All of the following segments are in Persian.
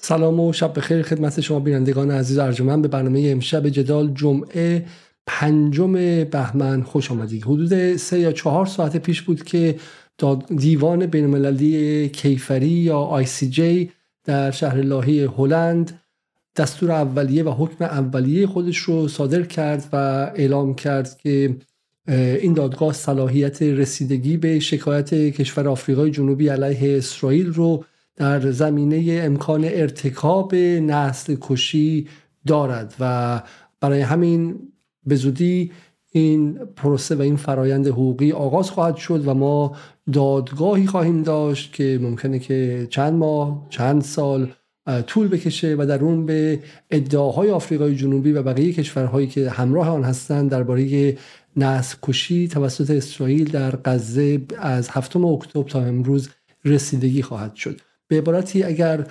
سلام و شب بخیر خدمت شما بینندگان عزیز ارجمند به برنامه امشب جدال جمعه پنجم بهمن خوش آمدید. حدود سه یا چهار ساعت پیش بود که دیوان بینالمللی کیفری یا جی در شهر لاهی هلند دستور اولیه و حکم اولیه خودش رو صادر کرد و اعلام کرد که این دادگاه صلاحیت رسیدگی به شکایت کشور آفریقای جنوبی علیه اسرائیل رو در زمینه امکان ارتکاب نسل کشی دارد و برای همین به زودی این پروسه و این فرایند حقوقی آغاز خواهد شد و ما دادگاهی خواهیم داشت که ممکنه که چند ماه چند سال طول بکشه و در اون به ادعاهای آفریقای جنوبی و بقیه کشورهایی که همراه آن هستند درباره نسل کشی توسط اسرائیل در غزه از هفتم اکتبر تا امروز رسیدگی خواهد شد. به عبارتی اگر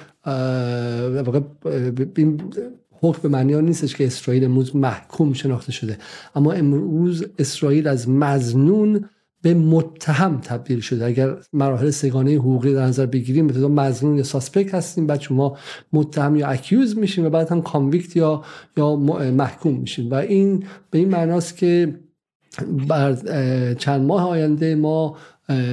حکم به معنی نیستش که اسرائیل امروز محکوم شناخته شده. اما امروز اسرائیل از مزنون به متهم تبدیل شده. اگر مراحل سگانه حقوقی در نظر بگیریم مثلا مزنون یا ساسپک هستیم بعد شما متهم یا اکیوز میشیم و بعد هم کانویکت یا یا محکوم میشیم. و این به این معناست که بر چند ماه آینده ما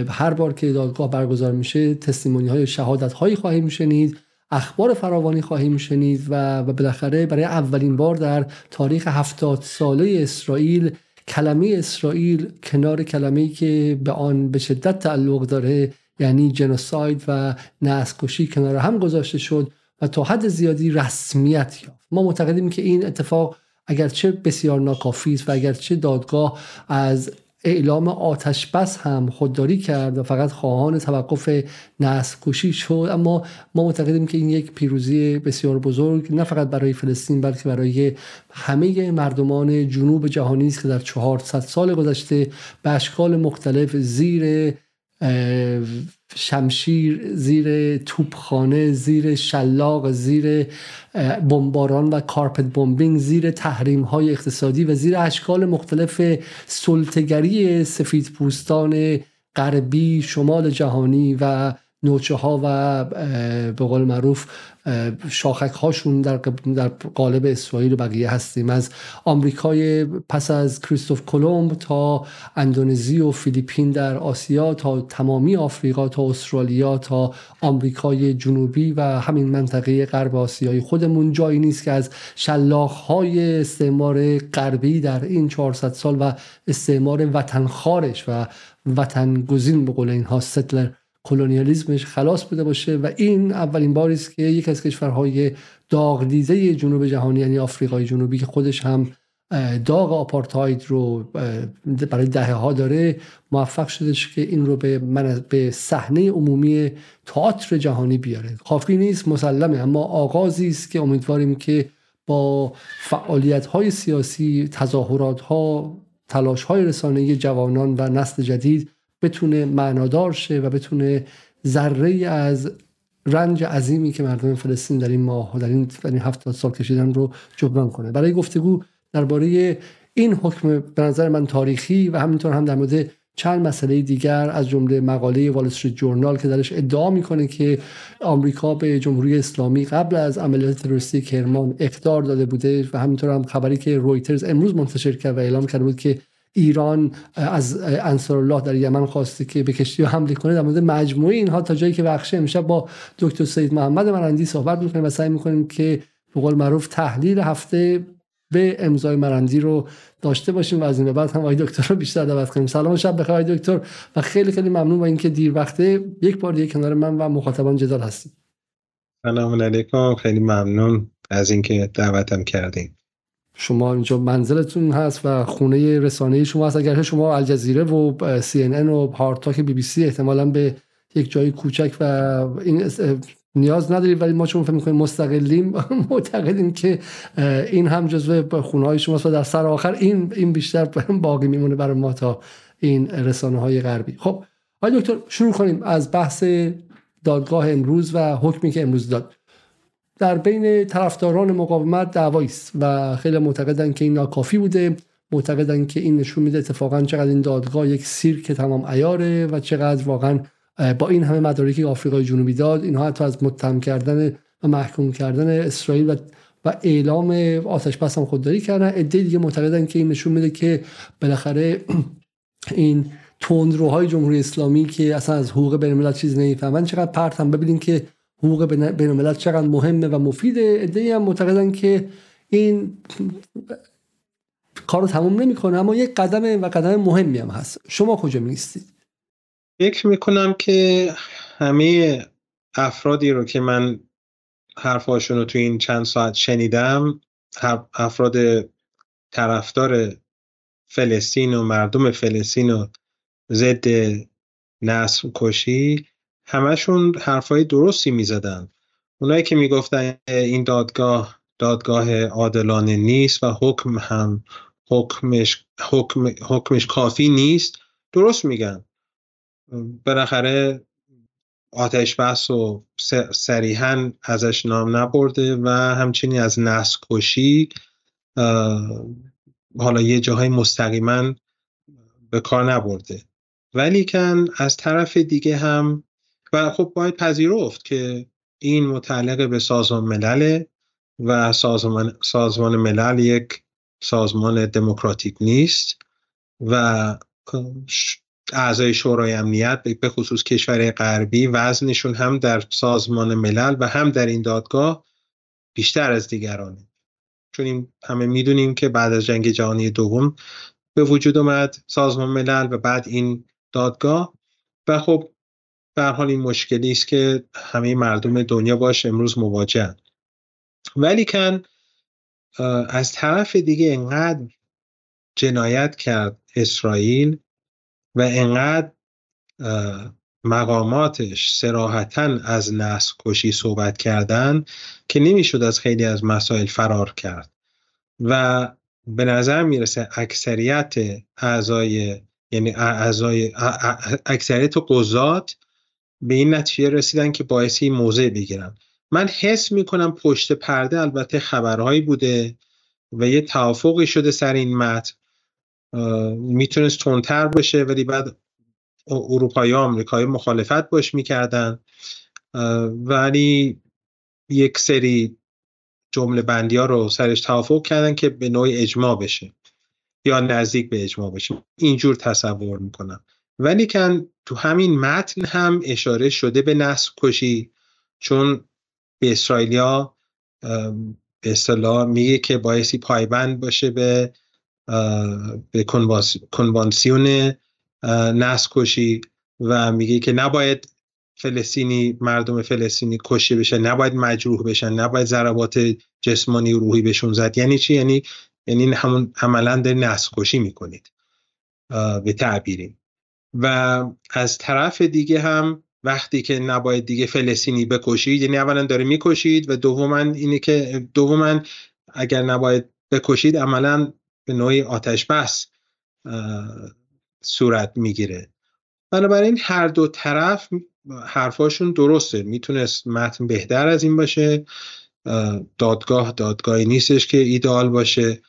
هر بار که دادگاه برگزار میشه تستیمونی های شهادت هایی خواهیم شنید اخبار فراوانی خواهیم شنید و, بالاخره برای اولین بار در تاریخ هفتاد ساله اسرائیل کلمه اسرائیل کنار کلمه که به آن به شدت تعلق داره یعنی جنوساید و نسل کنار هم گذاشته شد و تا حد زیادی رسمیت یافت. ما معتقدیم که این اتفاق اگرچه بسیار ناکافی است و اگرچه دادگاه از اعلام آتش بس هم خودداری کرد و فقط خواهان توقف نسل کشی شد. اما ما معتقدیم که این یک پیروزی بسیار بزرگ نه فقط برای فلسطین بلکه برای همه مردمان جنوب جهانی است که در 400 سال گذشته به اشکال مختلف زیر شمشیر زیر توپخانه زیر شلاق زیر بمباران و کارپت بمبینگ زیر تحریم های اقتصادی و زیر اشکال مختلف سلطگری سفید پوستان غربی شمال جهانی و نوچه ها و به قول معروف شاخک هاشون در, در قالب اسرائیل و بقیه هستیم. از آمریکای پس از کریستوف کلمب تا اندونزی و فیلیپین در آسیا تا تمامی آفریقا تا استرالیا تا آمریکای جنوبی و همین منطقه غرب آسیایی خودمون. جایی نیست که از شلاخ های استعمار غربی در این 400 سال و استعمار وطنخارش و وطن گزین به قول اینها ستلر کلونیالیزمش خلاص بوده باشه و این اولین باری است که یک از کشورهای داغ دیده جنوب جهانی یعنی آفریقای جنوبی که خودش هم داغ آپارتاید رو برای دهه ها داره موفق شدش که این رو به, به صحنه عمومی تئاتر جهانی بیاره. کافی نیست مسلمه اما آغازی است که امیدواریم که با فعالیت های سیاسی تظاهرات ها تلاش های رسانه جوانان و نسل جدید بتونه معنادار شه و بتونه ذره از رنج عظیمی که مردم فلسطین در این ماه و در این, در این هفتاد سال کشیدن رو جبران کنه. برای گفتگو درباره این حکم به نظر من تاریخی و همینطور هم در مورد چند مسئله دیگر از جمله مقاله وال جورنال که درش ادعا می‌کنه که آمریکا به جمهوری اسلامی قبل از عملیات تروریستی کرمان اقدار داده بوده و همینطور هم خبری که رویترز امروز منتشر کرد و اعلام کرده بود که ایران از انصارالله در یمن خواسته که به کشتی حمله کنه. در مورد مجموعه اینها تا جایی که بخشه امشب با دکتر سید محمد مرندی صحبت می‌کنیم و سعی می‌کنیم که به قول معروف تحلیل هفته به امضای مرندی رو داشته باشیم و از این بعد هم آقای دکتر رو بیشتر دعوت کنیم. سلام شب بخیر دکتر. و خیلی خیلی ممنون با اینکه دیر وقته یک بار دیگه کنار من و مخاطبان جدال هستیم. سلام علیکم. خیلی ممنون از اینکه دعوتم کردیم شما اینجا منزلتون هست و خونه رسانه شما هست. اگر شما الجزیره و سی ان ان و هارتاک بی بی سی احتمالا به یک جای کوچک و این نیاز نداریم ولی ما چون فکر می‌کنیم مستقلیم معتقدیم که این هم جزو خونه های شماست و در سر آخر این این بیشتر باقی میمونه برای ما تا این رسانه های غربی. خب آقای دکتر شروع کنیم از بحث دادگاه امروز و حکمی که امروز داد. در بین طرفداران مقاومت دعوایی است و خیلی معتقدن که این ناکافی بوده. معتقدن که این نشون میده اتفاقا چقدر این دادگاه یک سیرک تمام ایاره و چقدر واقعا با این همه مدارکی آفریقای جنوبی داد اینها حتی از متهم کردن و محکوم کردن اسرائیل و و اعلام آتش بس هم خودداری کردن. عده دیگه معتقدن که این نشون میده که بالاخره این تندروهای جمهوری اسلامی که اصلا از حقوق بین الملل چیزی نمی‌فهمن چقدر پرت هم. ببینیم که حقوق بین الملل چقدر مهمه و مفیده. عده هم معتقدن که این کار رو تموم نمی‌کنه اما یک قدم و قدم مهمی هم هست. شما کجا میستید فکر می‌کنم که همه افرادی رو که من حرفاشون رو تو این چند ساعت شنیدم افراد طرفدار فلسطین و مردم فلسطین و ضد نسل کشی همشون حرفای درستی می‌زدن. اونایی که می‌گفتن این دادگاه دادگاه عادلانه نیست و حکم هم حکمش, حکم، حکمش کافی نیست درست میگن. بالاخره آتش بس و صریحا ازش نام نبرده و همچنین از نسل حالا یه جاهای مستقیما به کار نبرده. ولی کن از طرف دیگه هم و خب باید پذیرفت که این متعلق به سازمان ملل و سازمان, سازمان ملل یک سازمان دموکراتیک نیست و اعضای شورای امنیت به خصوص کشور غربی وزنشون هم در سازمان ملل و هم در این دادگاه بیشتر از دیگرانه. چون این همه می‌دونیم که بعد از جنگ جهانی دوم به وجود اومد سازمان ملل و بعد این دادگاه و خب به حال این مشکلی است که همه مردم دنیا باش امروز مواجه ولی کن از طرف دیگه انقدر جنایت کرد اسرائیل و انقدر مقاماتش سراحتا از نسل کشی صحبت کردن که نمی‌شد از خیلی از مسائل فرار کرد. و به نظر می‌رسه اکثریت اعضای یعنی اعضای اکثریت قضات به این نتیجه رسیدن که باعثی موضع بگیرن. من حس می‌کنم پشت پرده البته خبرهایی بوده و یه توافقی شده سر این متن. می‌تونست تندتر باشه ولی بعد اروپایی و آمریکایی مخالفت باش می‌کردن. ولی یک سری جمله بندی ها رو سرش توافق کردن که به نوعی اجماع بشه یا نزدیک به اجماع بشه. اینجور تصور می‌کنم. ولی کن تو همین متن هم اشاره شده به نسل کشی چون به اسرائیلیا به اصطلاح میگه که بایستی پایبند باشه به به کنوانسیون نسل کشی و میگه که نباید فلسطینی مردم فلسطینی کشته بشن نباید مجروح بشن نباید ضربات جسمانی و روحی بهشون زد. یعنی چی؟ یعنی یعنی همون عملا در نسل کشی می‌کنید به تعبیری و از طرف دیگه هم وقتی که نباید دیگه فلسطینی بکشید یعنی اولا داره می‌کشید و دوما اینه که دوما اگر نباید بکشید عملا به نوعی آتش بس صورت می‌گیره. بنابراین هر دو طرف حرفاشون درسته. می‌تونست متن بهتر از این باشه. دادگاه دادگاهی نیستش که ایدال باشه.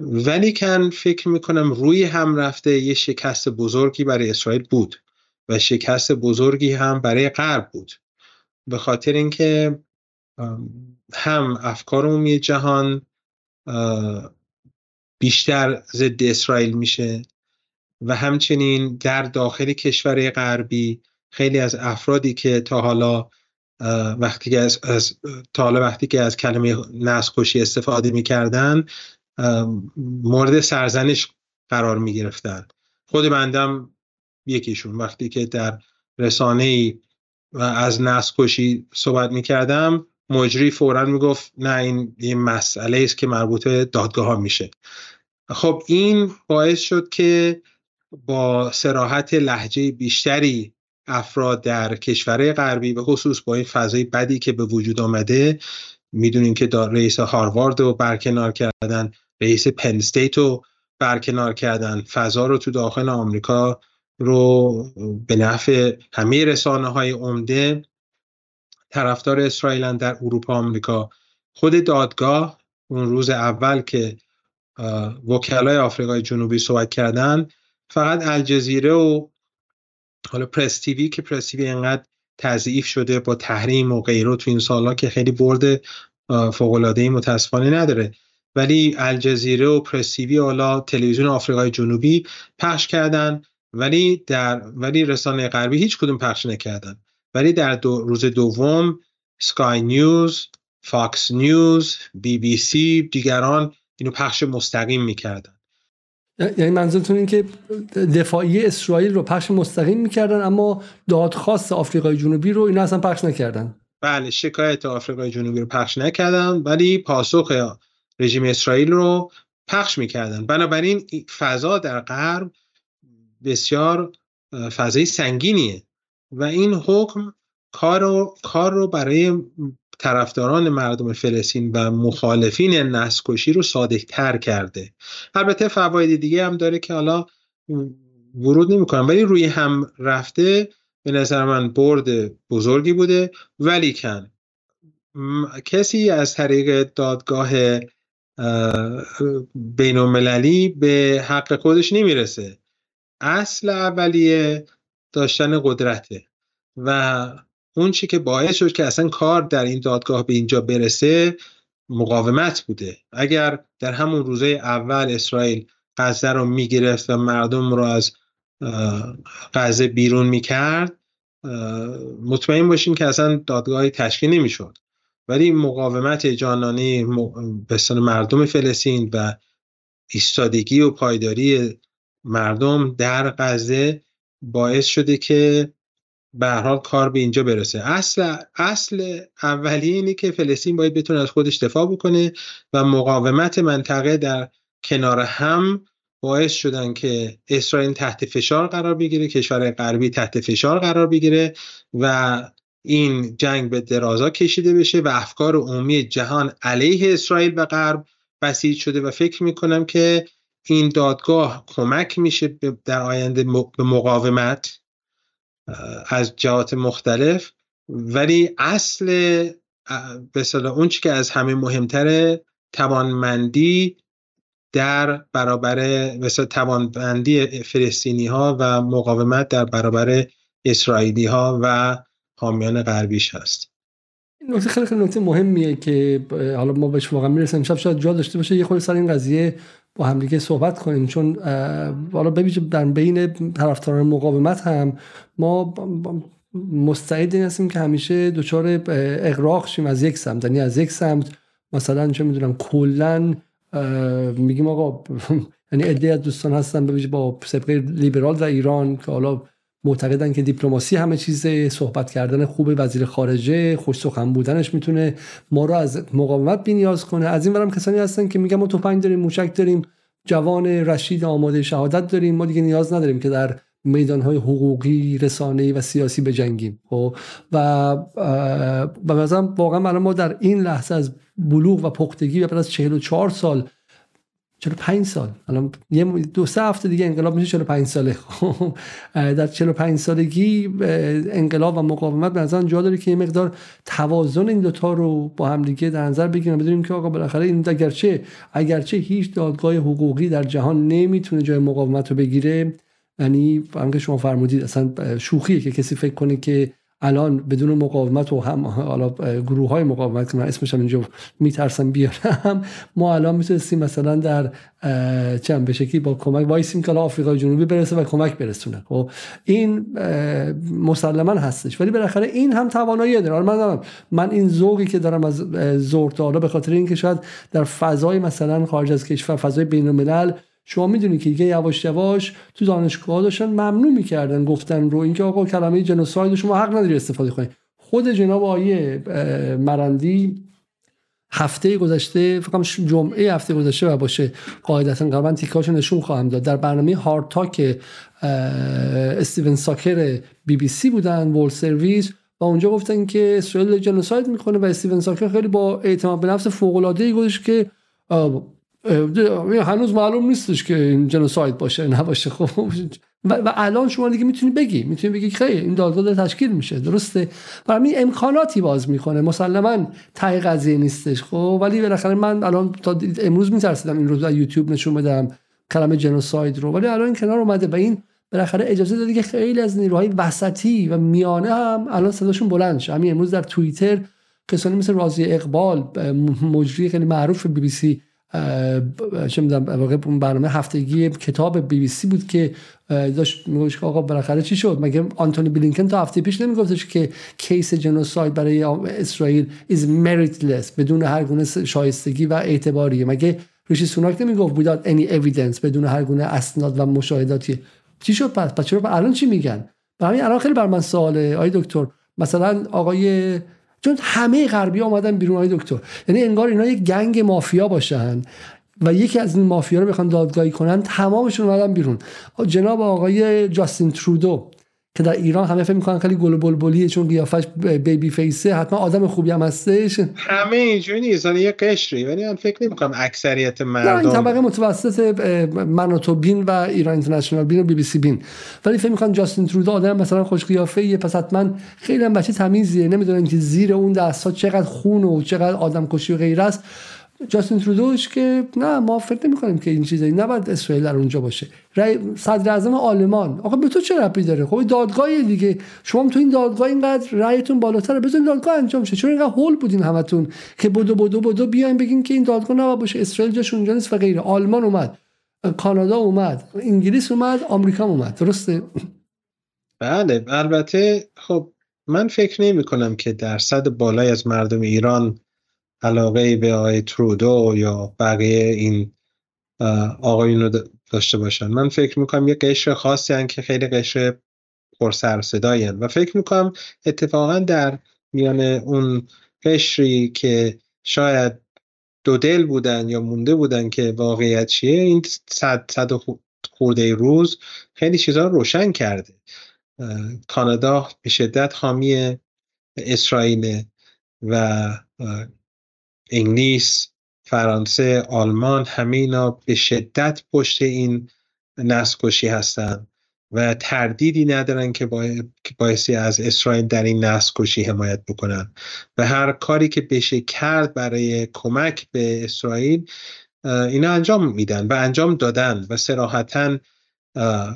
ولی کن فکر می‌کنم روی هم رفته یه شکست بزرگی برای اسرائیل بود و شکست بزرگی هم برای غرب بود. به خاطر اینکه هم افکار عمومی جهان بیشتر ضد اسرائیل میشه و همچنین در داخل کشور غربی خیلی از افرادی که تا حالا وقتی که از, از تا حالا وقتی که از کلمه نسل کشی استفاده می‌کردن مورد سرزنش قرار می گرفتن. خود بندم یکیشون. وقتی که در رسانه ای از نسل کشی صحبت می کردم مجری فورا می گفت نه این یه مسئله است که مربوط دادگاه ها میشه. خب این باعث شد که با سراحت لحجه بیشتری افراد در کشورهای غربی به خصوص با این فضای بدی که به وجود آمده می‌دونین که رئیس هاروارد رو برکنار کردن. رئیس پنستیت رو برکنار کردن. فضا رو تو داخل آمریکا رو به نفع همه رسانه های عمده طرفدار اسرائیل در اروپا آمریکا. خود دادگاه اون روز اول که وکلای آفریقای جنوبی صحبت کردن فقط الجزیره و حالا پرس تیوی که پرس تیوی انقدر تضعیف شده با تحریم و غیره تو این سالها که خیلی برد فوق العاده متاسفانه نداره. ولی الجزیره و پرس تیوی حالا تلویزیون آفریقای جنوبی پخش کردن ولی در ولی رسانه غربی هیچ کدوم پخش نکردن. ولی در دو روز دوم سکای نیوز فاکس نیوز بی بی سی دیگران اینو پخش مستقیم می‌کردن. یعنی منظورتون این که دفاعی اسرائیل رو پخش مستقیم می‌کردن اما دادخواست آفریقای جنوبی رو اینا اصلا پخش نکردن؟ بله شکایت آفریقای جنوبی رو پخش نکردن ولی پاسخ رژیم اسرائیل رو پخش می‌کردن. بنابراین فضا در غرب بسیار فضای سنگینیه و این حکم کار رو, کار رو برای طرفداران مردم فلسطین و مخالفین نسکشی رو صادق تر کرده. البته فواید دیگه هم داره که حالا ورود نمی کنم ولی روی هم رفته به نظر من برد بزرگی بوده. ولی کن کسی از طریق دادگاه بین المللی به حق خودش نمی‌رسه. اصل اولیه داشتن قدرته و اون چی که باعث شد که اصلا کار در این دادگاه به اینجا برسه مقاومت بوده. اگر در همون روزه اول اسرائیل غزه رو می‌گرفت و مردم رو از غزه بیرون می‌کرد مطمئن باشین که اصلا دادگاهی تشکیل نمی‌شد. ولی مقاومت جانانه بستان مردم فلسطین و ایستادگی و پایداری مردم در غزه باعث شده که به حال کار به اینجا برسه. اصل اصل اولیه اینه که فلسطین باید بتونه از خودش دفاع بکنه و مقاومت منطقه در کنار هم باعث شدن که اسرائیل تحت فشار قرار بگیره کشور غربی تحت فشار قرار بگیره و این جنگ به درازا کشیده بشه و افکار عمومی جهان علیه اسرائیل و غرب بسیج شده و فکر می‌کنم که این دادگاه کمک میشه در آینده به مقاومت از جهات مختلف. ولی اصل به اون که از همه مهمتره توانمندی در برابر مثلا توانمندی فلسطینی ها و مقاومت در برابر اسرائیلی ها و حامیان غربیش هست. نکته خیلی خیلی نکته مهمیه که حالا ما بهش واقعا می‌رسیم. شب شاید جا داشته باشه یه خورده سر این قضیه با همدیگه صحبت کنیم. چون حالا ببینید در بین طرفداران مقاومت هم ما مستعد هستیم که همیشه دچار اغراق شیم از یک سمت. یعنی از یک سمت مثلا چه می‌دونم کلا میگیم آقا یعنی از دوستان هستن ببینید با سبقه لیبرال در ایران که حالا معتقدن که دیپلماسی همه چیز صحبت کردن خوب وزیر خارجه خوش سخن بودنش می‌تونه ما رو از مقاومت بینیاز کنه. از این برم کسانی هستن که میگن ما توپنج داریم موشک داریم جوان رشید آماده شهادت داریم ما دیگه نیاز نداریم که در های حقوقی رسانه‌ای و سیاسی بجنگیم. خب؟ و به نظرم واقعا ما در این لحظه از بلوغ و پختگی و بعد از 44 سال 45 سال. الان یه دو سه هفته دیگه انقلاب میشه 45 ساله. خب در 45 سالگی انقلاب و مقاومت به نظر جا داره که یه مقدار توازن این دوتا رو با هم دیگه در نظر بگیریم بدونیم که آقا بالاخره این اگرچه اگرچه هیچ دادگاه حقوقی در جهان نمی‌تونه جای مقاومت رو بگیره یعنی هم که شما فرمودید اصلا شوخیه که کسی فکر کنه که الان بدون مقاومت و هم حالا گروه های مقاومت که من اسمش هم اینجا میترسم بیارم ما الان می‌تونستیم مثلا در چند به شکلی با کمک وایسیم که آفریقای جنوبی برسه و کمک برسونه. خب این مسلما هستش. ولی بالاخره این هم توانایی داره. من من این ذوقی که دارم از زورت به خاطر اینکه شاید در فضای مثلا خارج از کشور فضای بین الملل شما می‌دونید که یواش یواش تو دانشگاه داشتن ممنوع می‌کردن گفتن رو اینکه آقا کلمه جنوساید شما حق نداری استفاده کنید خود جناب آیه مرندی هفته گذشته فکر جمعه هفته گذشته و باشه قاعدتا قبلا تیکاشو نشون خواهم داد. در برنامه هارد تاک استیون ساکر بی بی سی بودن وول سرویس و اونجا گفتن که اسرائیل جنوساید می‌کنه و استیون ساکر خیلی با اعتماد به نفس فوق العاده ای که هنوز معلوم نیستش که این جنوساید باشه نباشه. خب و, و الان شما دیگه می‌تونی بگی می‌تونی بگی خیلی این دادگاه تشکیل میشه. درسته؟ و همین امکاناتی باز می‌کنه. مسلما تای قضیه نیستش. خب ولی بالاخره من الان تا امروز میترسیدم این روز یوتیوب نشون بدم کلمه جنوساید رو. ولی الان کنار اومده و این بالاخره اجازه داده که خیلی از نیروهای وسطی و میانه هم الان صداشون بلند شه. همین امروز در توییتر کسانی مثل رازی اقبال مجری خیلی معروف بی بی سی چه می‌دونم برنامه هفتگی کتاب بی بی سی بود که داشت می‌گفتش آقا بالاخره چی شد؟ مگه آنتونی بلینکن تا هفته پیش نمیگفتش که case genocide برای اسرائیل is meritless بدون هر گونه شایستگی و اعتباریه؟ مگه ریشی سوناک نمی‌گفت without any evidence بدون هر گونه اسناد و مشاهداتی؟ چی شد؟ پس پس چرا الان چی میگن؟ برای الان خیلی بر من سواله آقای دکتر. مثلا آقای چون همه غربی آمدن بیرون های دکتر. یعنی انگار اینا یک گنگ مافیا باشن و یکی از این مافیا رو بخوان دادگاهی کنن تمامشون اومدن بیرون. جناب آقای جاستین ترودو که در ایران همه فکر می‌کنن خیلی گل بلبلیه چون قیافش بیبی فیسه حتما آدم خوبی هم هستش. همه اینجوری نیست. یه قشری. ولی من فکر نمی‌کنم اکثریت مردم نه این طبقه متوسط من و تو بین و ایران اینترنشنال بین و بی بی سی بین. ولی فکر می‌کنن جاستین ترودو آدم مثلا خوش قیافه پس حتما خیلی هم بچه تمیزیه. نمی‌دونن که زیر اون دستا چقدر خون و چقدر آدم کشی و غیره است. جاستین ترودوش که نه ما فکر نمی کنیم که این چیزی نباید اسرائیل در اونجا باشه. رای صدر اعظم آلمان. آقا به تو چه ربطی داره؟ خب دادگاه دیگه. شما تو این دادگاه اینقدر رأیتون بالاتره بزنین دادگاه انجام شه. چون اینقدر هول بودین همتون که بدو بدو بدو بیاین بگین که این دادگاه نباید باشه. اسرائیل جاش اونجا نیست و غیره. آلمان اومد. کانادا اومد. انگلیس اومد. آمریکا اومد. درسته؟ بله. البته خب من فکر نمی کنم که درصد بالای از مردم ایران علاقه به آقای ترودو یا بقیه این آقایون رو داشته باشن. من فکر می‌کنم یه قشر خاصی هن که خیلی قشر پرسر صدایی و فکر می‌کنم اتفاقا در میان اون قشری که شاید دو دل بودن یا مونده بودن که واقعیت چیه این صد, صد خورده روز خیلی چیزها روشن کرده. کانادا به شدت حامی اسرائیل و انگلیس فرانسه آلمان همه اینا به شدت پشت این نسل هستند و تردیدی ندارن که باعثی از اسرائیل در این نسل حمایت بکنن. و هر کاری که بشه کرد برای کمک به اسرائیل اینا انجام میدن و انجام دادن و سراحتا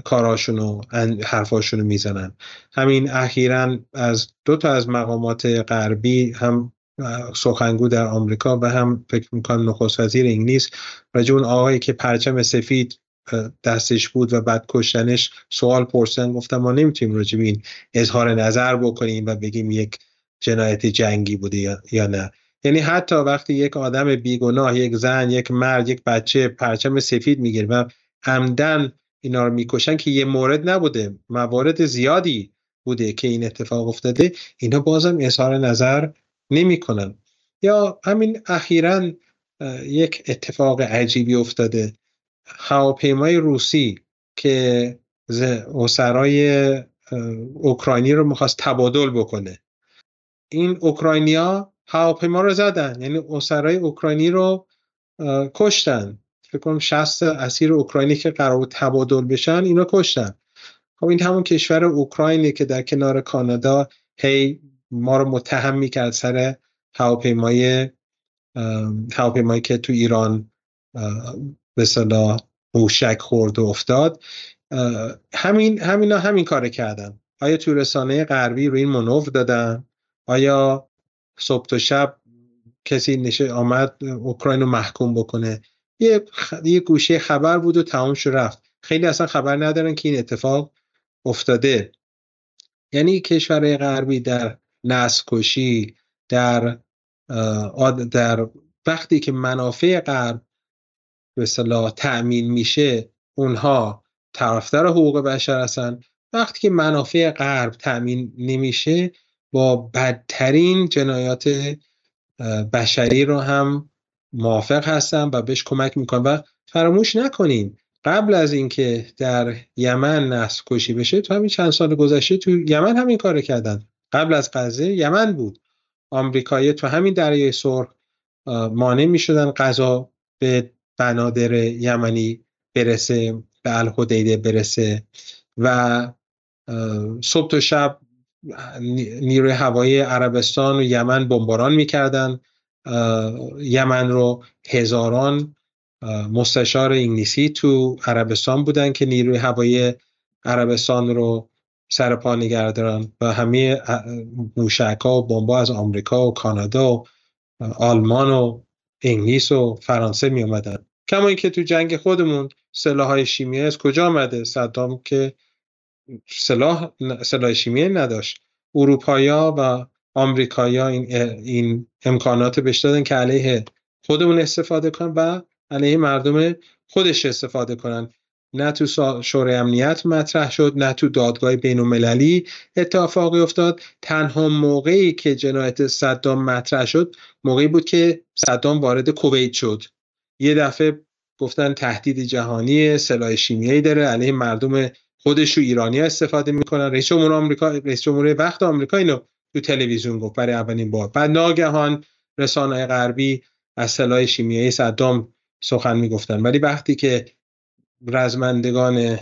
کاراشون و حرفاشون می‌زنن. همین اخیرا از دو تا از مقامات غربی هم سخنگو در آمریکا و هم فکر می‌کنم نخست وزیر انگلیس. و اون آقایی که پرچم سفید دستش بود و بعد کشتنش سوال پرسن گفتم ما نمی‌تونیم راجب این اظهار نظر بکنیم و بگیم یک جنایت جنگی بوده یا نه. یعنی حتی وقتی یک آدم بیگناه یک زن یک مرد یک بچه پرچم سفید می‌گیره و عمدن اینا رو می‌کشن که یه مورد نبوده موارد زیادی بوده که این اتفاق افتاده اینا بازم اظهار نظر نمی‌کنن یا همین اخیرا یک اتفاق عجیبی افتاده. هواپیمای روسی که اسرای اوکراینی رو می‌خواست تبادل بکنه. این اوکراینیا هواپیما رو زدن. یعنی اسرای اوکراینی رو کشتن. فکر کنم 60 اسیر اوکراینی که قرار بود تبادل بشن اینا کشتن. خب این همون کشور اوکراینی که در کنار کانادا هی ما رو متهم می‌کرد سر هواپیمای هواپیمایی که تو ایران به صلاح موشک خورد و افتاد. همین همینا همین کار کردن. آیا تو رسانه غربی رو این منوف دادن؟ آیا صبح و شب کسی نشه آمد اوکراین رو محکوم بکنه؟ یه, یه گوشه خبر بود و تمام شد رفت. خیلی اصلا خبر ندارن که این اتفاق افتاده. یعنی کشورهای غربی در نسل کشی در در وقتی که منافع غرب به صلاح تأمین میشه اونها طرفدار حقوق بشر هستن. وقتی که منافع غرب تأمین نمیشه با بدترین جنایات بشری رو هم موافق هستن و بهش کمک می‌کنن. و فراموش نکنین قبل از اینکه در یمن نسل کشی بشه تو همین چند سال گذشته تو یمن همین کار کردن. قبل از غزه یمن بود. آمریکایی تو همین دریای سرخ مانع می شدن غذا به بنادر یمنی برسه به الهدیده برسه و صبح و شب نیروی هوایی عربستان و یمن بمباران می‌کردن. یمن رو هزاران مستشار انگلیسی تو عربستان بودن که نیروی هوایی عربستان رو سر پا و همه موشک ها و بمبا از آمریکا و کانادا و آلمان و انگلیس و فرانسه می اومدن. کما اینکه تو جنگ خودمون سلاح های شیمیایی از کجا آمده؟ صدام که سلاح سلاح شیمیایی نداشت. اروپایا و آمریکایا این, این امکانات بهش دادن که علیه خودمون استفاده کنن و علیه مردم خودش استفاده کنن. نه تو شورای امنیت مطرح شد نه تو دادگاه بین المللی اتفاقی افتاد. تنها موقعی که جنایت صدام مطرح شد موقعی بود که صدام وارد کویت شد. یه دفعه گفتن تهدید جهانی سلاح شیمیایی داره علیه مردم خودش و ایرانی استفاده می‌کنن. رئیس جمهور آمریکا رئیس جمهور وقت آمریکا اینو تو تلویزیون گفت برای اولین بار. بعد ناگهان رسانه غربی از سلاح شیمیایی صدام سخن می‌گفتن. ولی وقتی که رزمندگان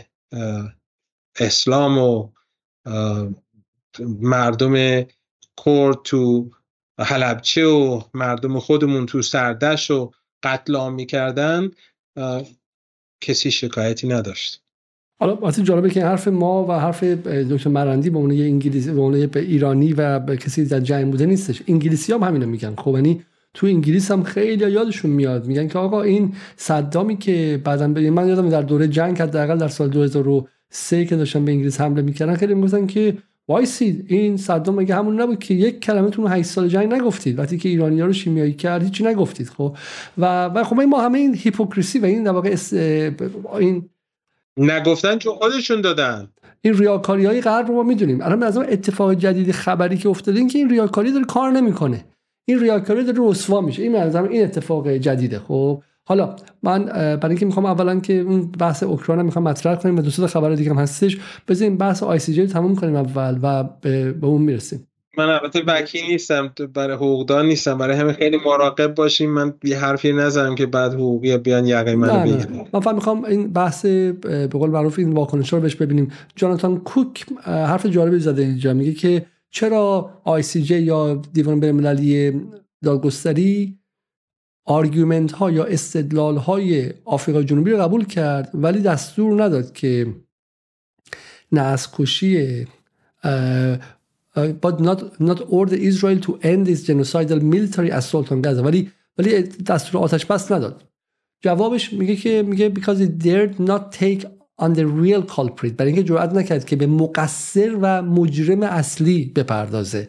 اسلام و مردم کرد تو حلبچه و مردم خودمون تو سردش و قتل عام می‌کردن کسی شکایتی نداشت. حالا وقتی جالبه که حرف ما و حرف دکتر مرندی به عنوان انگلیسی به عنوان ایرانی و کسی در جنگ بوده نیستش. انگلیسی هم همینو میگن. خب یعنی تو انگلیس هم خیلی یادشون میاد. میگن که آقا این صدامی که بعدا به من یادم در دوره جنگ حداقل در سال 2003 که داشتن به انگلیس حمله می‌کردن خیلی می‌گفتن که وایسید این صدام مگه همون نبود که یک کلمه تو 8 سال جنگ نگفتید؟ وقتی که ایرانی‌ها رو شیمیایی کرد هیچی نگفتید خب؟ و و خب ما همه این hypocrisy و این در واقع این نگفتن چون خودشون دادن. این ریاکاری های غرب رو ما می‌دونیم. الان از اتفاق جدید خبری که افتاده این که این ریاکاری داره کار نمی‌کنه. این ریاکاری داره رسوا میشه. این منظرم این اتفاق جدیده. خب حالا من برای اینکه می‌خوام اولا که اون بحث اوکراین می‌خوام مطرح کنیم و دوست خبر دیگه هم هستش بذاریم بحث آی سی جی تموم کنیم اول و به, اون می‌رسیم. من البته وکیل نیستم برای حقوقدان نیستم. برای همه خیلی مراقب باشیم من یه حرفی نزنم که بعد حقوقی بیان یقه منو بگیرن. من فقط می‌خوام این بحث به قول معروف این واکنش رو بهش ببینیم. جاناتان کوک حرف جالبی زده اینجا. میگه که چرا جی یا دیوان بین‌المللی دادگستری آرگومنت ها یا استدلال های آفریقا جنوبی رو قبول کرد ولی دستور نداد که نسل کشی but not, not order Israel to end its genocidal military assault on Gaza. ولی ولی دستور آتش بس نداد. جوابش میگه که میگه because it dared not take on the real culprit برای اینکه جرأت نکرد که به مقصر و مجرم اصلی بپردازه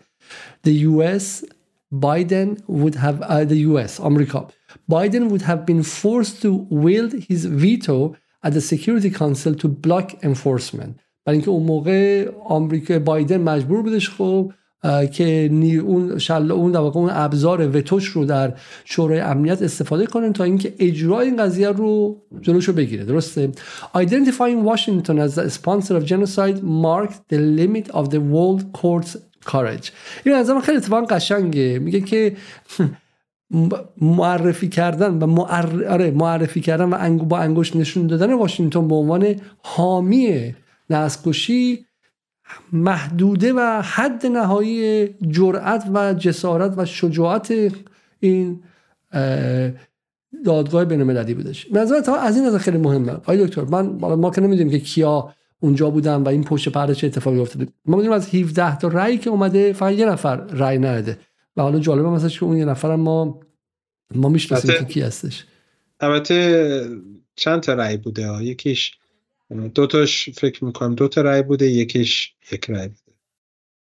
the US Biden would have uh, the US آمریکا Biden would have been forced to wield his veto at the Security Council to block enforcement برای اینکه اون موقع آمریکا بایدن مجبور بودش خب که اون شل اون در اون ابزار وتوش رو در شورای امنیت استفاده کنن تا اینکه اجرای این قضیه رو جلوشو بگیره. درسته؟ Identifying Washington as the sponsor of genocide marked the limit of the world court's courage. این از خیلی اتفاقا قشنگه. میگه که معرفی کردن و آره، معرفی کردن و انگو با انگوش نشون دادن واشنگتن به عنوان حامی نسکشی محدوده و حد نهایی جرأت و جسارت و شجاعت این دادگاه بین المللی بودش نظر تا از این نظر خیلی مهمه. آقای دکتر من ما که نمی‌دونیم که کیا اونجا بودن و این پشت پرده چه اتفاقی افتاده. ما می‌دونیم از 17 تا رأی که اومده فقط یه نفر رأی نداده. و حالا جالبه مثلا که اون یه نفر ما ما می‌شناسیم که کی هستش. البته چند تا رأی بوده یکیش دو تاش فکر می‌کنم دو تا رأی بوده یکیش یک بوده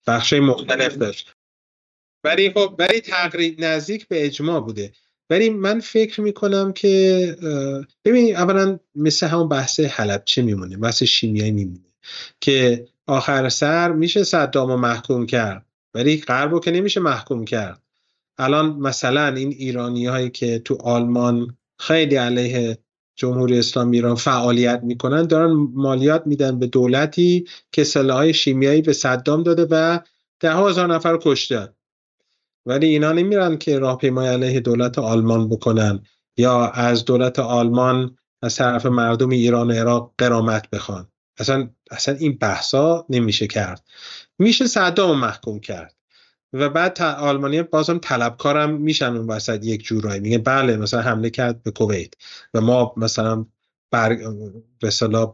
بخشای مختلف داشت ولی خب ولی تقریب نزدیک به اجماع بوده. ولی من فکر می‌کنم که ببین اولا مثل همون بحث چه میمونه؟ بحث شیمیایی میمونه که آخر سر میشه صدام رو محکوم کرد. ولی غرب که نمیشه محکوم کرد. الان مثلا این ایرانی هایی که تو آلمان خیلی علیه جمهوری اسلامی ایران فعالیت می‌کنن دارن مالیات میدن به دولتی که سلاحهای شیمیایی به صدام داده و ده هزار نفر کشتن. ولی اینا نمیرن که راهپیمایی علیه دولت آلمان بکنن یا از دولت آلمان از طرف مردم ایران و عراق قرامت بخوان. اصلا اصلا این بحثا نمیشه کرد. میشه صدام محکوم کرد. و بعد آلمانی بازم طلبکارم میشن اون وسط یک جورایی. میگه بله مثلا حمله کرد به کویت و ما مثلا بر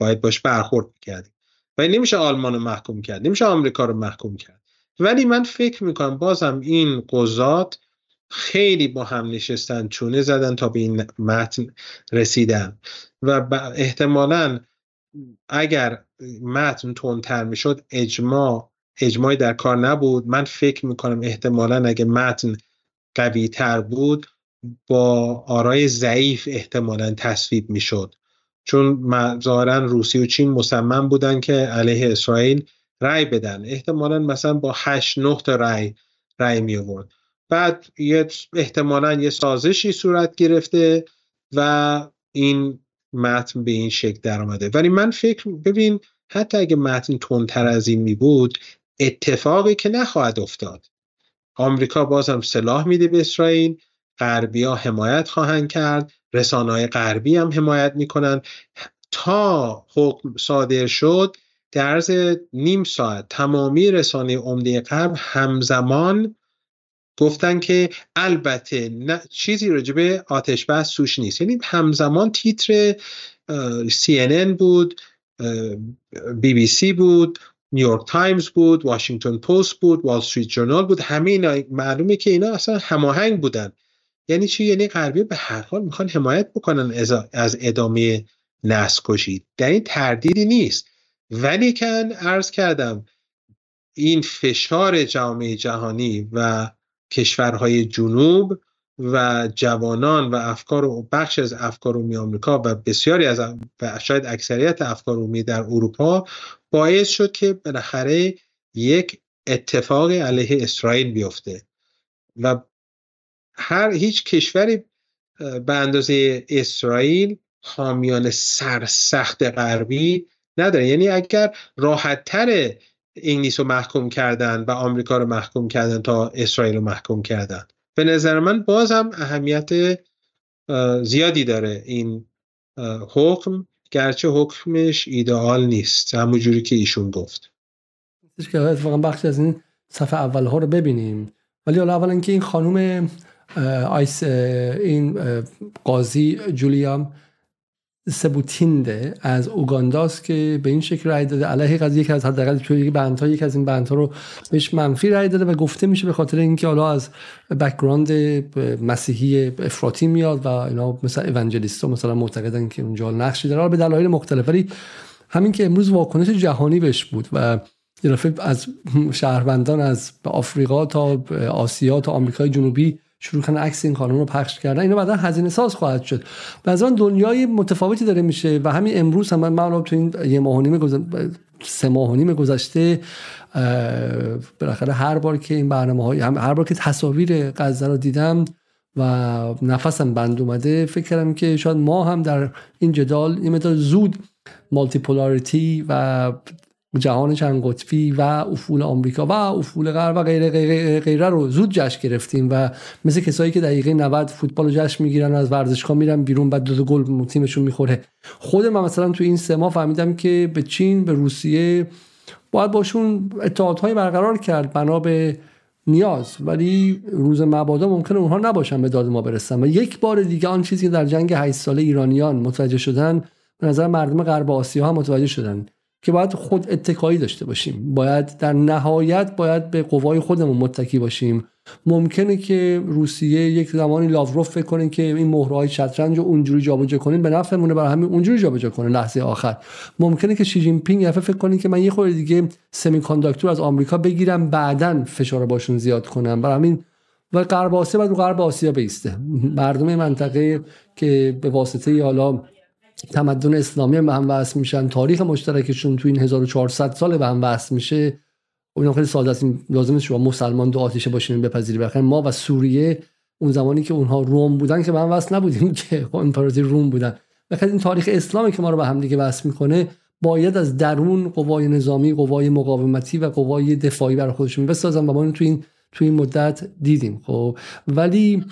باید باش برخورد می‌کردیم. و نمیشه آلمان رو محکوم کرد نمیشه آمریکا رو محکوم کرد. ولی من فکر می‌کنم بازم این قضات خیلی با هم نشستن چونه زدن تا به این متن رسیدن. و احتمالا اگر متن تندتر می‌شد اجماع اجماعی در کار نبود. من فکر می‌کنم احتمالا اگه متن قوی تر بود با آرای ضعیف احتمالا تصویب می‌شد. چون ظاهرا روسیه و چین مصمم بودن که علیه اسرائیل رأی بدن. احتمالا مثلا با 8 9 تا رأی رأی می آورد بعد یه احتمالا یه سازشی صورت گرفته و این متن به این شکل در آمده ولی من فکر ببین حتی اگه متن تندتر از این می بود اتفاقی که نخواهد افتاد. آمریکا بازم سلاح میده به اسرائیل غربیا حمایت خواهند کرد رسانه های غربی هم حمایت می‌کنن تا حکم صادر شد در عرض نیم ساعت تمامی رسانه عمده غرب همزمان گفتن که البته نه چیزی راجبه آتش بس سوش نیست. یعنی همزمان تیتر CNN بود بی بی سی بود نیویورک تایمز بود واشنگتن پست بود وال استریت جورنال بود همه اینا معلومه که اینا اصلا هماهنگ بودن. یعنی چی؟ یعنی غربی به هر حال می‌خوان حمایت بکنن از ادامه نسل کشی در این تردیدی نیست. ولی که عرض کردم این فشار جامعه جهانی و کشورهای جنوب و جوانان و افکار و بخش از افکار عمومی آمریکا و بسیاری از و شاید اکثریت افکار عمومی در اروپا باعث شد که بالاخره یک اتفاق علیه اسرائیل بیفته و هر هیچ کشوری به اندازه اسرائیل حامیان سرسخت غربی نداره. یعنی اگر راحت تر انگلیس رو محکوم کردن و آمریکا رو محکوم کردن تا اسرائیل رو محکوم کردن. به نظر من باز هم اهمیت زیادی داره این حکم. گرچه حکمش ایدئال نیست همون جوری که ایشون گفت. که اتفاقا بخشی از این صفحه اول ها رو ببینیم. ولی حالا اولا که این خانوم آیس این قاضی جولیا سبوتینده از اوگانداست که به این شکل رای داده. علیه قضیه که از حداقل توی یک بندها یک از این بندها رو بهش منفی رای داده و گفته میشه به خاطر اینکه حالا از background مسیحی افراطی میاد و اینا مثلا evangelist و مثلا معتقدن که اونجا نقشی داره. به دلایل مختلف. ولی همین که امروز واکنش جهانی بهش بود و از شهروندان از آفریقا تا آسیا تا آمریکای جنوبی شروع کنن عکس این خانم رو پخش کردن اینا بعدا هزینه ساز خواهد شد. و از دنیای متفاوتی داره میشه و همین امروز هم من تو این یه ماه و نیم سه ماه و نیم گذشته بالاخره هر بار که این برنامه های هر بار که تصاویر غزه رو دیدم و نفسم بند اومده فکر کردم که شاید ما هم در این جدال یه مدار زود مالتیپولاریتی و جهان چند قطبی و افول آمریکا و افول غرب و غیره غیره, غیره رو زود جشن گرفتیم و مثل کسایی که دقیقه 90 فوتبال رو جشن می‌گیرن و از ورزشگاه میرن بیرون بعد دو گل تیمشون می‌خوره. خود من مثلا تو این سه ماه فهمیدم که به چین به روسیه باید باشون اتحادهای برقرار کرد بنا به نیاز. ولی روز مبادا ممکنه اونها نباشن به داد ما برسن. و یک بار دیگه آن چیزی که در جنگ 8 ساله ایرانیان متوجه شدن به نظر مردم غرب آسیا هم متوجه شدن. که باید خود اتکایی داشته باشیم. باید در نهایت باید به قوای خودمون متکی باشیم. ممکنه که روسیه یک زمانی لاوروف فکر کنه که این مهرهای شطرنج رو اونجوری جابجا کنیم به نفعمونه برای همین اونجوری جابجا کنه لحظه آخر. ممکنه که شی جین پینگ فکر کنه که من یه خورده دیگه سمی کانداکتور از آمریکا بگیرم بعدا فشار باشون زیاد کنم. برای همین و غرب آسیا باید رو غرب آسیا بیسته. مردم منطقه که به واسطه حالا تمدن اسلامی به هم وصل میشن. تاریخ مشترکشون تو این 1400 سال به هم وصل میشه. اون خیلی ساده است. لازم شما مسلمان دو آتیشه باشین بپذیری. بخیر ما و سوریه اون زمانی که اونها روم بودن که به هم وصل نبودیم که امپراتوری روم بودن. بخاطر این تاریخ اسلامی که ما رو به هم دیگه وصل می‌کنه باید از درون قوای نظامی قوای مقاومتی و قوای دفاعی برای خودشون بسازن و ما تو این توی این مدت دیدیم خب. ولی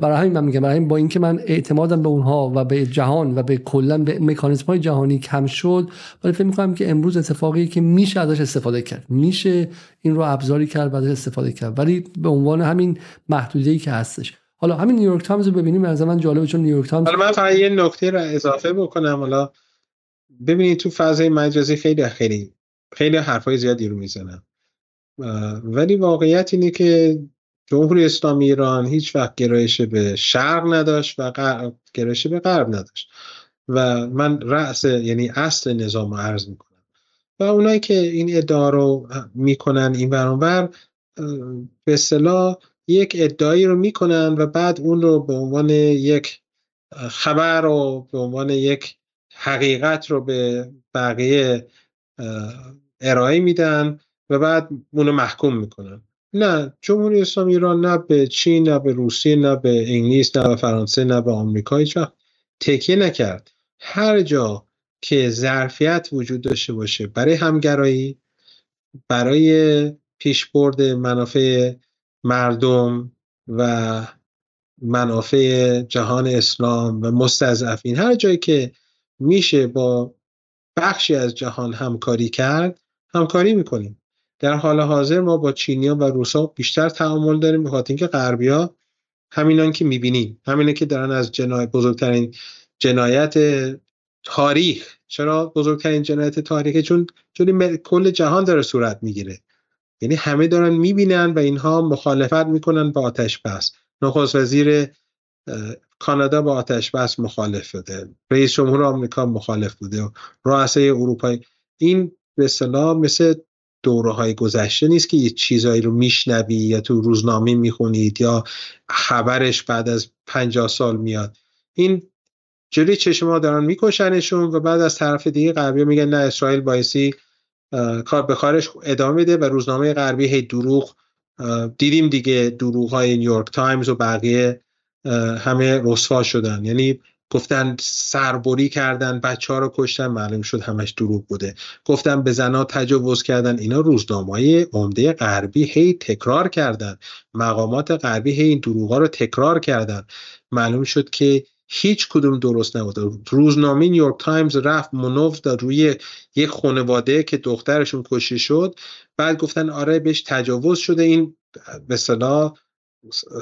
برای همین من میگم برای همین با اینکه من اعتمادم به اونها و به جهان و به کلا به مکانیزم های جهانی کم شد ولی فکر می‌کنم که امروز اتفاقی که میشه ازش استفاده کرد. میشه این رو ابزاری کرد و ازش استفاده کرد. ولی به عنوان همین محدودی که هستش. حالا همین نیویورک تایمز رو ببینیم از من جالبه چون نیویورک تایمز حالا من فقط یه نکته رو اضافه بکنم. حالا ببینید تو فضای مجازی خیلی خیلی خیلی حرفای زیادی رو می‌زنن ولی واقعیت اینه که جمهوری اسلامی ایران هیچ وقت گرایش به شرق نداشت و گرایش به غرب نداشت. و من رأس یعنی اصل نظام رو عرض می‌کنم. و اونایی که این ادعا رو می‌کنن این برانور به اصطلاح یک ادعایی رو می‌کنن و بعد اون رو به عنوان یک خبر و به عنوان یک حقیقت رو به بقیه ارائه میدن. و بعد اونو محکوم می‌کنن. نه جمهوری اسلامی ایران نه به چین نه به روسیه نه به انگلیس نه به فرانسه نه به آمریکا هیچ وقت تکیه نکرد. هر جا که ظرفیت وجود داشته باشه برای همگرایی برای پیشبرد منافع مردم و منافع جهان اسلام و مستضعفین هر جایی که میشه با بخشی از جهان همکاری کرد همکاری می‌کنیم. در حال حاضر ما با چینیا و روسا بیشتر تعامل داریم به خاطر اینکه غربیا همینان که می‌بینیم همینه که دارن از جنایت بزرگترین جنایت تاریخ. چرا بزرگترین جنایت تاریخ چون چون کل جهان داره صورت می‌گیره. یعنی همه دارن می‌بینن و اینها مخالفت می‌کنن با آتش بس. نخست وزیر کانادا با آتش بس مخالف بوده رئیس جمهور آمریکا مخالف بوده. رؤسای اروپایی. این به اصطلاح مثل دوره های گذشته نیست که یه چیزایی رو میشنوی یا تو روزنامه می‌خونید یا خبرش بعد از پنجاه سال میاد. این جلوی چشم ما دارن میکشنشون و بعد از طرف دیگه غربی میگن نه اسرائیل بایستی کار به کارش ادامه بده و روزنامه غربی هی دروغ دیدیم دیگه دروغ های نیویورک تایمز و بقیه همه رسوا شدن. یعنی گفتن سر بری کردن بچه ها رو کشتن معلوم شد همش دروغ بوده. گفتن به زنا تجاوز کردن اینا روزنامه عمده غربی هی تکرار کردن. مقامات غربی هی این دروغ ها رو تکرار کردن. معلوم شد که هیچ کدوم درست نبوده. روزنامه نیویورک تایمز رفت مانور داد روی یک خانواده که دخترشون کشته شد. بعد گفتن آره بهش تجاوز شده این به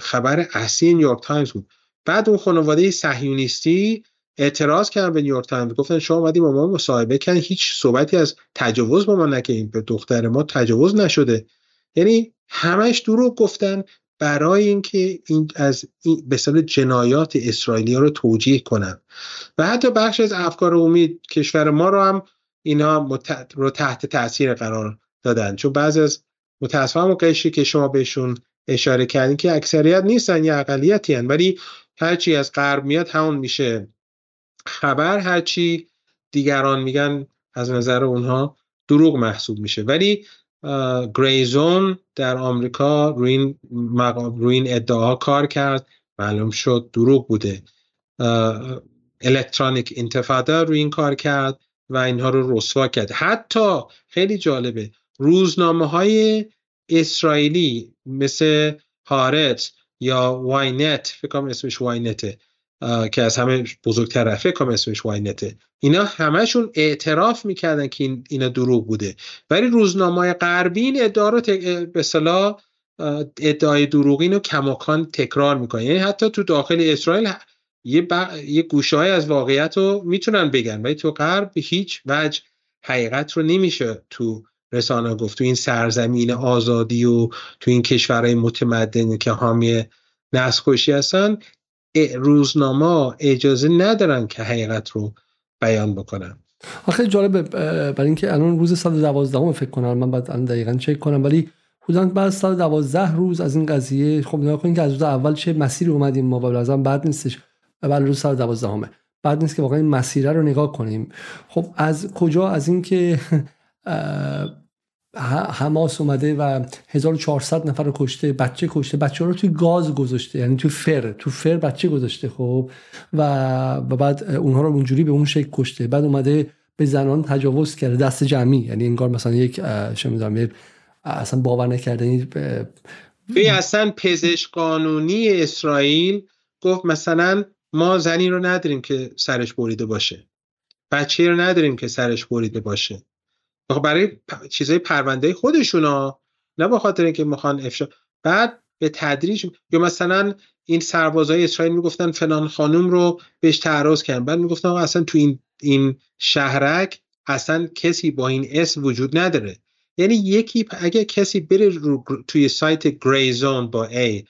خبر اصلی نیویورک تایمز بود. بعد اون خانواده صهیونیستی اعتراض کردن به نیویورک تایمز. گفتن شما اومدی با ما مصاحبه کردین هیچ صحبتی از تجاوز با ما نکردین. به دختر ما تجاوز نشده. یعنی همش دروغ گفتن برای اینکه این از این به جنایات اسرائیلی ها رو توجیه کنن. و حتی بخش از افکار عمومی کشور ما رو هم اینا رو تحت تاثیر قرار دادن. چون بعضی از متاسفانه قشری که شما بهشون اشاره کردین که اکثریت نیستن یا اقلیتی هن. ولی هرچی از غرب میاد همون میشه. خبر هرچی دیگران میگن از نظر اونها دروغ محسوب میشه. ولی گریزون در آمریکا روی این, روی این ادعا کار کرد. معلوم شد دروغ بوده. الکترونیک انتفاده روی این کار کرد و اینها رو رسوا کرد. حتی خیلی جالبه روزنامه های اسرائیلی مثل هارت یا واینت فکر کنم اسمش واینته که از همه بزرگتره. فکر کنم اسمش واینته اینا همشون اعتراف می‌کردن که اینا دروغ بوده. ولی روزنامه غربی این ادعا رو به صلاح ادعای دروغین رو کماکان تکرار می‌کنن. یعنی حتی تو داخل اسرائیل یه, ب... یه گوشه های از واقعیت رو می‌تونن بگن. ولی تو غرب هیچ وجه حقیقت رو نمیشه تو رسانه گفت تو این سرزمین آزادی و تو این کشورهای متمدن که حامی نسل هستن روزنامه اجازه ندارن که حقیقت رو بیان بکنن. خیلی جالبه برای اینکه الان روز 112 فکر کنم من بعد دقیقا چک کنم ولی حدودا بعد 112 روز از این قضیه خب نگاه کنید که از روز اول چه مسیری اومدیم ما و لازم بعد نیستش. اول روز 112 همه بعد نیست که واقعا این مسیره رو نگاه کنیم. خب از کجا؟ از اینکه حماس اومده و 1400 نفر رو کشته بچه کشته. بچه رو توی گاز گذاشته یعنی توی فر تو فر بچه گذاشته خب. و, و بعد اونها رو اونجوری به اون شکل کشته. بعد اومده به زنان تجاوز کرده دست جمعی. یعنی انگار مثلا یک چه اصلا باور نکردنی به اصلا پزشک قانونی اسرائیل گفت مثلا ما زنی رو نداریم که سرش بریده باشه. بچه رو نداریم که سرش بریده باشه. برای چیزای پرونده خودشونا نه به خاطر اینکه می‌خوان افشا. بعد به تدریج یا مثلا این سربازای اسرائیل می‌گفتن فلان خانم رو بهش تعرض کردن. بعد می‌گفتن اصلا تو این این شهرک اصلا کسی با این اسم وجود نداره. یعنی یکی اگه کسی بره توی سایت گریزون با A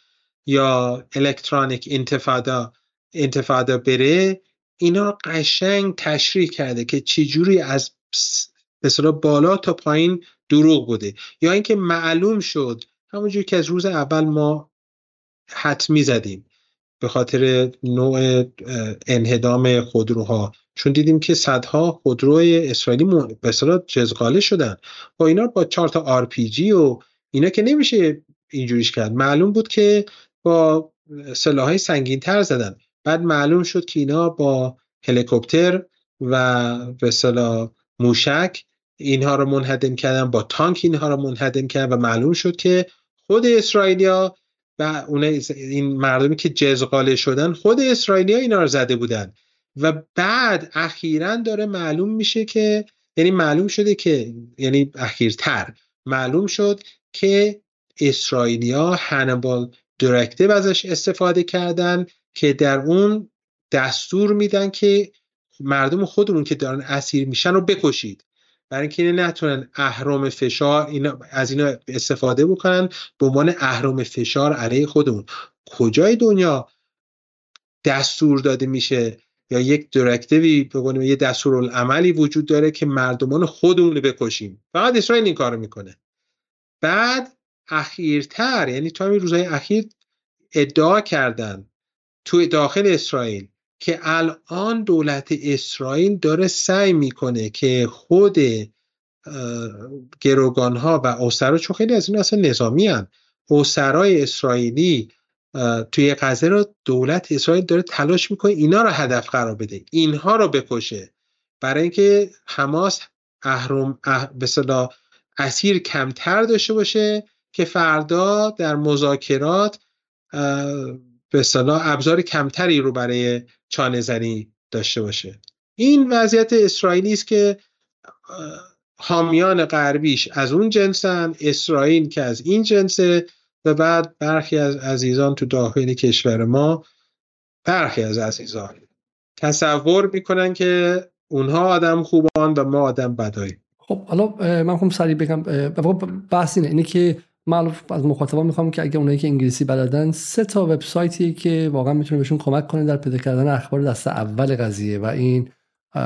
یا الکترونیک انتفادا انتفادا بره اینا قشنگ تشریح کرده که چجوری از به بالا تا پایین دروغ بوده. یا اینکه معلوم شد همونجور که از روز اول ما حتمی زدیم به خاطر نوع انهدام خودروها. چون دیدیم که صدها خودروی اسرائیلی به اصطلاح جزغاله شدن. با اینا با چهار تا آر پی جی و اینا که نمیشه اینجوریش کرد. معلوم بود که با سلاحهای سنگین تر زدن. بعد معلوم شد که اینا با هلیکوپتر و به موشک اینها رو منهدم کردن با تانک اینها رو منهدم کردن و معلوم شد که خود اسرائیلیا و اون این مردمی که جزغاله شدن خود اسرائیلیا اینا رو زده بودن. و بعد اخیرا داره معلوم میشه که یعنی معلوم شده که یعنی اخیرتر معلوم شد که اسرائیلیا هنبال درکتیو ازش استفاده کردن که در اون دستور میدن که مردم خودمون که دارن اسیر میشن رو بکشید. برای اینکه نتونن اهرام فشار اینا از اینا استفاده بکنن به عنوان اهرام فشار علیه خودمون. کجای دنیا دستور داده میشه یا یک درکتیوی بگونیم یه دستورالعملی وجود داره که مردمان خودمون بکشیم؟ فقط اسرائیل این کارو می‌کنه. بعد اخیرتر یعنی تا همین روزهای اخیر ادعا کردن توی داخل اسرائیل که الان دولت اسرائیل داره سعی می‌کنه که خود گروگان ها و اسرا چون خیلی از این اصلا نظامی هن اسرای اسرائیلی توی غزه رو دولت اسرائیل داره تلاش می‌کنه اینا رو هدف قرار بده اینها رو بکشه. برای اینکه حماس اهرم به صدا اسیر کمتر داشته باشه که فردا در مذاکرات به صلاح ابزار کمتری رو برای چانه زنی داشته باشه. این وضعیت اسرائیلی است که حامیان غربیش از اون جنسن اسرائیل که از این جنسه و بعد برخی از عزیزان تو داخل کشور ما برخی از عزیزان تصور می‌کنن که اونها آدم خوبان و ما آدم بدایی خب حالا من خواهم سریع بگم بحث اینه اینه که من از مخاطبان می‌خوام که اگه اونایی که انگلیسی بلدن سه تا وبسایتی که واقعا می‌تونه بهشون کمک کنه در پیدا کردن اخبار دست اول قضیه و این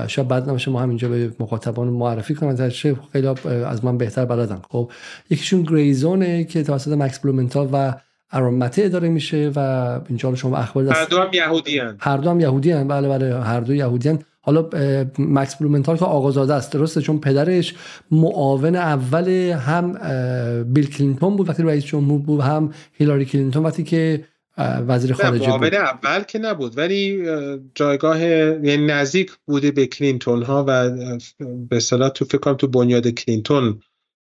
شاید بعد نمیشه ما همینجا به مخاطبان معرفی کنم در چه خیلی از من بهتر بلدن. خب یکیشون گریزونه که توسط مکس بلومنتال و ارامنه اداره میشه و اینجا شما اخبار دست هر دو هم یهودی هر دو هم یهودی بله بله هر دو یهودی حالا مکس بلومنتال که آقازاده است. درسته؟ چون پدرش معاون اول هم بیل کلینتون بود وقتی رئیس جمهور بود هم هیلاری کلینتون وقتی که وزیر خارجه معاون اول که نبود ولی جایگاه یعنی نزدیک بوده به کلینتون ها و به اصطلاح تو فکر کنم تو بنیاد کلینتون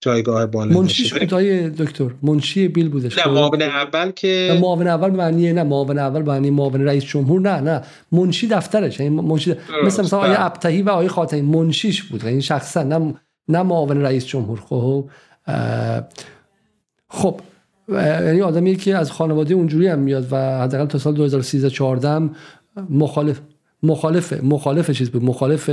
جایگاه بالا منشیش بود دکتر. منشی بیل بودش. نه خب؟ معاون اول که معاون اول معنی نه معاون اول معنی معاون رئیس جمهور نه نه. منشی دفترش یعنی منشی مثل مثلا آیه بله. ابتهی و آیه خاتمی منشیش بود. یعنی شخصا نه نه معاون رئیس جمهور. خب خب یعنی آدمی که از خانواده اونجوری هم میاد و حداقل تا سال 2013 14 مخالف مخالف مخالف چیز بود مخالف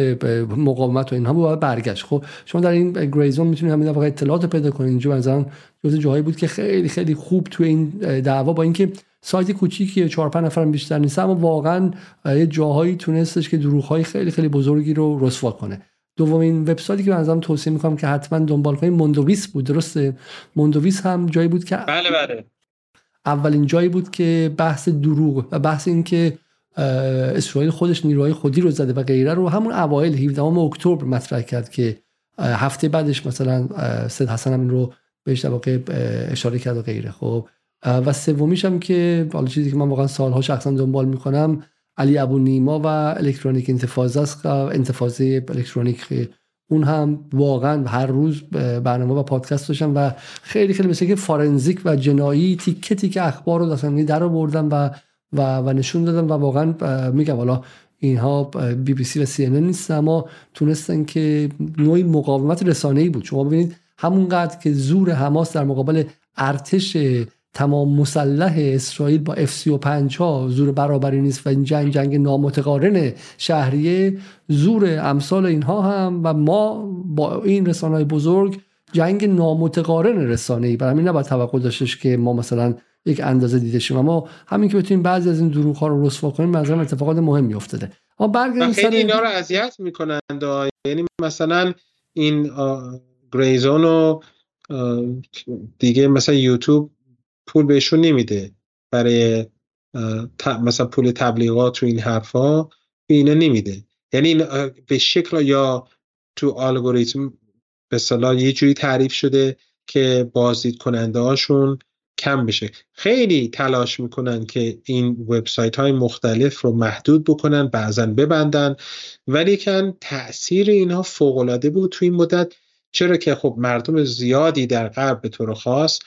مقاومت و اینها بود برگشت. خب شما در این گریزون می‌تونید همین واقع اطلاعات پیدا کنید. اینجا مثلا جزء جاهایی بود که خیلی خیلی خوب تو این دعوا با اینکه سایت کوچیکی 4 5 نفر بیشتر نیست اما واقعا یه جاهایی تونستش که دروغ های خیلی خیلی بزرگی رو رسوا کنه. دومین وبسایتی که من توصیه می‌کنم که حتما دنبال کنید موندویس بود درسته؟ موندویس هم جایی بود که بله بله. اولین جایی بود که بحث دروغ و بحث این که اسرائیل خودش نیروهای خودی رو زده و غیره رو همون اوایل 17 اکتبر مطرح کرد که هفته بعدش مثلا سید حسن هم رو بهش واقع اشاره کرد و غیره خب. و سومیش هم که حالا چیزی که من واقعا سالها شخصا دنبال می‌کنم علی ابو نیما و الکترونیک انتفاضه است انتفاضه الکترونیک اون هم واقعا هر روز برنامه و پادکست داشتم و خیلی خیلی مثل که فارنزیک و جنایی تیکه تیکه اخبار رو داشتم در بردم و و, و نشون دادن و واقعا میگم حالا اینها بی بی سی و سی نیست اما تونستن که نوعی مقاومت رسانه‌ای بود. شما ببینید همونقدر که زور حماس در مقابل ارتش تمام مسلح اسرائیل با F35 ها زور برابری نیست و این جنگ جنگ نامتقارن شهریه زور امثال اینها هم و ما با این رسانه بزرگ جنگ نامتقارن رسانه ای برای همین نباید توقع داشتش که ما مثلا یک اندازه دیده شیم. اما همین که بتونیم بعضی از این دروغ ها رو رسوا کنیم مثلا اتفاقات مهمی افتاده. اما برگردیم خیلی اینا رو اذیت می‌کنند. یعنی مثلا این گریزون و دیگه مثلا یوتیوب پول بهشون نمیده. برای مثلا پول تبلیغات و این حرفا به اینا نمیده. یعنی به شکل یا تو الگوریتم به صلاح یه جوری تعریف شده که بازدید کننده هاشون کم بشه. خیلی تلاش می‌کنن که این وبسایت های مختلف رو محدود بکنن بعضا ببندن ولی کن تاثیر اینها فوق العاده بود تو این مدت. چرا که خب مردم زیادی در غرب به طور خاص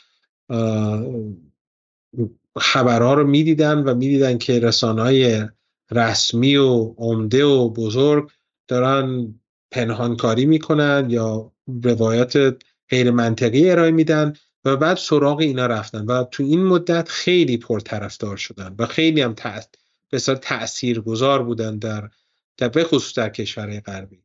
خبرها رو می‌دیدن و می‌دیدن که رسانه رسمی و عمده و بزرگ دارن پنهانکاری می‌کنن یا روایات غیر منطقی ارائه میدن. و بعد سراغ اینا رفتن. و تو این مدت خیلی پرطرفدار شدن و خیلی هم بسیار تأثیر گذار بودن در در خصوص در کشورهای غربی.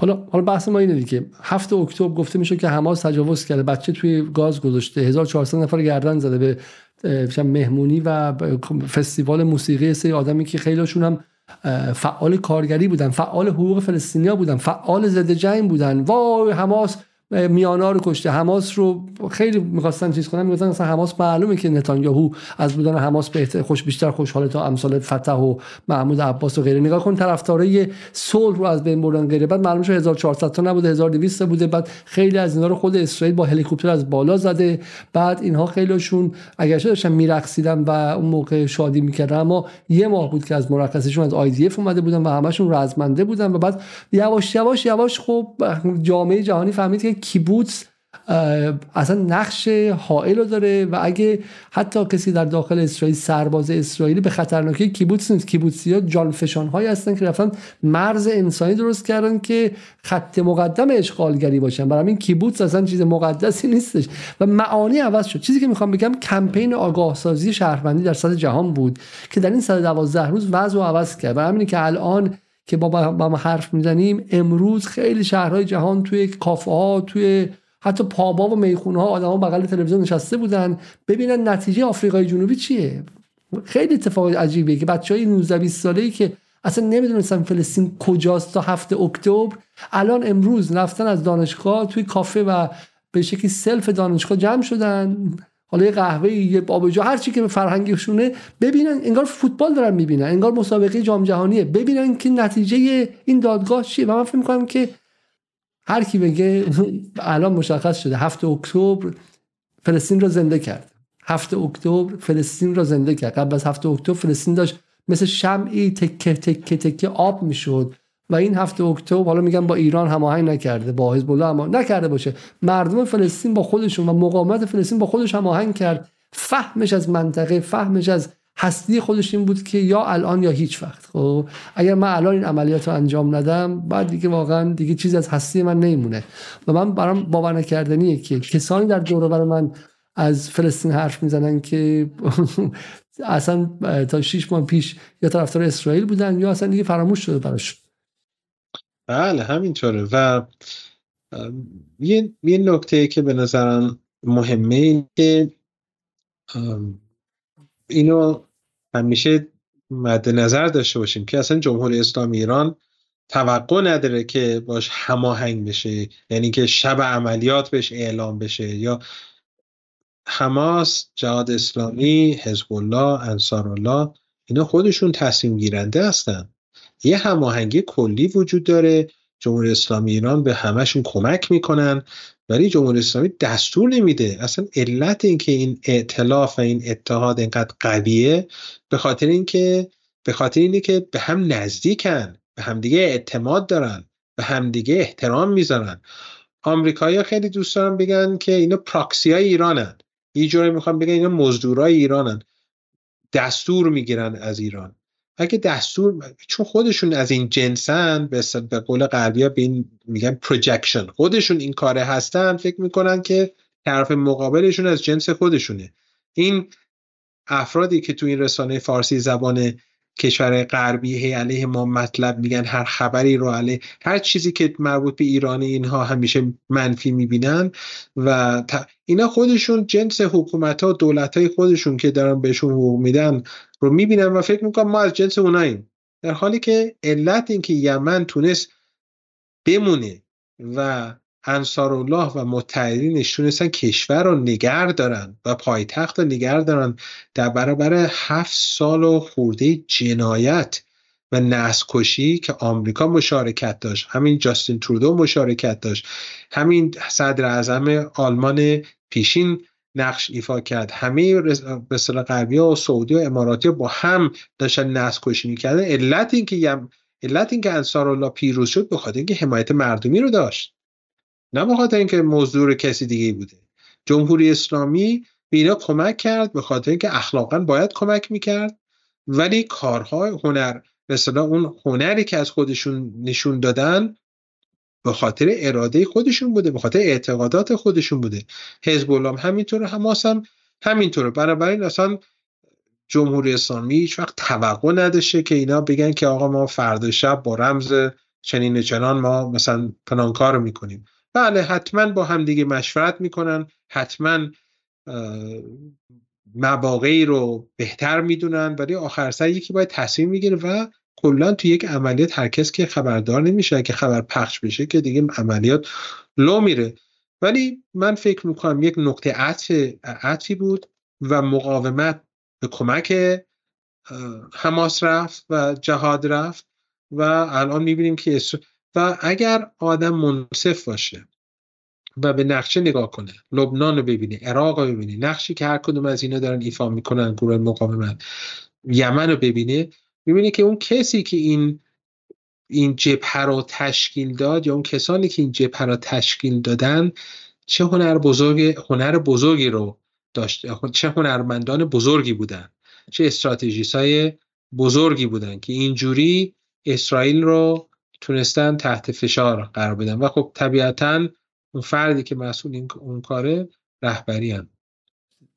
حالا حالا بحث ما اینه دیگه. هفته اکتبر گفته میشه که حماس تجاوز کرده. بچه توی گاز گذاشته. 1400 نفر گردن زده به مهمونی و فستیوال موسیقی سه آدمی که خیلیشون هم فعال کارگری بودن. فعال حقوق فلسطینیا بودن. فعال ضد جنگ بودن. وای حماس میانا رو کشته. حماس رو خیلی می‌خواستن چیز کنن می‌گفتن مثلا حماس معلومه که نتانیاهو از بودن حماس بهتر خوش بیشتر خوشحاله تا امثال فتح و محمود عباس و غیره. نگاه کن طرفدارای صلح رو از بین بردن غیره. بعد معلوم شد 1400 تا نبوده 1200 بوده. بعد خیلی از اینا رو خود اسرائیل با هلیکوپتر از بالا زده. بعد اینها خیلیشون اگر داشتن میرقصیدن و اون موقع شادی می‌کردن. اما یه ماه بود که از مرخصشون از آی دی اومده بودن و همشون رزمنده بودن و بعد یواش یواش یواش خب جامعه جهانی فهمید کیبوتس اصلا نقش حائل رو داره و اگه حتی کسی در داخل اسرائیل سرباز اسرائیلی به خطرناکی کیبوتس نیست. کیبوتسی ها جانفشان هایی هستن که رفتن مرز انسانی درست کردن که خط مقدم اشغالگری باشن. برای این کیبوتس اصلا چیز مقدسی نیستش. و معانی عوض شد. چیزی که می‌خوام بگم کمپین آگاه سازی شهروندی در سطح جهان بود که در این 112 روز وضع رو عوض کرد. برای همینه که الان که با, با ما حرف می‌زنیم امروز خیلی شهرهای جهان توی کافه ها توی حتی پابا و می‌خونه ها آدم ها بغل تلویزیون نشسته بودن. ببینن نتیجه آفریقای جنوبی چیه؟ خیلی اتفاق عجیبه که بچه های 19 20 ساله ای که اصلا نمی‌دونستن فلسطین کجاست تا هفته اکتبر الان امروز رفتن از دانشگاه توی کافه و به شکلی سلف دانشگاه جمع شدن. حالا یه قهوه یه آبجو هر چی که به فرهنگشونه ببینن انگار فوتبال دارن می‌بینن انگار مسابقه جام جهانیه. ببینن که نتیجه این دادگاه چیه. و من فکر می‌کنم که هر کی بگه الان مشخص شده. هفته اکتبر فلسطین را زنده کرد. هفته اکتبر فلسطین را زنده کرد. قبل از هفته اکتبر فلسطین داشت مثل شمعی تکه تکه تکه آب می‌شد. و این هفته اکتبر حالا میگم با ایران هماهنگ نکرده با حزب الله هم نکرده باشه. مردم فلسطین با خودشون و مقاومت فلسطین با خودش هماهنگ کرد. فهمش از منطقه فهمش از هستی خودش این بود که یا الان یا هیچ وقت. خب اگر من الان این عملیات رو انجام ندم بعد دیگه واقعا دیگه چیز از هستی من نمیمونه. و من برام باور نکردنیه که کسانی در دور من از فلسطین حرف می‌زنن که اصلا تا 6 ماه پیش یا طرفدار اسرائیل بودن یا اصلا دیگه فراموش شده براش. بله همینطوره. و یه, یه نکته که به نظرم مهمه این که اینو همیشه مد نظر داشته باشیم که اصلا جمهوری اسلامی ایران توقع نداره که باش هماهنگ بشه یعنی که شب عملیات بهش اعلام بشه یا حماس جهاد اسلامی حزب الله انصار الله اینا خودشون تصمیم گیرنده هستن. یه هماهنگی کلی وجود داره. جمهوری اسلامی ایران به همشون کمک می‌کنن ولی جمهوری اسلامی دستور نمیده. اصلا علت اینکه این ائتلاف و این اتحاد اینقدر قویه به خاطر اینکه به خاطر اینه که به هم نزدیکن به همدیگه اعتماد دارن به همدیگه احترام می‌ذارن. آمریکایی‌ها خیلی دوست دارن بگن که اینا پراکسی های ایرانن. یه جوری می‌خوام بگن اینا مزدورای ایرانن. دستور می‌گیرن از ایران. اگه دستور چون خودشون از این جنسن به, قول غربی به این میگن projection خودشون این کاره هستن فکر می‌کنن که طرف مقابلشون از جنس خودشونه. این افرادی که تو این رسانه فارسی زبان کشور غربی هی علیه ما مطلب میگن هر خبری رو علیه هر چیزی که مربوط به ایرانی اینها همیشه منفی می‌بینن و اینا خودشون جنس حکومت ها دولت های خودشون که دارن بهشون حقوق میدن رو می‌بینن و فکر می‌کنم ما از جنس اوناییم. در حالی که علت این که یمن تونست بمونه و انصار الله و متحدینش تونستن کشور رو نگر دارن و پایتخت رو نگر دارن در برابر هفت سال و خورده جنایت و نسل کشی که آمریکا مشارکت داشت همین جاستین ترودو مشارکت داشت همین صدر اعظم آلمان پیشین نقش ایفا کرد. همه به غربی و سعودی و اماراتی با هم داشتن نسل کشی می‌کردن. علت اینکه علت اینکه انصار الله پیروز شد به خاطر اینکه حمایت مردمی رو داشت. نه به خاطر اینکه موضوع کسی دیگه بوده. جمهوری اسلامی به اینا کمک کرد به خاطر اینکه اخلاقا باید کمک می‌کرد. ولی کارهای هنر مثلا اون هنری که از خودشون نشون دادن به خاطر اراده خودشون بوده به خاطر اعتقادات خودشون بوده. حزب الله همینطوره حماس هم همینطوره. بنابراین اصلا جمهوری اسلامی هیچ وقت توقع نداشته که اینا بگن که آقا ما فردا شب با رمز چنین چنان ما مثلا پنان کار می‌کنیم. بله حتما با همدیگه مشورت می‌کنن. حتما مواقعی رو بهتر می‌دونن. ولی آخر سر یکی باید تصمیم می‌گیره و کلا تو یک عملیات هر کس که خبردار نمیشه که خبر پخش بشه که دیگه عملیات لو میره. ولی من فکر می‌کنم یک نقطه عطف عطفی بود و مقاومت به کمک حماس رفت و جهاد رفت و الان می‌بینیم که و اگر آدم منصف باشه و به نقشه نگاه کنه لبنان رو ببینه عراق رو ببینه نقشی که هر کدوم از اینا دارن ایفا می‌کنن گروه مقاومت یمن رو ببینه می‌بینه که اون کسی که این این جبهه رو تشکیل داد یا اون کسانی که این جبهه رو تشکیل دادن چه هنر بزرگ هنر بزرگی رو داشت چه هنرمندان بزرگی بودن چه استراتژیست های بزرگی بودن که اینجوری اسرائیل رو تونستن تحت فشار قرار بدن و خب طبیعتا اون فردی که مسئول این اون کاره رهبری هم.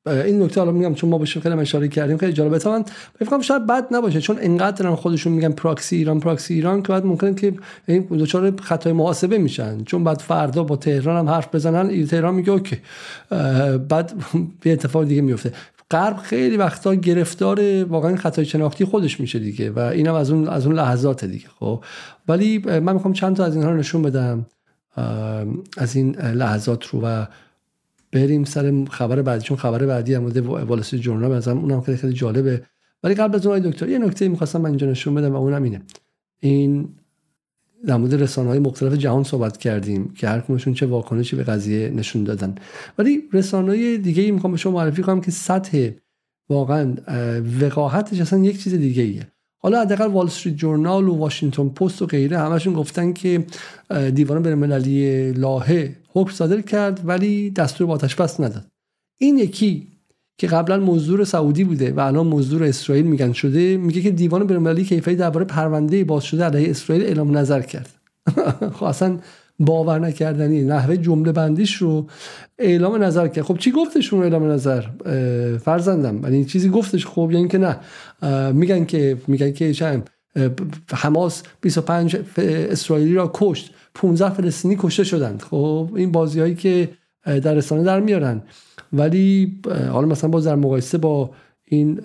این نکته حالا میگم چون ما بهش خیلی اشاره کردیم خیلی جالبه. تا من فکر شاید بد نباشه چون انقدر هم خودشون میگن پراکسی ایران پراکسی ایران که بعد ممکنه که این دچار خطای محاسبه میشن. چون بعد فردا با تهران هم حرف بزنن تهران میگه اوکی. بعد یه اتفاق دیگه میفته. غرب خیلی وقتا گرفتار واقعا خطای شناختی خودش میشه دیگه و اینم از اون از اون لحظات دیگه خب. ولی من می‌خوام چند تا از اینها رو نشون بدم از این لحظات رو و بریم سر خبر بعدی چون خبر بعدی هم بوده والسی جورنال بزنم اونم خیلی خیلی جالبه. ولی قبل از اون دکتر یه نکته می‌خواستم من اینجا نشون بدم و اونم اینه. این در مورد رسانه مختلف جهان صحبت کردیم که هر کمشون چه واکنشی به قضیه نشون دادن. ولی رسانه دیگه ای می‌خوام به شما معرفی کنم که سطح واقعا وقاحتش اصلا یک چیز دیگه ایه حالا حداقل وال استریت جورنال و واشنگتن پست و غیره همشون گفتن که دیوان بین‌المللی لاهه حکم صادر کرد ولی دستور با آتش بس نداد. این یکی که قبلا مزدور سعودی بوده و الان مزدور اسرائیل میگن شده میگه که دیوان بین‌المللی کیفری درباره پرونده باز شده علیه اسرائیل اعلام نظر کرد. خب اصلا باور نکردنی نحوه جمله بندیش رو اعلام نظر کرد. خب چی گفتش اون اعلام نظر؟ فرزندم. یعنی چیزی گفتش خب یعنی که نه. میگن که میگن که چند؟ حماس 25 اسرائیلی را کشت. 15 فلسطینی کشته شدند. خب این بازی هایی که در رسانه در میارن. ولی حالا مثلا باز در مقایسه با این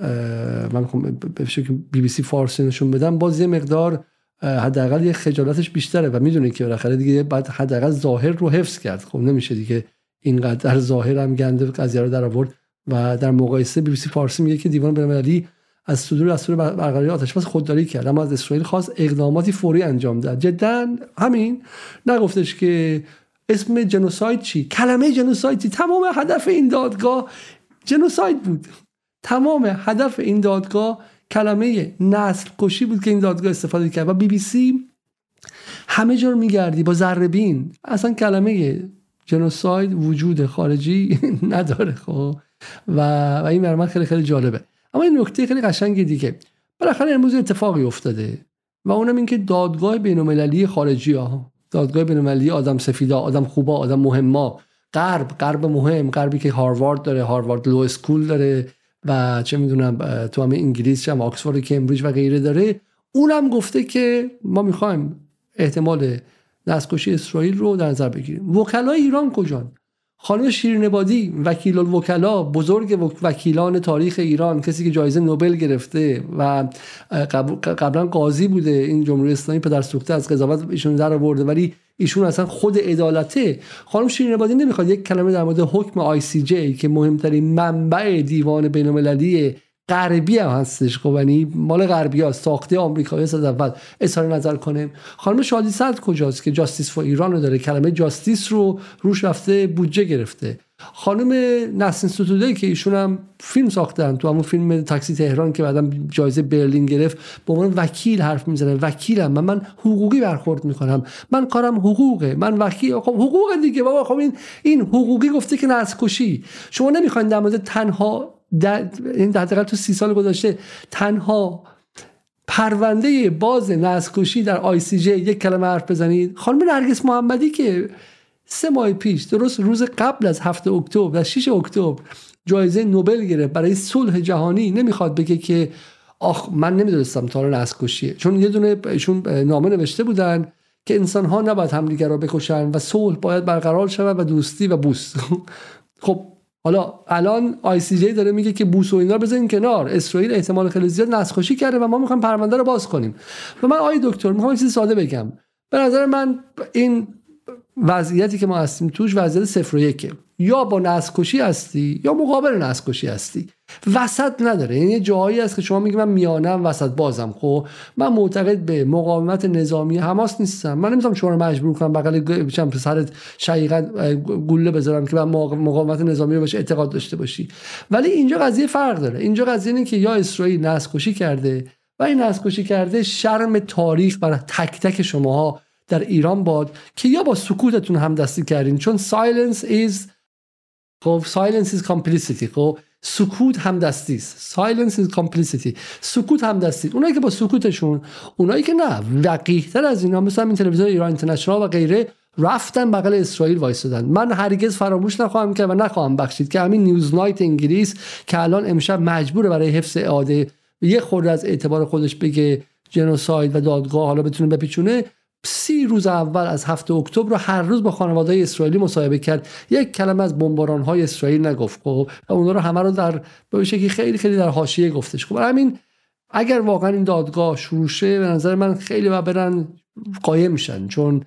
من به بی بی سی فارسی نشون بدم. باز یه مقدار حداقل یه خجالتش بیشتره و می‌دونه که بالاخره دیگه بعد حداقل ظاهر رو حفظ کرد. خب نمیشه دیگه اینقدر در ظاهر هم گنده قضیه رو در آورد و در مقایسه بی بی سی فارسی میگه که دیوان بین‌المللی از صدور دستور برقراری آتشبس خودداری کرد. اما از اسرائیل خواست اقداماتی فوری انجام داد جدا همین نگفتش که اسم جنوساید چی؟ کلمه جنوساید چی؟ تمام هدف این دادگاه جنوساید بود. تمام هدف این دادگاه کلمه نسل کشی بود که این دادگاه استفاده کرد. و بی بی سی همه جا رو میگردی. با ذره اصلا کلمه جنوساید وجود خارجی نداره خب. و, و این برای خیلی خیلی جالبه. اما این نکته خیلی قشنگی دیگه. بالاخره امروز اتفاقی افتاده و اونم اینکه دادگاه بین‌المللی خارجی ها دادگاه بین‌المللی آدم سفیدا آدم خوبا آدم مهما غرب غرب مهم. غربی که هاروارد داره هاروارد لو اسکول داره. و چه می‌دونم تو همه انگلیس چه آکسفورد کمبریج و غیره داره. اونم گفته که ما می‌خوایم احتمال دستکشی اسرائیل رو در نظر بگیریم. وکلای ایران کجان؟ خانم شیرین عبادی وکیل الوکلا بزرگ وکیلان تاریخ ایران کسی که جایزه نوبل گرفته و قبلا قاضی بوده این جمهوری اسلامی پدر سوخته از قضاوت ایشون در آورده ولی ایشون اصلا خود عدالته. خانم شیرین عبادی نمی‌خواد یک کلمه در مورد حکم آی سی جی که مهمترین منبع دیوان بین غربی هم هستش. خب یعنی مال غربی ها ساخته آمریکایی از اول اظهار نظر کنیم. خانم شادی صد کجاست که جاستیس فور ایران رو داره؟ کلمه جاستیس رو روش رفته بودجه گرفته. خانم نسرین ستوده که ایشون هم فیلم ساختن تو همون فیلم تاکسی تهران که بعدا جایزه برلین گرفت به عنوان وکیل حرف می‌زنه. وکیلم. من من حقوقی برخورد می‌کنم. من کارم حقوقه. من وکیل. خب حقوق دیگه بابا. خب این این حقوقی گفته که نسل کشی. شما نمی‌خواین در مورد تنها این در تو سی سال گذشته تنها پرونده باز نسل در آی سی جی یک کلمه حرف بزنید. خانم نرگس محمدی که سه ماه پیش درست روز قبل از هفته اکتبر در 6 اکتبر جایزه نوبل گرفت برای صلح جهانی نمی‌خواد بگه که آخ من نمی‌دونستم تا نسل چون یه دونه ایشون نامه نوشته بودن که انسان ها نباید همدیگر را بکشن و صلح باید برقرار شود و دوستی و بوس. خب حالا الان آی داره میگه که بوس و اینا بزنین کنار. اسرائیل احتمال خیلی زیاد نسخوشی کرده و ما می‌خوایم پرونده رو باز کنیم. و من آی دکتر می‌خوام چیز ساده بگم. به نظر من این وضعیتی که ما هستیم توش وضعیت صفر و یکه. یا با نسکشی هستی یا مقابل نسکشی هستی. وسط نداره. یعنی جایی است که شما میگی من میانم وسط بازم. خب من معتقد به مقاومت نظامی حماس نیستم. من نمی‌تونم شما رو مجبور کنم بغل چم پسرت شقیقا گوله بذارم که من مقاومت نظامی رو اعتقاد داشته باشی. ولی اینجا قضیه فرق داره. اینجا قضیه اینه که یا اسرائیل نسکشی کرده و این نسکشی کرده شرم تاریخ برای تک تک شماها در ایران باد که یا با سکوتتون همدستی کردین. چون silence is خب silence is complicity. خب سکوت همدستی است. silence is complicity. سکوت همدستی اونایی که با سکوتشون اونایی که نه وقیحتر از اینا مثل این تلویزیون ایران اینترنشنال و غیره رفتن بغل اسرائیل وایسادن. من هرگز فراموش نخواهم کرد و نخواهم بخشید که همین نیوز نایت انگلیس که الان امشب مجبور برای حفظ اعاده یه خورده از اعتبار خودش بگه جنوساید و دادگاه حالا بتونه بپیچونه سی روز اول از هفته اکتبر رو هر روز با خانواده اسرائیلی مصاحبه کرد. یک کلمه از بمباران های اسرائیل نگفت. خب و اونا رو همه رو در به شکلی خیلی خیلی در حاشیه گفتش. خب همین اگر واقعا این دادگاه شروع شه به نظر من خیلی و برن قایم میشن. چون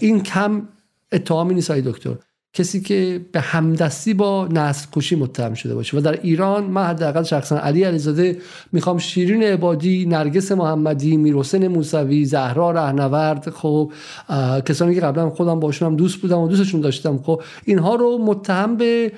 این کم اتهامی نیست دکتر. کسی که به همدستی با نسل کشی متهم شده باشه. و در ایران من حداقل شخصا علی علیزاده می‌خوام شیرین عبادی نرگس محمدی میرحسین موسوی زهرا رهنورد خب کسانی که قبلا خودم باشون دوست بودم و دوستشون داشتم خب اینها رو متهم به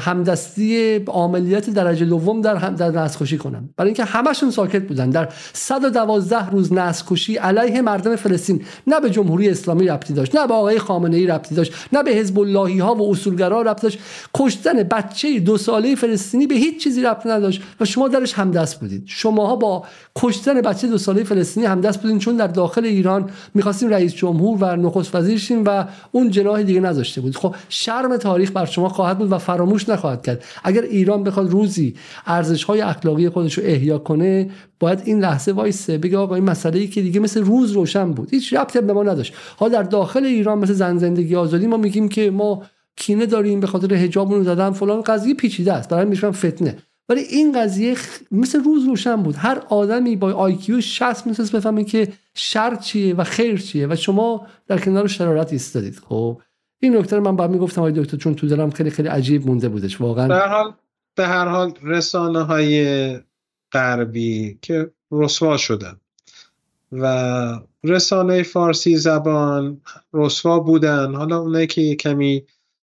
همدستی عملیات درجه دوم در هم در نسخوشی کنن. برای اینکه همشون ساکت بودن. در 112 روز نسخوشی علیه مردم فلسطین. نه به جمهوری اسلامی ربطی داشت نه به آقای خامنه ای ربطی داشت نه به حزب اللهی ها و اصولگرا ربطی داشت. کشتن بچه دو ساله فلسطینی به هیچ چیزی ربطی نداشت و شما درش همدست بودید. شماها با کشتن بچه دو ساله فلسطینی همدست بودید چون در داخل ایران می‌خواستیم رئیس جمهور و نخست وزیر و اون جناح دیگه نذاشته بود. خب شرم تاریخ بر شما خواهد بود و فراموش نخواهد کرد. اگر ایران بخواد روزی ارزش های اخلاقی خودش رو احیا کنه باید این لحظه وایسه بگه آقا این مسئله ای که دیگه مثل روز روشن بود. هیچ ربطی به ما نداشت. حالا در داخل ایران مثل زن زندگی آزادی ما میگیم که ما کینه داریم به خاطر حجابمون زدن فلان قضیه پیچیده است. برای میشم فتنه. ولی این قضیه مثل روز روشن بود. هر آدمی با آی کیو 60 می‌تونست بفهمه که شر چیه و خیر چیه و شما در کنار شرارت ایستادید. خب این نکته من بعد می‌گفتم آقای دکتر چون تو دلم خیلی خیلی عجیب مونده بودش. واقعا به هر حال به هر حال رسانه های غربی که رسوا شدن و رسانه فارسی زبان رسوا بودن. حالا اونایی که کمی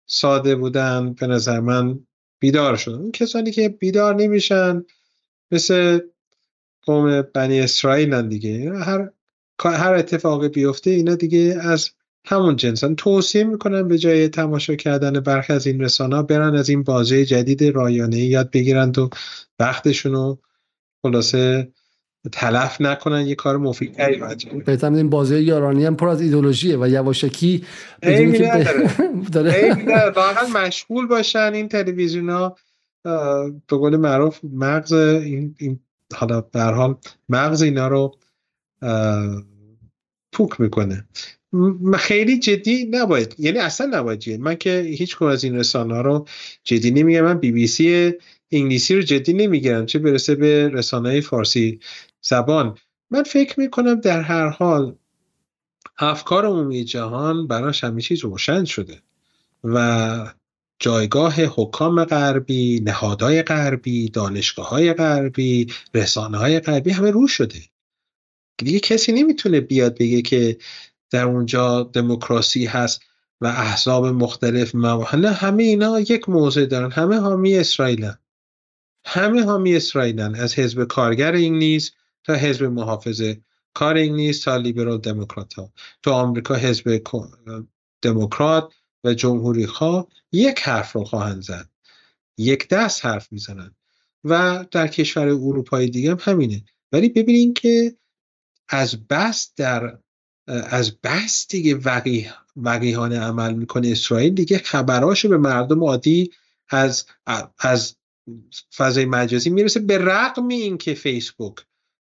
ساده بودن به نظر من بیدار شدن. اون کسانی که بیدار نمیشن مثل قوم بنی اسرائیل دیگه. هر هر اتفاقی بیفته اینا دیگه از همون جنسان توصیه می‌کنم به جای تماشا کردن برخی از این رسانه برن از این بازه جدید رایانه یاد بگیرند و وقتشون رو خلاصه تلف نکنن یه کار مفید بهتر این بازی یارانی هم پر از ایدولوژیه و یواشکی داره. واقعا مشغول باشن این تلویزیون ها به قول معروف مغز این, این حالا به حال مغز اینا رو پوک می‌کنه. خیلی جدی نباید. یعنی اصلا نباید جدی. من که هیچ کنم از این رسانه ها رو جدی نمیگم. من بی بی سی انگلیسی رو جدی نمی‌گیرم. چه برسه به رسانه فارسی. زبان. من فکر می‌کنم در هر حال افکار عمومی جهان براش همه چیز روشن شده و جایگاه حکام غربی، نهادهای غربی، دانشگاه های غربی، رسانه های غربی همه رو شده. دیگه کسی نمی‌تونه بیاد بگه که در اونجا دموکراسی هست و احزاب مختلف نه همه اینا یک موضع دارن. همه حامی اسرائیلن. همه حامی اسرائیلن. از حزب کارگر انگلیس تا حزب محافظه کار انگلیس تا لیبرال دموکرات ها. تو آمریکا حزب دموکرات و جمهوری خواه یک حرف رو خواهند زد. یک دست حرف می‌زنن و در کشور اروپای دیگه هم همینه. ولی ببینین که از بس در از بس دیگه وقیه وقیهانه عمل می‌کنه اسرائیل دیگه خبراشو به مردم عادی از از فضای مجازی می‌رسه. به رغم اینکه فیسبوک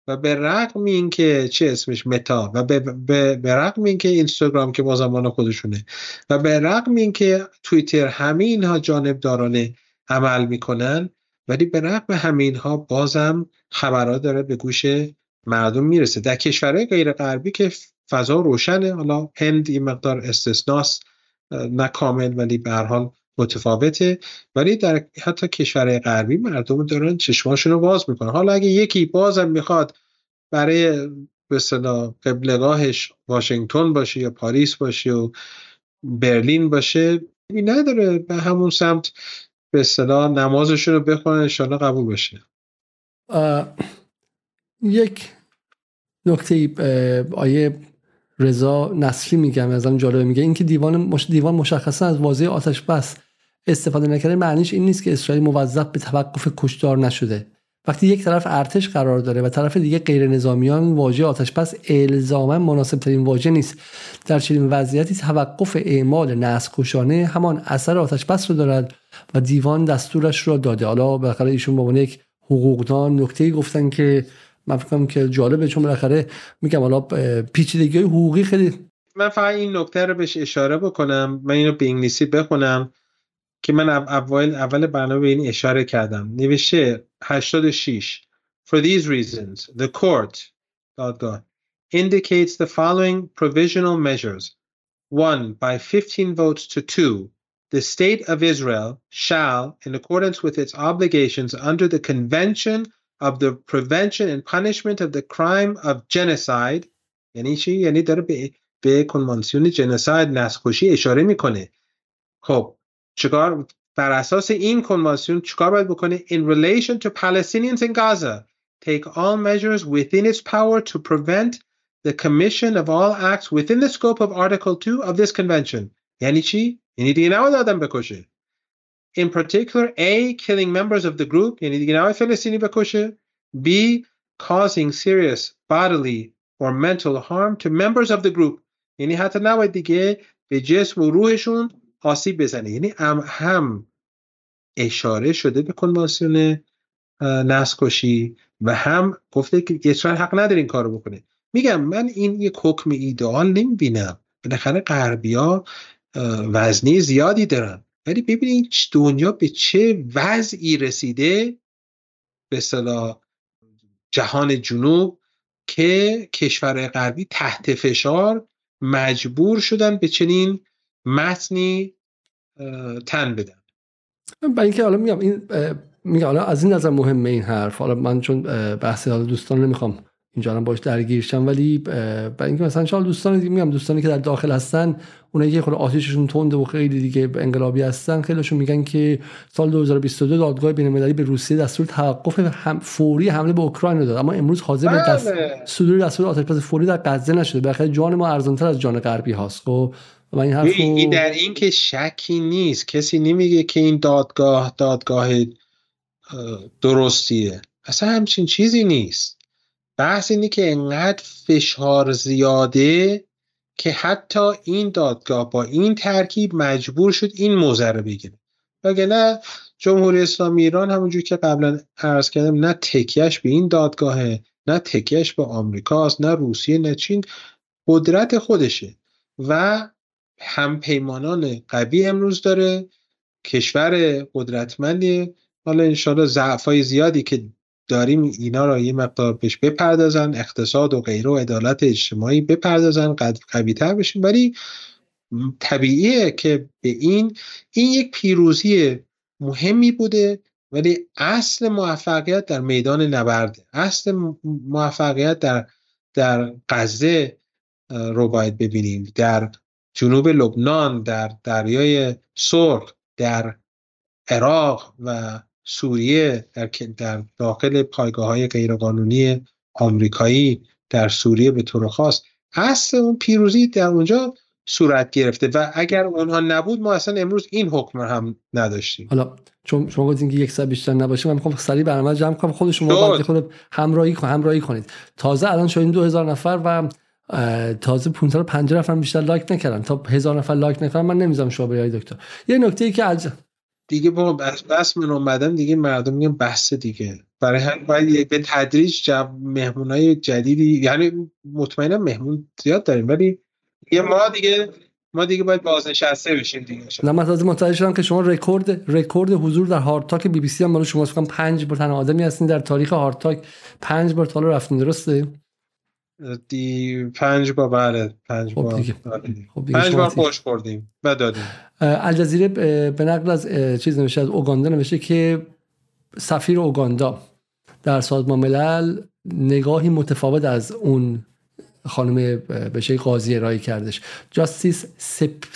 و به رغم اینکه چه اسمش؟ متا و به, به, به رغم اینکه اینستاگرام که با زمان خودشونه. و به رغم اینکه توییتر همه اینها جانبدارانه عمل می‌کنن ولی به رغم همه اینها بازم خبرها داره به گوش مردم می‌رسه. در کشورهای غیر غربی که فضا روشنه حالا هند این مقدار استثناست نه کامل ولی به هر حال متفاوته ولی در حتی کشورهای غربی مردم دارن چشماشون رو باز می‌کنن حالا اگه یکی بازم می‌خواد برای به اصطلاح قبلگاهش واشنگتن باشه یا پاریس باشه و برلین باشه نداره به همون سمت به اصطلاح نمازشون رو بخونه انشالله قبول بشه یک نکته آیه رضا نصری میگم ازم جالبه میگه اینکه دیوان. دیوان مشخصا از واژه آتش بس استفاده نکرده معنیش این نیست که اسرائیل موظف به توقف کشدار نشده. وقتی یک طرف ارتش قرار داره و طرف دیگه غیر نظامیان واژه آتش بس الزاما مناسب ترین واژه نیست. در چنین وضعیتی توقف اعمال نسل همان اثر آتش بس رو دارد و دیوان دستورش رو داده. حالا بالاخره ایشون به یک حقوقدان نکته گفتن که من فکر که جالبه چون بالاخره میگم حالا پیچیدگی حقوقی خیلی من فقط این نکته رو بهش اشاره بکنم من اینو به انگلیسی بخونم. که من اول اول برنامه به این اشاره کردم نوشته 86 For these reasons the court دادگاه indicates the following provisional measures one by 15 votes to 2 the state of Israel shall in accordance with its obligations under the convention of the prevention and punishment of the crime of genocide یعنی چی یعنی داره به به کنوانسیون جنساید نسخوشی اشاره میکنه خب چیکار بر اساس این کنوانسیون چیکار باید بکنه in relation to Palestinians in Gaza take all measures within its power to prevent the commission of all acts within the scope of article 2 of this convention یعنی چی یعنی دیگه نباید آدم بکشه in particular A killing members of the group یعنی دیگه نباید فلسطینی بکشه B causing serious bodily or mental harm to members of the group یعنی حتی نباید دیگه به جسم و روحشون آسیب بزنه. یعنی هم, هم اشاره شده به کنوانسیون نسکشی و هم گفته که اسرائیل حق نداره این کارو بکنه. میگم من این یک حکم ایدئال نمی‌بینم. بالاخره غربیا وزنی زیادی دارن. ولی ببینید دنیا به چه وضعی رسیده؟ به صلاح جهان جنوب که کشور غربی تحت فشار مجبور شدن به چنین متنی تن بدن برای اینکه حالا میگم این میگم حالا از این نظر مهمه این حرف. حالا من چون بحث حالا دوستان نمی‌خوام اینجا هم باش درگیر شم ولی برای اینکه مثلا چال دوستان دیگه میگم دوستانی که در داخل هستن اونایی که خود آتیششون تنده و خیلی دیگه انقلابی هستن خیلیشون میگن که سال 2022 دادگاه بین‌المللی به روسیه دستور توقف هم فوری حمله به اوکراین داد. اما امروز حاضر به دست بله. صدور دستور آتش‌بس فوری در غزه نشده. بالاخره جان ما ارزانتر از جان غربی هاست. خب و این حرفو... در این که شکی نیست. کسی نمیگه که این دادگاه دادگاه درستیه. اصلا همچین چیزی نیست. بحث اینه که انقدر فشار زیاده که حتی این دادگاه با این ترکیب مجبور شد این موزه رو بگیره. وگرنه جمهوری اسلامی ایران همونجور که قبلا عرض کردم نه تکیش به این دادگاهه نه تکیش به آمریکاست نه روسیه نه چین. قدرت خودشه. و هم پیمانان قوی امروز داره کشور قدرتمندی. حالا انشاءالله ضعفای زیادی که داریم اینا را یه مقدار بهش بپردازن اقتصاد و غیره و عدالت اجتماعی بپردازن قوی تر بشیم. ولی طبیعیه که به این این یک پیروزی مهمی بوده ولی اصل موفقیت در میدان نبرده اصل موفقیت در در غزه رو باید ببینیم. در جنوب لبنان در دریای سرخ در عراق و سوریه در, در داخل پایگاه های غیرقانونی آمریکایی در سوریه به طور خاص. اصل اون پیروزی در اونجا صورت گرفته و اگر اونها نبود ما اصلا امروز این حکم هم نداشتیم. حالا چون شما گفتین که یک ساعت بیشتر نباشه من می‌خوام سریع برنامه جمع کنم. خود شما بعد خود همراهی همراهی کنید. تازه الان شاید 2000 نفر و تازه 550 نفر بیشتر لایک نکردن. تا هزار نفر لایک نکردن من نمی‌ذارم شما بیاید دکتر. یه نکته ای که از دیگه با بس, بس من اومدم دیگه مردم میگن بحث دیگه. برای هم باید به تدریج جب مهمونای جدیدی یعنی مطمئنم مهمون زیاد داریم ولی یه ما دیگه ما دیگه باید بازنشسته بشیم دیگه. نه من تازه متوجه شدم که شما رکورد رکورد حضور در هارد تاک بی بی سی هم برای شما فکر پنج بار تنها آدمی هستین در تاریخ هارد تاک. پنج بار تا رفتین درسته؟ دی پنج بار بله پنج خب بار آره. خب پنج بار خوش بردیم و دادیم الجزیره به نقل از چیز نوشته از اوگاندا نوشته که سفیر اوگاندا در سازمان ملل نگاهی متفاوت از اون خانم بشه قاضی ارائه کردش. Justice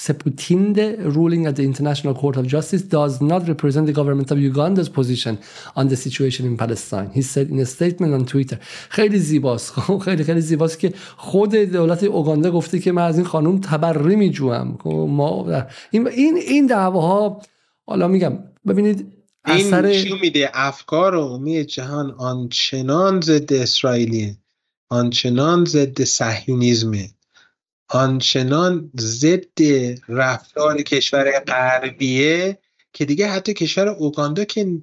Seputinde ruling at the International Court of Justice does not represent the government of Uganda's position on the situation in Palestine. He said in a statement on Twitter. خیلی زیباست. خب، خیلی خیلی زیباست که خود دولت اوگاندا گفته که من از این خانم تبری میجوام خب، ما این این این دعواها حالا میگم ببینید این میده؟ افکار عمومی جهان آنچنان ضد اسرائیلیه. آنچنان ضد صهیونیزمه. آنچنان ضد رفتار کشور غربیه که دیگه حتی کشور اوگاندا که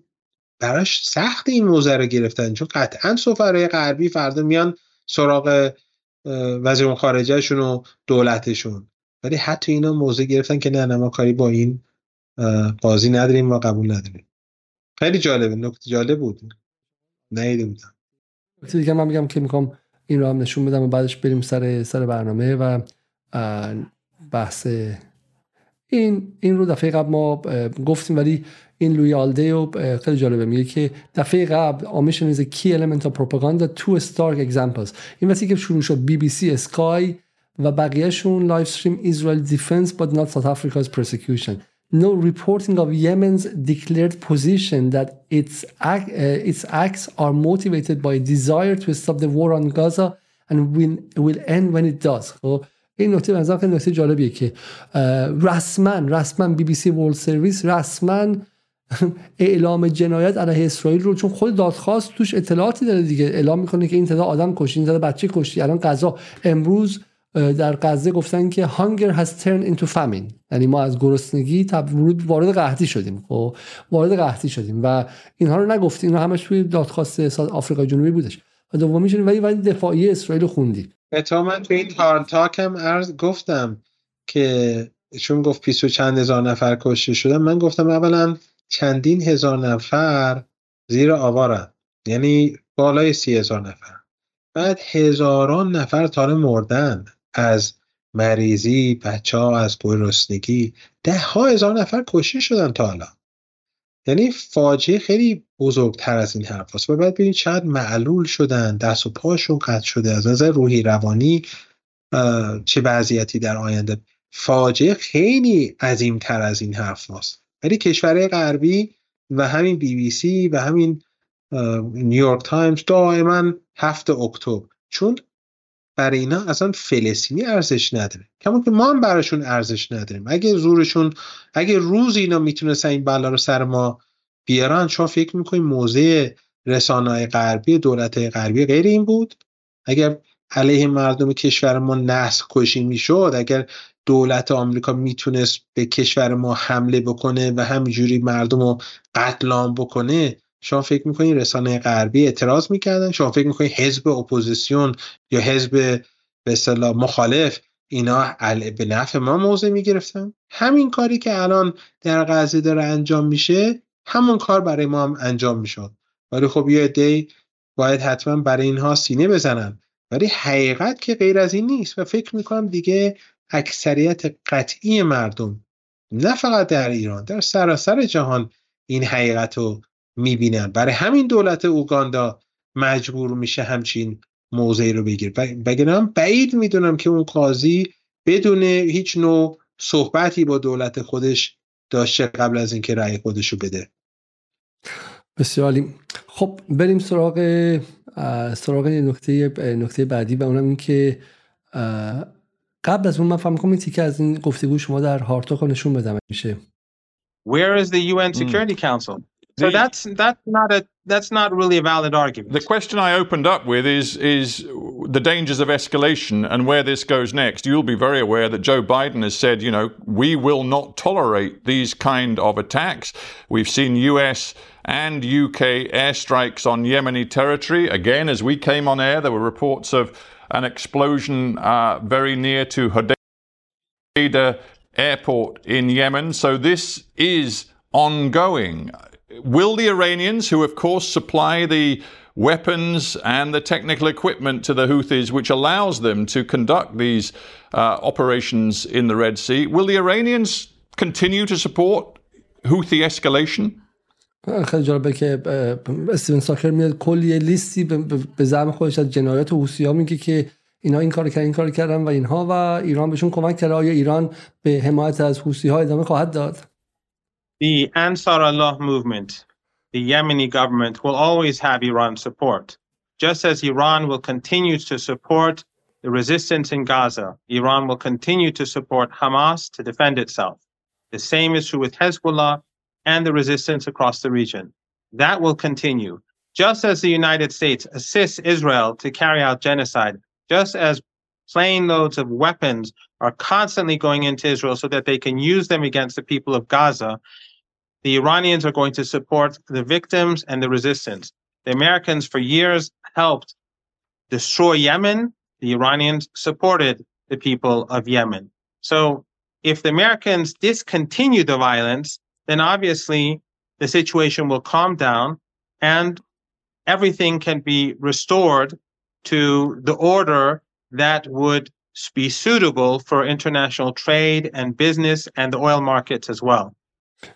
براش سخت این موزه رو گرفتن. چون قطعا سفرهای غربی فردا میان سراغ وزیر خارجهشون و دولتشون. ولی حتی اینا موضع گرفتن که نه ما کاری با این بازی نداریم و قبول نداریم. خیلی جالبه نکته جالب بود. نیده بودم دیگه من میگم که می‌خوام این رو هم نشون بدم و بعدش بریم سر سر برنامه و بحث این این رو دفعه قبل ما گفتیم ولی این لوی آلدیو خیلی جالبه. میگه که دفعه قبل آمیشن is a key element of propaganda two stark این وقتی که شروع شد بی بی سی اسکای و بقیهشون live stream Israel defense but not South Africa's persecution no reporting of Yemen's declared position that its, act, uh, its acts are motivated by a desire to stop the war on Gaza and will, will end when it does. خب این نکته بنظرم خیلی نکته جالبیه که رسما رسما بی بی سی ورلد سرویس رسما اعلام جنایت علیه اسرائیل رو چون خود دادخواست توش اطلاعاتی داره دیگه. اعلام می‌کنه که این تعداد آدم کشتی این تعداد بچه کشتی الان غذا امروز در غزه گفتن که hunger has turned into famine. یعنی ما از گرسنگی ورود وارد قحطی شدیم خب؟ وارد قحطی شدیم و اینها رو نگفتیم. اینها همش توی دادخواست آفریقای جنوبی بودش. و دومیش ولی ولی دفاعی اسرائیل خوندی اتفاقا من توی این تاکم عرض گفتم که چون گفت پیس و چند هزار نفر کشته شدن من گفتم اولا چندین هزار نفر زیر آوارن. یعنی بالای سی هزار نفر. بعد هزاران نفر تاره مردن. از مریضی بچه ها از گرسنگی. ده ها هزار نفر کشته شدن تا حالا یعنی فاجعه خیلی بزرگتر از این حرف هست و بعد ببینید چقدر معلول شدن دست و پاشون قطع شده. از نظر روحی روانی چه وضعیتی در آینده. فاجعه خیلی عظیمتر از این حرف هست ولی کشورهای غربی و همین بی بی سی و همین نیویورک تایمز دائما هفت اکتبر. چون برای اینا اصلا فلسطینی ارزش نداره. کما که ما هم براشون ارزش نداریم. اگه زورشون اگه زور اینا می‌تونستن این بلا رو سر ما بیارن شما فکر می‌کنید موضع رسانه غربی دولت غربی غیر این بود؟ اگر علیه مردم کشور ما نسل کشی می‌شد اگر دولت آمریکا می‌تونست به کشور ما حمله بکنه و همینجوری مردم رو قتل عام بکنه شما فکر می‌کنین رسانه غربی اعتراض می‌کردن؟ شما فکر می‌کنین حزب اپوزیسیون یا حزب به مخالف اینا به نفع ما موضع می‌گرفتن؟ همین کاری که الان در غزه داره انجام میشه همون کار برای ما هم انجام می‌شد. ولی خب یه عده باید حتما برای اینها سینه بزنن. ولی حقیقت که غیر از این نیست و فکر می‌کنم دیگه اکثریت قطعی مردم نه فقط در ایران در سراسر جهان این حقیقت رو می‌بینن. برای همین دولت اوگاندا مجبور میشه همچین موضعی رو بگیر. بگنم بعید می‌دونم که اون قاضی بدون هیچ نوع صحبتی با دولت خودش داشته قبل از اینکه رأی خودش رو بده. بسیار خب بریم سراغ سراغ نکته نکته بعدی و اونم این که قبل از اون من فهم کنم این تیکه از این گفتگو شما در هارتوک نشون بدم. میشه. Where is the UN Security mm. Council? So the, that's that's not a that's not really a valid argument. The question I opened up with is is the dangers of escalation and where this goes next. You'll be very aware that Joe Biden has said, you know, we will not tolerate these kind of attacks. We've seen US and UK airstrikes on Yemeni territory. Again, as we came on air, there were reports of an explosion uh, very near to Hodeida airport in Yemen. So this is ongoing Will the Iranians, who of course supply the weapons and the technical equipment to the Houthis, which allows them to conduct these uh, operations in the Red Sea, will the Iranians continue to support Houthi escalation? خیلی جالبه که استیون ساکر میاد کلی لیستی به زعم خودش از جنایات حوسی ها میگه که اینا این کار کردن این کار کردن و اینها و ایران بهشون کمک کرده آیا ایران به حمایت از حوسی ها ادامه خواهد داد the Ansar Allah movement, the Yemeni government will always have Iran support. Just as Iran will continue to support the resistance in Gaza, Iran will continue to support Hamas to defend itself. The same is true with Hezbollah and the resistance across the region. That will continue. Just as the United States assists Israel to carry out genocide, just as plane loads of weapons are constantly going into Israel so that they can use them against the people of Gaza, the Iranians are going to support the victims and the resistance. The Americans, for years, helped destroy Yemen. The Iranians supported the people of Yemen. So if the Americans discontinue the violence, then obviously the situation will calm down and everything can be restored to the order that would be suitable for international trade and business and the oil markets as well.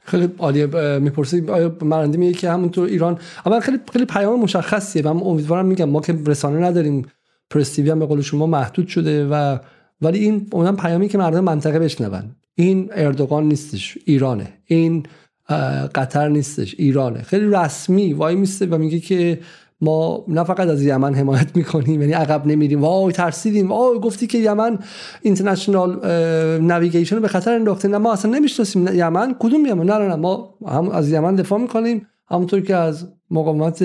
خیلی عالیه می‌پرسید آیا مرنده میگه که همونطور ایران؟ اما خیلی خیلی پیام مشخصیه و من امیدوارم میگم ما که رسانه نداریم پرستیوی هم به قول شما محدود شده و ولی این اونم پیامی که مردم منطقه بشنون. این اردوغان نیستش ایرانه. این قطر نیستش ایرانه. خیلی رسمی وای میسته و میگه که ما نه فقط از یمن حمایت می‌کنیم یعنی عقب نمیریم. وای ترسیدیم. وای گفتی که یمن اینترنشنال نویگیشن به خطر انداخته. نه ما اصلا نمی‌شناسیم. یمن کدوم یمن؟ نه نه ما هم از یمن دفاع می‌کنیم همونطور که از مقاومت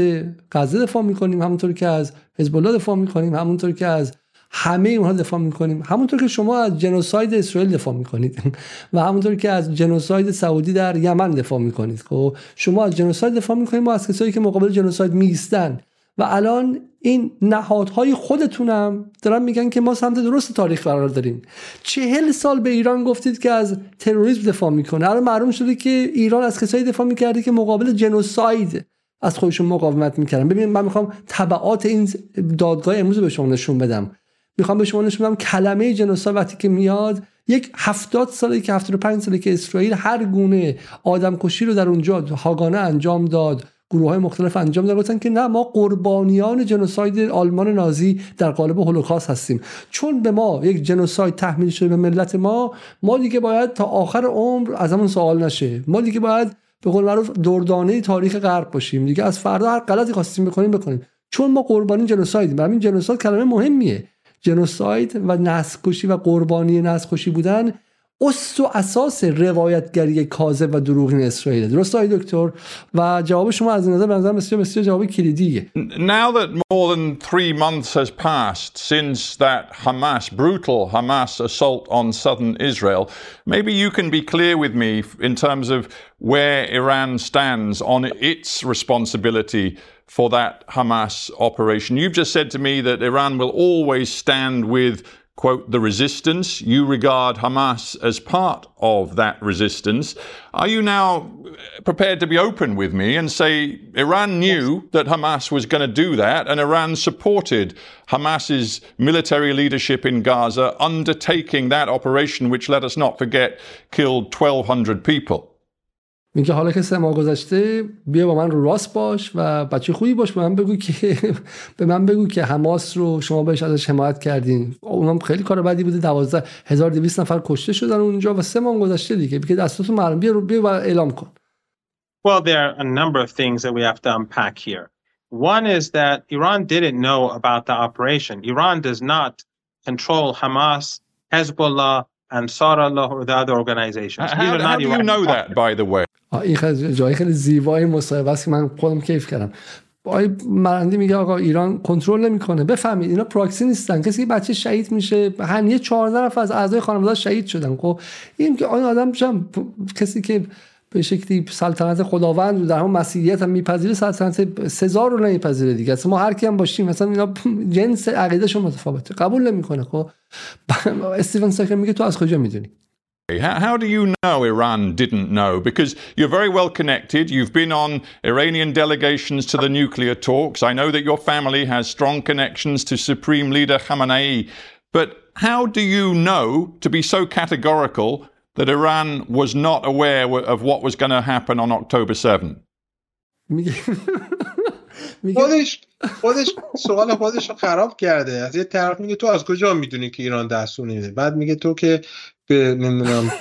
غزه دفاع می‌کنیم همونطور که از حزب الله دفاع می‌کنیم همونطور که از همه اونها دفاع می‌کنیم. همونطور که شما از جنوساید اسرائیل دفاع می‌کنید. و همونطور که از جنوساید سعودی در یمن دفاع می‌کنید. خب شما از جنوساید دفاع می‌کنید. ما از کسایی که مقابل جنوساید میستن و الان این نهادهای خودتونم دارن میگن که ما سمت درست تاریخ قرار داریم. چهل سال به ایران گفتید که از تروریسم دفاع می‌کنه. الان معلوم شده که ایران از کسایی دفاع می‌کرده که مقابل جنوساید از خودشون مقاومت می‌کردن. ببینید من می‌خوام تبعات این دادگاه امروز به شما نشون بدم. می‌خوام به شما نشون بدم کلمه جنوساید وقتی که میاد یک هفتاد ساله که هفتاد پنج ساله که اسرائیل هر گونه آدم کشی رو در اونجا هاگانه انجام داد. گروه های مختلف انجام دادن گفتن که نه ما قربانیان جنوساید آلمان نازی در قالب هولوکاست هستیم. چون به ما یک جنوساید تحمیل شده به ملت ما ما دیگه باید تا آخر عمر از همون سوال نشه. ما دیگه باید به قول معروف دردانه تاریخ غرب باشیم. دیگه از فردا هر غلطی خواستیم بکنیم بکنیم. چون ما قربانی جنوسایدیم برای این جنوساید کلمه مهمیه. جنوساید و نسل و قربانی نسل بودن اس و اساس روایتگری کاذب و دروغین اسرائیل درست آقای دکتر و جواب شما از این نظر به نظر بسیار بسیار جواب کلیدیه Now that more than three months has passed since that Hamas, brutal Hamas assault on southern Israel, maybe you can be clear with me in terms of where Iran stands on its responsibility for that Hamas operation. You've just said to me that Iran will always stand with quote, the resistance. You regard Hamas as part of that resistance. Are you now uh, prepared to be open with me and say Iran knew that Hamas was going to do that and Iran supported Hamas's military leadership in Gaza undertaking that operation, which let us not forget killed 1,200 people? میگه حالا که سه ماه گذشته بیا با من رو راست باش و بچه خوبی باش به من بگو که به من بگو که حماس رو شما بهش ازش حمایت کردین اونم خیلی کار بدی بوده 12200 نفر کشته شدن اونجا و سه ماه گذشته دیگه بگه دستاتون معلوم بیا رو بیا و اعلام کن Well, there are a number of things that we have to unpack here. One is that Iran didn't know about the operation. Iran does not control Hamas, Hezbollah, Ansar Allah, or the other organizations. How, how do you know that, by the way? این خیلی جای خیلی زیبای مصاحبه است که من خودم کیف کردم. آقای مرندی میگه آقا ایران کنترل نمی‌کنه. بفهمید اینا پراکسی نیستن. کسی بچه شهید میشه هم یه 14 نفر از اعضای خانواده شهید شدن. خب این که آن آدم جم کسی که به شکلی سلطنت خداوند رو در هم مسیحیت هم میپذیره سلطنت سزار رو نمیپذیره دیگه. اصلا ما هر کی هم باشیم مثلا اینا جنس عقیدهشون متفاوته. قبول نمی‌کنه. خب استیون ساکر میگه تو از کجا می‌دونی؟ How, how, do you know Iran didn't know? Because you're very well connected. You've been on Iranian delegations to the nuclear talks. I know that your family has strong connections to Supreme Leader Khamenei. But how do you know to be so categorical that Iran was not aware of what was going to happen on October 7? خودش خودش سوال خودش رو خراب کرده از یه طرف میگه تو از کجا میدونی که ایران دستور نمیده بعد میگه تو که به نمی‌دونم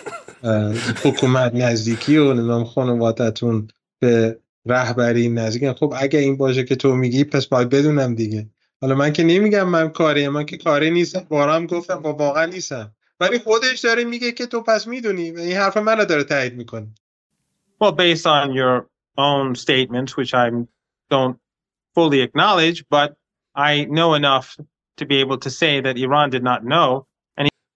حکومت نزدیکی و نمی‌دونم خانوادتون به رهبری نزدیک خب اگه این باشه که تو میگی پس باید بدونم دیگه. حالا من که نمیگم من کاری من که کاری نیستم. بارم گفتم با واقعا نیستم. ولی خودش داره میگه که تو پس می‌دونی این حرف منو داره تایید می‌کنه. Well, based on your own statements, which I don't fully acknowledge, but I know enough to be able to say that Iran did not know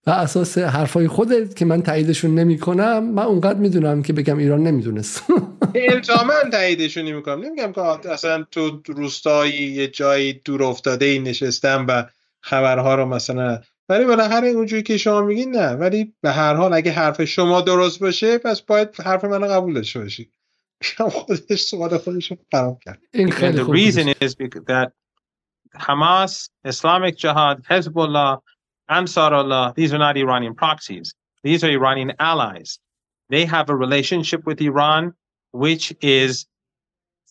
و اساس حرفای خودت که من تاییدشون نمی کنم من اونقدر می‌دونم که بگم ایران نمی‌دونست. الزاما تاییدشون نمی کنم نمیگم که اصلا تو روستایی یه جایی دور افتاده ای نشستم و خبرها رو مثلا ولی بالاخره اونجوری که شما میگین نه. ولی به هر حال اگه حرف شما درست باشه پس باید حرف منو قبول داشته باشی. خودش سوال خودش رو خراب کرد. این خیلی the reason is that Hamas, Islamic Jihad, Hezbollah Ansar Allah, these are not Iranian proxies. These are Iranian allies. They have a relationship with Iran, which is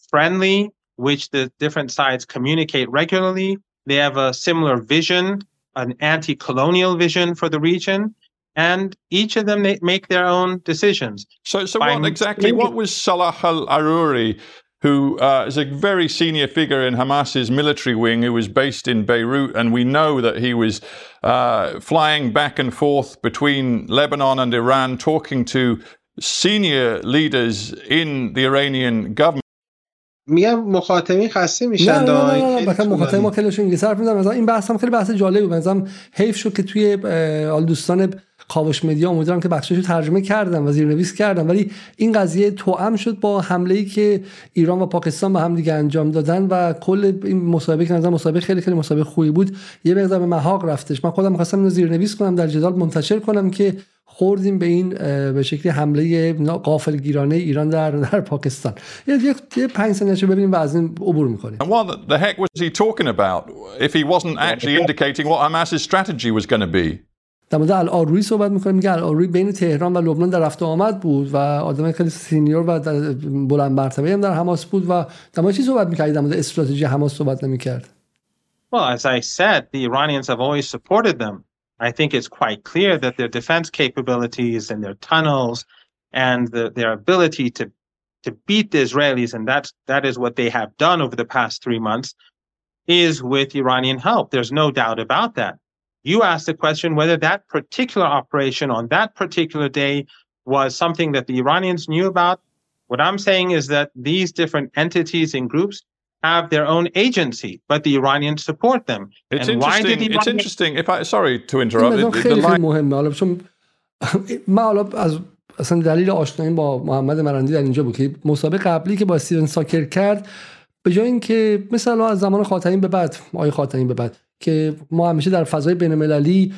friendly, which the different sides communicate regularly. They have a similar vision, an anti colonial vision for the region. And each of them make their own decisions. So, so what exactly? What was Salah al Aruri who uh, is a very senior figure in Hamas's military wing, who was based in Beirut, and we know that he was uh, flying back and forth between Lebanon and Iran, talking to senior leaders in the Iranian government. میگم مخاطبین خسته میشن نه نه نه نه مخاطب ما خیلیشون انگلیسی حرف میزنن این بحث هم خیلی بحث جالبی بود مثلا حیف شد که توی دوستان کاوش مدیا امیدوارم که بخشش رو ترجمه کردم و زیرنویس کردم. ولی این قضیه توأم شد با حمله ای که ایران و پاکستان به هم دیگه انجام دادن و کل این مسابقه که نظر مسابقه خیلی خیلی مسابقه خوبی بود. یه مقدار به محاق رفتش. من خودم خواستم اینو زیرنویس کنم در جدال منتشر کنم که خوردیم به این به شکلی حمله قافلگیرانه ایران در در پاکستان. یه 5 ثانیه ببینیم و از این عبور می‌کنیم. And what the heck was he talking about if he wasn't actually indicating what Hamas's strategy was going to be? در مورد الآروی صحبت میکنه میگه الآروی بین تهران و لبنان در رفت آمد بود و آدم خیلی سینیور و بلند مرتبه هم در حماس بود و در مورد چی صحبت میکرد در مورد استراتژی حماس صحبت نمیکرد Well, as I said, the Iranians have always supported them. I think it's quite clear that their defense capabilities and their tunnels and the, their ability to to beat the Israelis, and that's that is what they have done over the past three months, is with Iranian help. There's no doubt about that. You asked the question whether that particular operation on that particular day was something that the Iranians knew about. What I'm saying is that these different entities and groups have their own agency, but the Iranians support them. It's and why interesting. did It's Iranians- interesting. If I sorry to interrupt. این the- مقدار the خیلی خیلی line- مهمه حالا چون من حالا از اصلا دلیل آشنایی با محمد مرندی در اینجا بود که مسابقه قبلی که با استیون ساکر کرد به جای اینکه مثلا از زمان خاتمی به بعد آقای خاتمی به بعد که ما همیشه در فضای بین المللی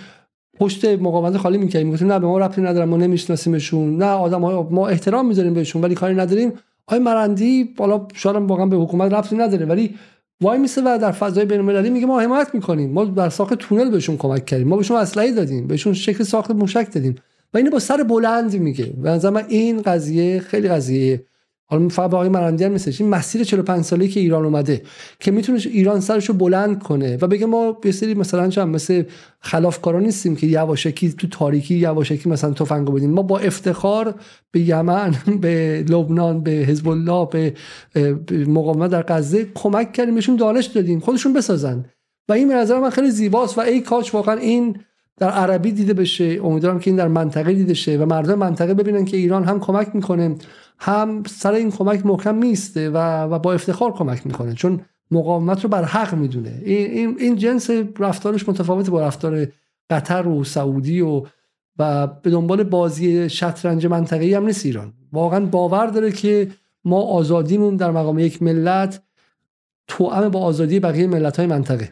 پشت مقاومت خالی می‌کردیم. می‌گفتیم نه به ما ربطی ندارم ما نمیشناسیمشون. نه آدم ما احترام می‌ذاریم بهشون ولی کاری نداریم. آقای مرندی حالا شاید واقعا به حکومت ربطی نداره ولی وای میسه و در فضای بین المللی میگه ما حمایت می‌کنیم. ما در ساخت تونل بهشون کمک کردیم. ما بهشون اسلحه دادیم بهشون شکل ساخت موشک دادیم. و اینو با سر بلند میگه. نظر من این قضیه خیلی قضیه حالا فقط با آقای نیستش. این مسیر 45 ساله که ایران اومده که می‌تونه ایران سرشو بلند کنه و بگه ما یه سری مثلا چند مثل خلافکارا نیستیم که یواشکی تو تاریکی یواشکی مثلا تفنگ بدیم ما با افتخار به یمن به لبنان به حزب الله به به مقاومت در غزه کمک کردیم بهشون دانش دادیم. خودشون بسازن. و این به نظر من خیلی زیباست و ای کاش واقعا این در عربی دیده بشه. امیدوارم که این در منطقه دیده شه و مردم منطقه ببینن که ایران هم کمک می‌کنه. هم سر این کمک محکم میسته و, و با افتخار کمک می‌کنه چون مقاومت رو بر حق می‌دونه. این, این, این جنس رفتارش متفاوت با رفتار قطر و سعودی و و به دنبال بازی شطرنج منطقه‌ای هم نیست ایران. واقعا باور داره که ما آزادیمون در مقام یک ملت توأم با آزادی بقیه ملت‌های منطقه.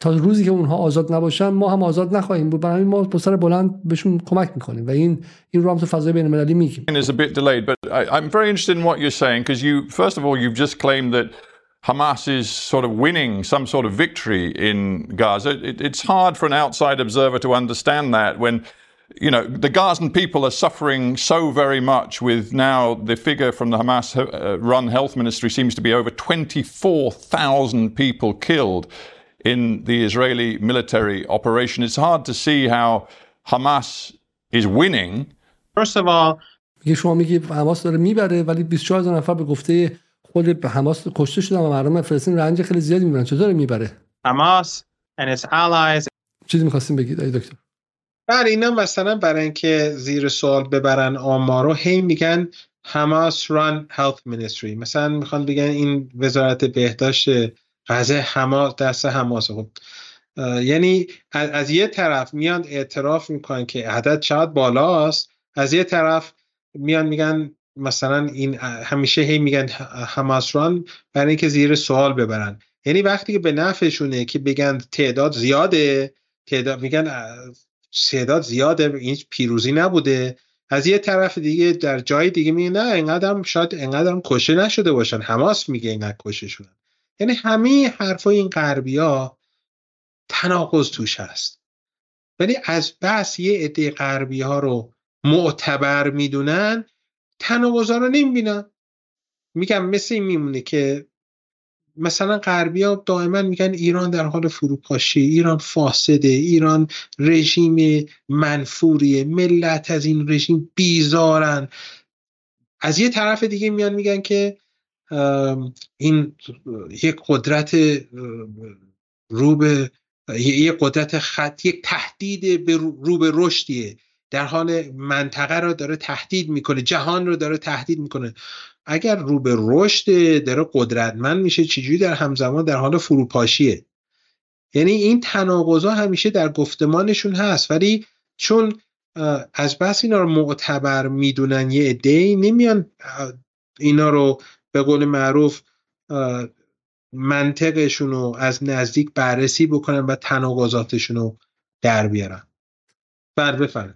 تا روزی که اونها آزاد نباشن ما هم آزاد نخواهیم بود برای ما با سر بلند بهشون کمک میکنیم و این این رو هم تو فضای بین المللی میگیم is a bit delayed, but I, I'm very interested in what you're saying because you, first of all, you've just claimed that Hamas is sort of winning some sort of victory in Gaza. It, it's hard for an outside observer to understand that when, you know, the Gazan people are suffering so very much with now the figure from the Hamas uh, run health ministry seems to be over 24,000 people killed In the Israeli military operation. It's hard to see how Hamas is winning. First of all, میگه شما میگی حماس داره می‌بره ولی 24 هزار نفر به گفته خود به حماس کشته شدن و مردم فلسطین رنج خیلی زیادی می‌برن. چطور می‌بره؟ Hamas and its allies. چیزی می‌خواستیم بگید ای دکتر. بله اینا مثلا برای اینکه زیر سوال ببرن آمارو هی میگن حماس ران هلت مینیستری مثلا می‌خوان بگن این وزارت بهداشت غزه حماس دست حماس خب یعنی از, از یه طرف میان اعتراف می‌کنن که عدد چقدر بالاست از یه طرف میان میگن مثلا این همیشه هی میگن ه- حماس ران برای اینکه زیر سوال ببرن. یعنی وقتی که به نفعشونه که بگن تعداد زیاده تعداد میگن تعداد زیاده این پیروزی نبوده. از یه طرف دیگه در جای دیگه میگه نه اینقدر شاید اینقدر هم کشته نشده باشن. حماس میگه اینقدر کشته شدن. یعنی همه حرفای این غربی ها تناقض توش هست. ولی از بس یه عده غربی ها رو معتبر می‌دونن تناقض ها رو نمی‌بینن. میگم مثل این میمونه که مثلا غربی ها دائما میگن ایران در حال فروپاشی ایران فاسده ایران رژیم منفوریه ملت از این رژیم بیزارن. از یه طرف دیگه میان میگن که این یک قدرت رو به یک قدرت خط یک تهدید به رو به رشدیه. در حال منطقه رو داره تهدید می‌کنه جهان رو داره تهدید می‌کنه. اگر رو به رشد داره قدرتمند میشه چجوری در همزمان در حال فروپاشیه؟ یعنی این تناقضا همیشه در گفتمانشون هست. ولی چون از بس اینا رو معتبر می‌دونن یه عده‌ای نمیان اینا رو به قول معروف منطقشون رو از نزدیک بررسی بکنن و تناقضاتشون رو در بیارن. بر بفرمایید.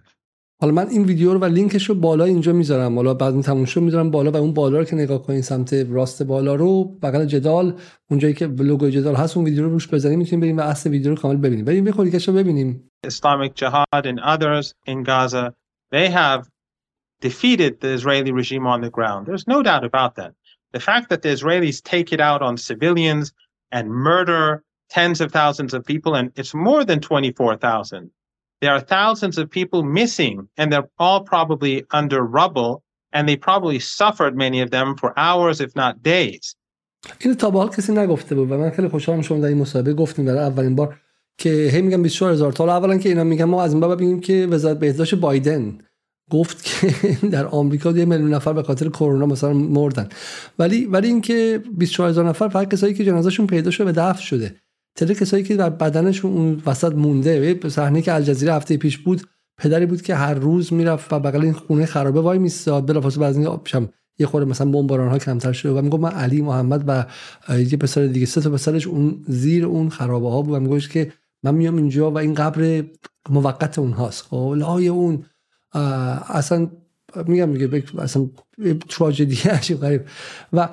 حالا من این ویدیو رو و لینکش رو بالا اینجا می‌ذارم. حالا بعد این تموم شد می‌ذارم بالا و اون بالا رو که نگاه کنین سمت راست بالا رو بغل جدال اونجایی که لوگو جدال هست اون ویدیو رو روش بزنید می‌تونید بریم و اصل ویدیو رو کامل ببینید بریم بخورید که ببینیم. Islamic Jihad and others in Gaza, they have defeated the Israeli regime on the ground. There's no doubt about that. The fact that the Israelis take it out on civilians and murder tens of thousands of people, and it's more than 24,000. There are thousands of people missing, and they're all probably under rubble, and they probably suffered, many of them, for hours, if not days. این تا به حال کسی نگفته بود و من خیلی خوشحالم شما در این مصاحبه گفتیم برای اولین بار که هی میگن 24 هزار تا اولا که اینا میگن ما از این بابا بگیم که وزارت بهداشت بایدن گفت که در آمریکا یه میلیون نفر به خاطر کرونا مثلا مردن. ولی ولی اینکه 24 هزار نفر فقط کسایی که جنازهشون پیدا شده به دفن شده. تعداد کسایی که در بدنشون اون وسط مونده. صحنه که الجزیره هفته پیش بود پدری بود که هر روز می‌رفت و بغل این خونه خرابه وای میستاد بلافاصله از این یه خورده مثلا بمباران ها کمتر شده و میگم من علی محمد و یه پسر دیگه سه تا پسرش اون زیر اون خرابه ها بود. و میگوش که من میام اینجا و این قبر موقت اونهاست. خب لای اون اصلا میگم میگه اصلا تراژدی عجیب غریب. و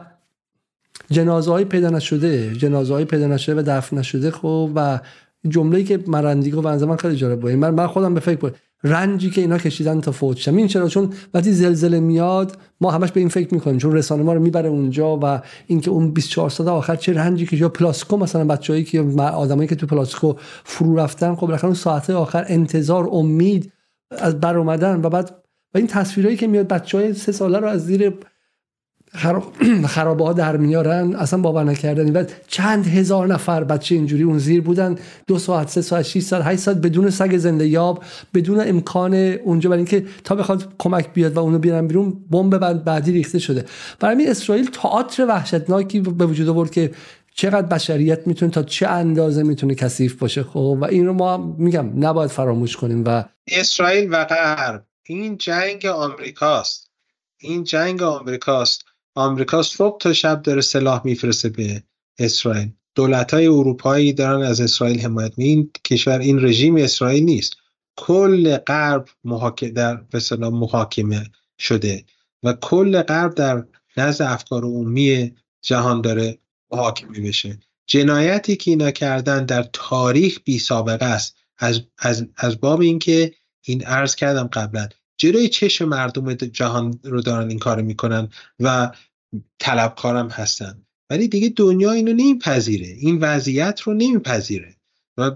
جنازه های پیدا نشده جنازه های پیدا نشده و دفن نشده خب و جمله‌ای که مرندیگو و من خیلی جالب بود. من من خودم به فکر بود رنجی که اینا کشیدن تا فوت شدن. این چرا؟ چون وقتی زلزله میاد ما همش به این فکر می‌کنیم. چون رسانه ما رو می‌بره اونجا و اینکه اون 24 ساعت آخر چه رنجی که یا پلاسکو مثلا بچه‌ای که آدمایی که تو پلاسکو فرو رفتن خب بالاخره اون ساعت آخر انتظار امید از بر اومدن و بعد و این تصویرهایی که میاد بچه‌های سه ساله رو از زیر خرابه ها در میارن اصلا باور نکردن و چند هزار نفر بچه اینجوری اون زیر بودن. دو ساعت سه ساعت 6 ساعت 8 ساعت بدون سگ زنده یاب بدون امکان اونجا. برای اینکه تا بخواد کمک بیاد و اونو بیارن بیرون بمب بعدی ریخته شده. برای اسرائیل تئاتر وحشتناکی به وجود آورد که چقدر بشریت می‌تونه تا چه اندازه می‌تونه کثیف باشه خب؟ و این رو ما میگم نباید فراموش کنیم و اسرائیل و غرب این جنگ آمریکاست این جنگ آمریکاست آمریکا صبح تا شب داره سلاح میفرسته به اسرائیل. دولت های اروپایی دارن از اسرائیل حمایت این کشور این رژیم اسرائیل نیست. کل غرب در به محاکمه شده و کل غرب در نزد افکار عمومی جهان داره محاکمه بشه. جنایتی که اینا کردن در تاریخ بی سابقه است. از, از, از باب اینکه این عرض کردم قبلا جلوی چشم مردم جهان رو دارن این کار می‌کنن و طلبکارم هستن. ولی دیگه دنیا اینو نمیپذیره. این وضعیت رو نمیپذیره. و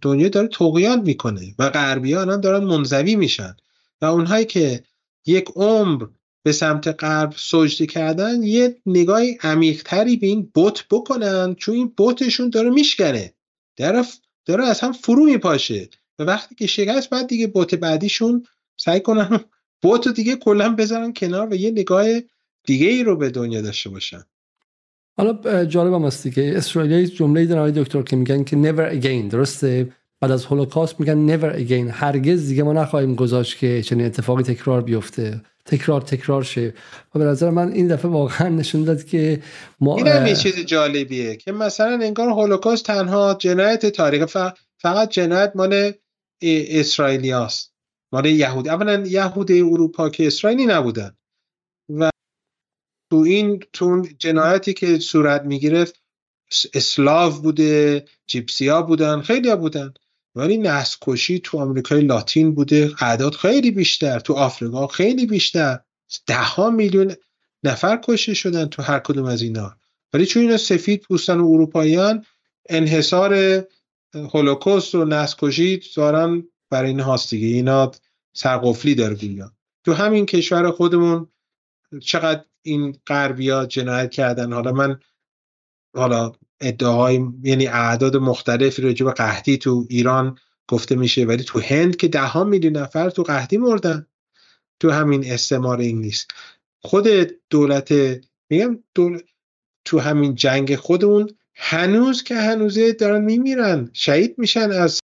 دنیا داره تقیان می‌کنه و غربیان هم دارن منزوی میشن. و اونهایی که یک عمر به سمت غرب سجده کردن یه نگاه عمیقتری به این بت بکنن چون این بتشون داره میشکنه. داره, داره از هم فرو میپاشه و وقتی که شکست بعد دیگه بت بعدیشون سعی کنن بوت دیگه کلا بذارن کنار و یه نگاه دیگه ای رو به دنیا داشته باشن. حالا جالب هم هستی که اسرائیلی جمله دارن دکتر که میگن که never again درسته؟ بعد از هولوکاست میگن never again. هرگز دیگه ما نخواهیم گذاشت که چنین اتفاقی تکرار بیفته. تکرار تکرار شه. و به نظر من این دفعه واقعا نشون داد که ما این هم یه چیز جالبیه که مثلا انگار هولوکاست تنها جنایت تاریخ فقط جنایت مال اسرائیلیاست مال یهود اولا یهود اروپا که اسرائیلی نبودن. و تو این تو جنایتی که صورت می‌گرفت اسلاو بوده جیپسیا بودن خیلی ها بودن. ولی نسل کشی تو آمریکای لاتین بوده اعداد خیلی بیشتر تو آفریقا خیلی بیشتر. ده ها میلیون نفر کشته شدن تو هر کدوم از اینا. ولی چون اینا سفید پوستن و اروپاییان انحصار هولوکوست و نسل کشی دارن برای این هاست دیگه. اینا سرقفلی داره گویا تو همین کشور خودمون چقدر این غربیا جنایت کردن؟ حالا من حالا ادعاهای یعنی اعداد مختلفی راجع به قحطی تو ایران گفته میشه ولی تو هند که ده ها میلیون نفر تو قحطی مردن. تو همین استعمار انگلیس خود دولت میگم تو همین جنگ خودمون هنوز که هنوزه دارن میمیرن شهید میشن از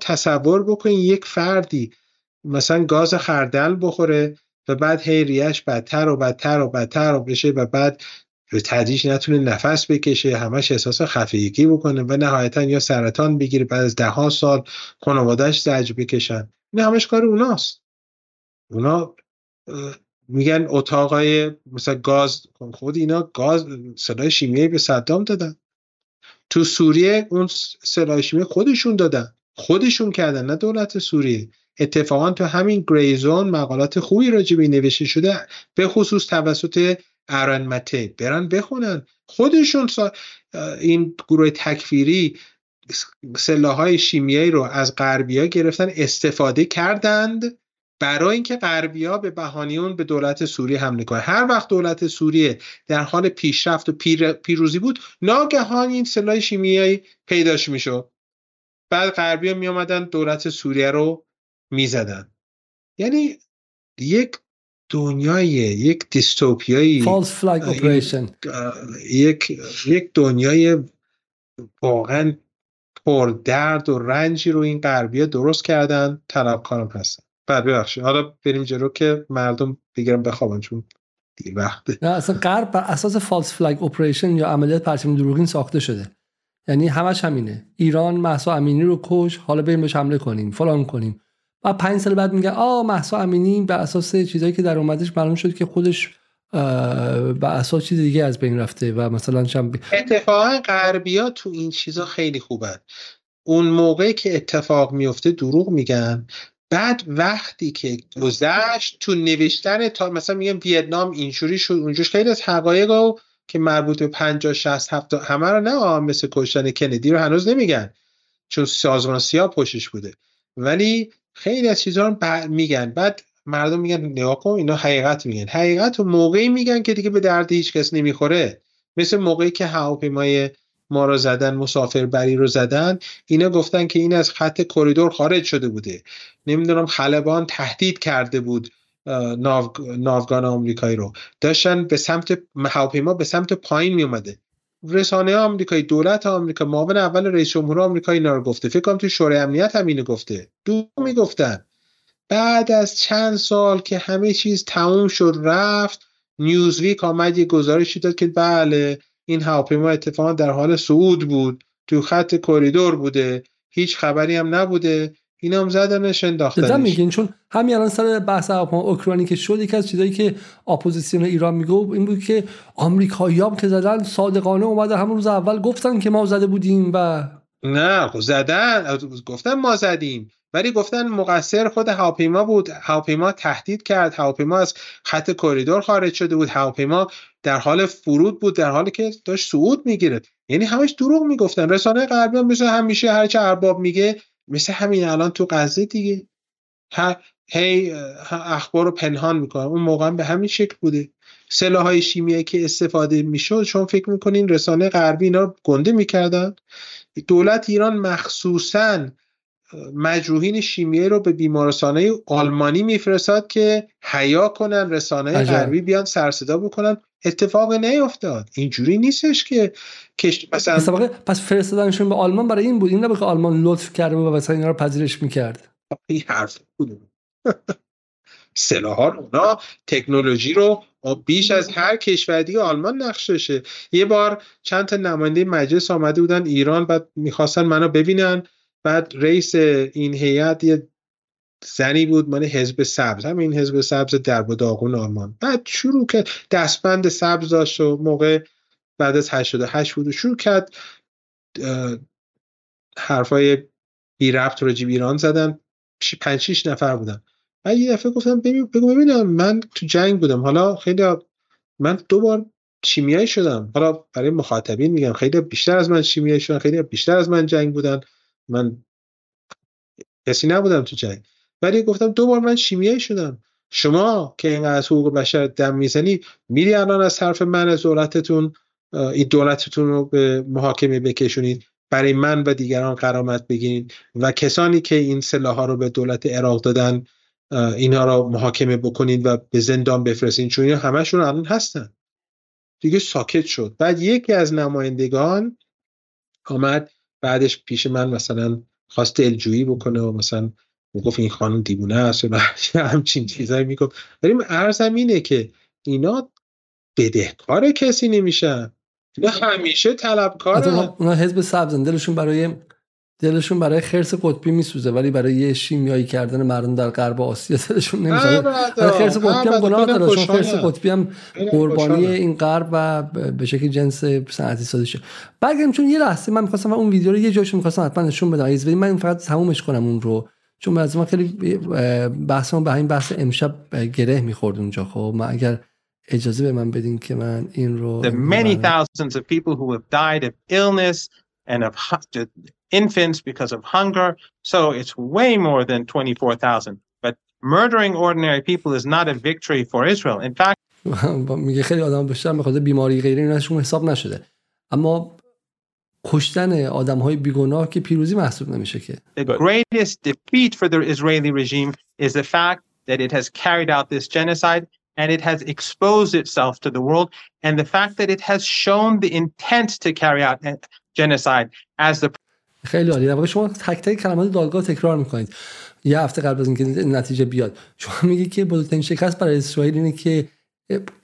تصور بکنین یک فردی مثلا گاز خردل بخوره و بعد هی ریش بدتر و بدتر و بدتر و بشه و بعد به تدریج نتونه نفس بکشه همش احساس خفگی بکنه و نهایتا یا سرطان بگیره بعد از ده ها سال خانوادهش زج بکشن. این همش کار اوناست. اونا میگن اتاقای مثلا گاز خود اینا گاز صدای شیمیایی به صدام دادن. تو سوریه اون سلاح شیمیایی خودشون دادن. خودشون کردن نه دولت سوریه. اتفاقا تو همین گریزون مقالات خوبی راجع به نوشته شده به خصوص توسط ارن مته برن بخونن. خودشون این گروه تکفیری سلاحهای شیمیایی رو از غربیا گرفتن استفاده کردند برای اینکه غربیا به بهانیون به دولت سوریه حمله کنند هر وقت دولت سوریه در حال پیشرفت و پیروزی بود ناگهان این سلاح شیمیایی پیداش می‌شد. بعد غربی ها می آمدن دولت سوریه رو می‌زدن. یعنی یک دنیای یک دیستوپیایی فالس اپریشن یک یک دنیای واقعا پر درد و رنجی رو این غربی درست کردن طلبکارم هستن. بعد ببخشید. حالا بریم جلو که مردم بگیرن بخوابن چون دیر وقته. نه اصلا غرب بر اساس فالس فلگ اپریشن یا عملیات پرچم دروغین ساخته شده. یعنی همش همینه. ایران محسا امینی رو کش حالا بریم بهش حمله کنیم فلان کنیم. و پنج سال بعد میگه آ محسا امینی بر اساس چیزایی که در اومدش معلوم شد که خودش بر اساس چیز دیگه از بین رفته و مثلا شم اتفاقا غربیا تو این چیزا خیلی خوبن. اون موقعی که اتفاق میفته دروغ میگن. بعد وقتی که گذشت تو نوشتن تا مثلا میگم ویتنام اینجوری شد اونجوش خیلی از حقایق رو که مربوط به 50 60 70 همه رو نه مثل کشتن کندی رو هنوز نمیگن. چون سازمان سیاه پشتش بوده. ولی خیلی از چیزها رو میگن. بعد مردم میگن نگاه کن اینا حقیقت میگن. حقیقت رو موقعی میگن که دیگه به درد هیچ کس نمی‌خوره. مثل موقعی که هواپیمای ما رو زدن مسافربری رو زدن اینا گفتن که این از خط کریدور خارج شده بوده. نمی‌دونم خلبان تهدید کرده بود ناو... ناوگان آمریکایی رو. داشتن به سمت هواپیما به سمت پایین می اومده رسانه آمریکایی دولت آمریکا معاون اول رئیس جمهور آمریکا اینا رو گفته. فکر کنم تو شورای امنیت هم اینو گفته. دو می‌گفتن. بعد از چند سال که همه چیز تموم شد رفت نیوزویک آمد یه گزارشی داد که بله این هواپیما اتفاقا در حال صعود بود تو خط کریدور بوده هیچ خبری هم نبوده. اینا هم زدنش انداختنش میگین؟ چون همین الان سر بحث اوکراینی که شد یکی از چیزایی که اپوزیسیون ایران میگه این بود که آمریکایی هم که زدن صادقانه اومده همون روز اول گفتن که ما زده بودیم و نه خب زدن گفتن ما زدیم. ولی گفتن مقصر خود هواپیما بود. هواپیما تهدید کرد. هواپیما از خط کریدور خارج شده بود. هواپیما در حال فرود بود در حالی که داشت صعود می‌گیره یعنی همش دروغ می‌گفتن. رسانه غربی هم مثل همیشه هرچه ارباب میگه مثل همین الان تو غزه دیگه. هی اخبار رو پنهان می‌کنن اون موقع به همین شکل بوده. سلاح های شیمیایی که استفاده می‌شد چون فکر می‌کنین رسانه غربی اینا گنده می‌کردن؟ دولت ایران مخصوصا مجروحین شیمیایی رو به بیمارستانه آلمانی میفرستاد که حیا کنن رسانه غربی بیان سرصدا بکنن. اتفاق نیفتاد. اینجوری نیستش که کش مثلا پس فرستادنشون به آلمان برای این بود. این نبود که آلمان لطف کرده و مثلا اینا رو پذیرش می‌کرد. این حرف بود. سلاح ها اونا تکنولوژی رو بیش از هر کشور دیگه آلمان نقششه. یه بار چند تا نماینده مجلس آمده بودن ایران بعد می‌خواستن منو ببینن. بعد رئیس این هیئت یه زنی بود مال حزب سبز. همین حزب سبز درب و داغون آلمان. بعد شروع کرد دستبند سبز داشت و موقع بعد از 88 بود و شروع کرد حرفای بی ربط راجب ایران زدن. پنج شیش نفر بودن. بعد یه دفعه گفتم بگو ببینم من تو جنگ بودم. حالا خیلی من دو بار شیمیایی شدم. حالا برای مخاطبین میگم خیلی بیشتر از من شیمیایی شدن خیلی بیشتر از من جنگ بودن. من کسی نبودم تو جنگ. ولی گفتم دو بار من شیمیایی شدم. شما که اینقدر از حقوق بشر دم می‌زنی میری الان از طرف من از دولتتون این دولتتون رو به محاکمه بکشونید. برای من و دیگران قرامت بگیرید. و کسانی که این سلاح رو به دولت عراق دادن اینها رو محاکمه بکنید و به زندان بفرستین چون اینا همشون الان هستن. دیگه ساکت شد. بعد یکی از نمایندگان آمد بعدش پیش من مثلا خواست دلجویی بکنه و مثلا گفت این خانم دیوونه است و همچین چیزایی می‌گفت. ولی ارزم اینه که اینا بدهکار کسی نمیشن. اینا همیشه طلبکارن. اونا حزب سبزن دلشون برای دلشون برای خرس قطبی میسوزه ولی برای یه شیمیایی کردن مردم در غرب آسیا دلشون نمیسوزه. خرس قطبی هم گناه داره چون خرس قطبی هم قربانی این غرب و به شکل جنس صنعتی سازی شد برگردیم چون یه لحظه من می‌خواستم اون ویدیو رو یه جاشو می‌خواستم حتما نشون بدم. از من فقط تمومش کنم اون رو. چون از من خیلی بحثمون به همین بحث امشب گره می‌خورد اونجا. خب من اگر اجازه به من بدین که من این رو The many thousands of people who have died of illness and of infants because of hunger. So it's way more than 24,000. But murdering ordinary people is not a victory for Israel. In fact, میگه خیلی آدم بیشتر به خاطر بیماری غیری اینشون حساب نشده اما کشتن آدم های بیگناه که پیروزی محسوب نمیشه که The greatest defeat for the Israeli regime is the fact that it has carried out this genocide and it has exposed itself to the world and the fact that it has shown the intent to carry out a genocide as the خیلی عالی در واقع شما تک تک کلمات دادگاه تکرار می‌کنید یه هفته قبل از اینکه نتیجه بیاد شما میگی که بزرگترین شکست برای اسرائیل اینه که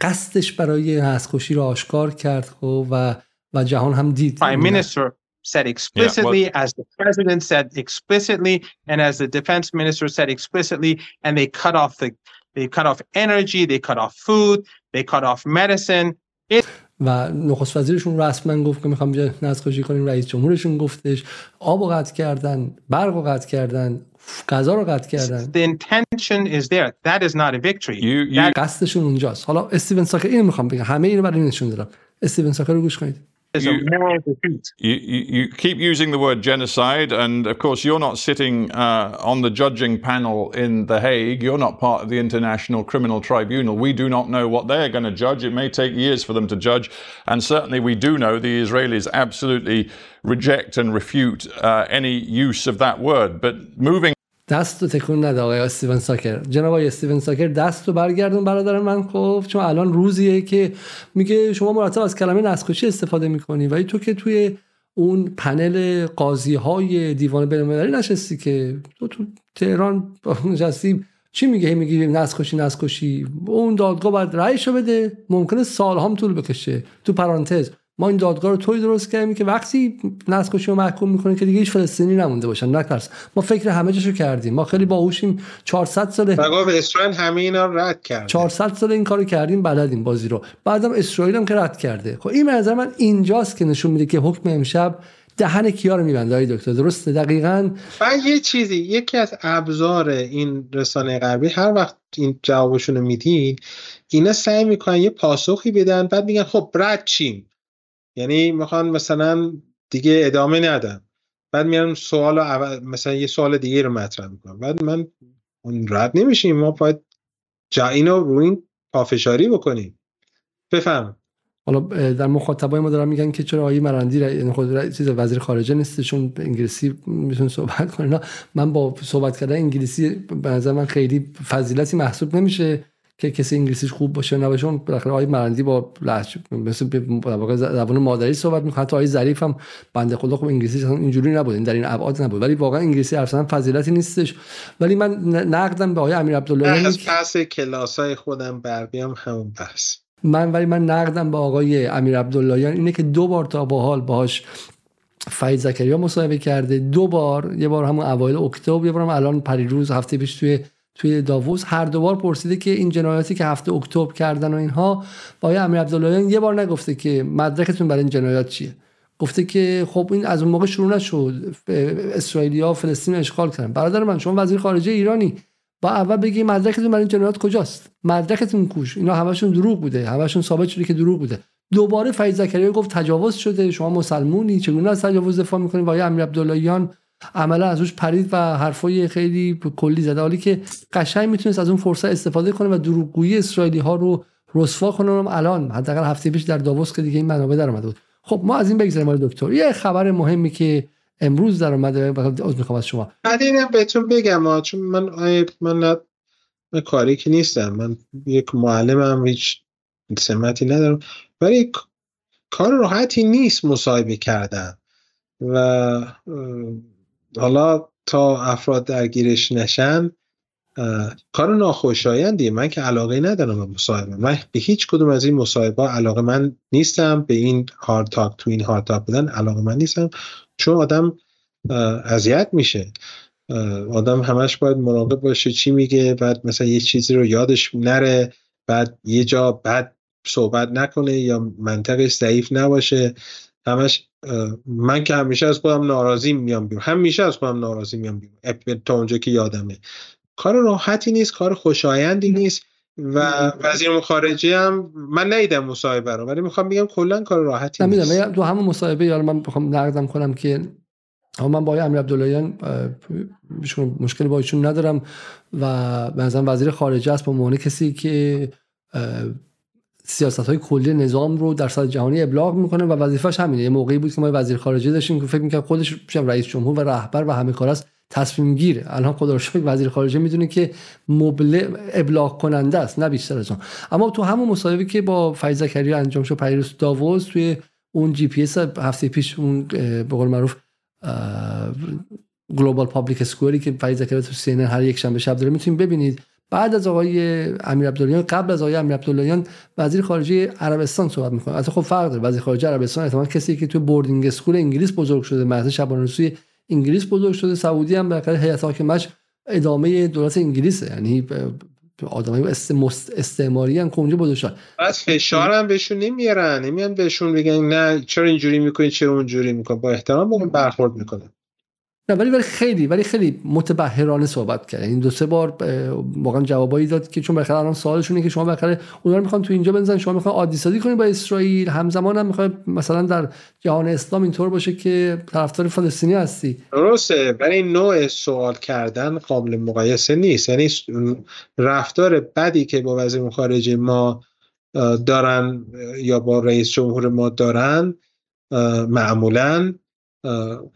قصدش برای نسل‌کشی رو آشکار کرد خب و و جهان هم دید prime minister said explicitly, as the president said explicitly, and as the defense minister said explicitly, and they cut off the they cut off energy, they cut off food, they cut off medicine. It, و نخست وزیرشون رسما گفت که می‌خوام اینجا نسل‌کشی کنیم رئیس جمهورشون گفتش. آب رو قطع کردن برق رو قطع کردن غذا رو قطع کردن. The intention is there. That is not a victory. You, you, قصدشون اونجاست. حالا استیون ساکر اینو می‌خوام بگم. همه اینو برای نشون دادم. استیون ساکر رو گوش کنید. Is a You- moral defeat. you, you, you keep using the word genocide, and of course, you're not sitting uh, on the judging panel in The Hague. You're not part of the International Criminal Tribunal. We do not know what they're going to judge. It may take years for them to judge. And certainly, we do know the Israelis absolutely reject and refute uh, any use of that word. But moving دست رو تکون نده آقای استیون ساکر. جناب آقای استیون ساکر دست رو برگردون برادر من. خب چون الان روزیه که میگه شما مرتب از کلمه نسخوشی استفاده می‌کنی. ولی تو که توی اون پنل قاضی های دیوان بینالمللی نشستی که تو تو تهران نشستی. چی میگه؟ هی میگی نسخوشی نسخوشی. اون دادگاه باید رأیشو بده. ممکنه سالها هم طول بکشه. تو پرانتز. ما این دادگاه رو طوری درست کردیم که وقتی نسخوشی رو محکوم می‌کنه که دیگه هیچ فلسطینی نمونده باشن نترس ما فکر همه جاشو کردیم. ما خیلی باهوشیم. 400 ساله و گفت اسرائیل همه اینا رد کرد 400 سال این کارو کردیم بلدیم بازی رو. بعدم اسرائیل هم که رد کرده. خب این نظر من اینجاست که نشون میده که حکم امشب دهن کیا رو میبنده. دکتر درسته؟ دقیقاً. و یه چیزی یکی از ابزار این رسانه غربی هر وقت این جوابشون رو میدین اینا سعی می‌کنن یه پاسخی بدن بعد میگن خب رد چیم. یعنی می‌خوان مثلا دیگه ادامه ندن. بعد میان سوال عوض- مثلا یه سوال دیگه رو مطرح می‌کنن بعد من اون رد نمیشیم. ما باید جا اینو رو این پافشاری بکنیم. بفهم حالا در مخاطبای ما دارن میگن که چرا آقای مرندی ر- یعنی خود ر- چیز وزیر خارجه نیستشون به انگلیسی می‌تونه صحبت اینا. من با صحبت کردن انگلیسی به نظر من خیلی فضیلتی محسوب نمیشه. که کسی انگلیسیش خوب باشه نباشه اون بالاخره آقای مرندی با لهجه مثل واقع زبان مادری صحبت می‌کنه. حتی آقای ظریف هم بنده خدا خب انگلیسیش اصلا اینجوری نبود این در این ابعاد نبود. ولی واقعا انگلیسی زدن فضیلتی نیستش. ولی من نقدم به آقای امیر عبدالله از پس کلاس های خودم بر بیام همون بحث. من ولی من نقدم به آقای امیر عبداللهیان اینه که دو بار تا با حال باهاش فرید زکریا مصاحبه کرده. دو بار یه بار همون اوایل اکتبر یه بار هم الان پریروز هفته پیش توی توی داووس هر دو بار پرسیده که این جنایاتی که هفته اکتبر کردن و اینها با آقای امیر عبداللهیان یه بار نگفته که مدرکتون برای این جنایات چیه؟ گفته که خب این از اون موقع شروع نشد. اسرائیلیا فلسطین اشغال کردن. برادر من شما وزیر خارجه ایرانی. با اول بگی مدرکتون برای این جنایات کجاست؟ مدرکتون کوش. اینا همشون دروغ بوده. همشون ثابت شده که دروغ بوده. دوباره فرید زکریا گفت تجاوز شده. شما مسلمونی. چگونه از تجاوز دفاع می‌کنید و آقای امیر عبداللهیان عملا از روش پرید و حرفای خیلی کلی زده. حالی که قشنگ می‌تونست از اون فرصت استفاده کنه و دروغگویی اسرائیلی ها رو رسوا کنه. اونم الان حداقل هفته پیش در داووس که دیگه این منابع در اومده بود. خب ما از این بگذاریم آقای دکتر. یه خبر مهمی که امروز در اومده از می‌خوام از شما. بعد اینم بهتون بگم چون من من نه کاری که نیستم. من یک معلمم هیچ سمتی ندارم. ولی کار راحتی نیست مصاحبه کردن. و حالا تا افراد درگیرش نشن کار ناخوشایندیه. من که علاقه ندارم به مصاحبه. من به هیچ کدوم از این مصاحبه علاقه من نیستم. به این هارد تاک تو این هارد تاک بدن علاقه من نیستم. چون آدم اذیت میشه. آدم همش باید مراقب باشه چی میگه بعد مثلا یه چیزی رو یادش نره بعد یه جا بعد صحبت نکنه یا منطقش ضعیف نباشه. همش من که همیشه از خودم ناراضی میام بیرون. همیشه از خودم ناراضی میام بیرون. تا اونجا که یادمه. کار راحتی نیست کار خوشایندی نیست و وزیر خارجه هم من ندیدم مصاحبه رو ولی می‌خوام بگم کلا کار راحتی نیست. تو همون مصاحبه یا من بخوام نقدم کنم که من با آقای امیر عبداللهیان مشکلی با ایشون ندارم و نظرم وزیر خارجه است به عنوان کسی که سیاست های کلی نظام رو در سطح جهانی ابلاغ می‌کنه و وظیفش همینه. یه موقعی بود که ما وزیر خارجه داشتیم که فکر می‌کنه خودش رئیس جمهور و رهبر و همه کار است تصمیم گیره الان خدا رو وزیر خارجه می‌دونه که مبل ابلاغ کننده است نه بیشتر از اون. اما تو همون مصاحبه که با فرید زکریا انجام شد پریروز داووس توی اون جی پی اس هفته پیش اون به قول معروف Global Public Square ی که فرید زکریا تو CNN هر یک شنبه شب داره می‌تونید ببینید. بعد از آقای امیر عبداللهیان قبل از آقای امیر عبداللهیان وزیر خارجه عربستان صحبت می‌کنه. البته خب فرق داره. وزیر خارجه عربستان احتمال کسی که تو boarding school انگلیس بزرگ شده مهد شبانه روزی انگلیس بزرگ شده سعودی هم بالاخره هیئت حاکمش ادامه دولت انگلیسه. یعنی آدمای استعماری هم اونجا بزرگ شد از فشار هم بهشون نمیارن. نمیان بهشون بگن نه چرا اینجوری می‌کنی چرا اونجوری می‌کنی؟ با احترام بهشون برخورد می‌کنن. نه ولی ولی خیلی ولی خیلی متبهرانه صحبت کرد. این دو سه بار واقعا جوابایی داد که چون بالاخره الان سوالشونه که شما بالاخره اونا رو می‌خوان تو اینجا بنزن شما می‌خوان عادی سازی کنید با اسرائیل همزمان هم می‌خواد مثلا در جهان اسلام اینطور باشه که طرفدار فلسطینی هستی. درسته ولی نوع سوال کردن قابل مقایسه نیست. یعنی رفتار بدی که با وزیر خارجه ما دارن یا با رئیس جمهور ما دارن معمولا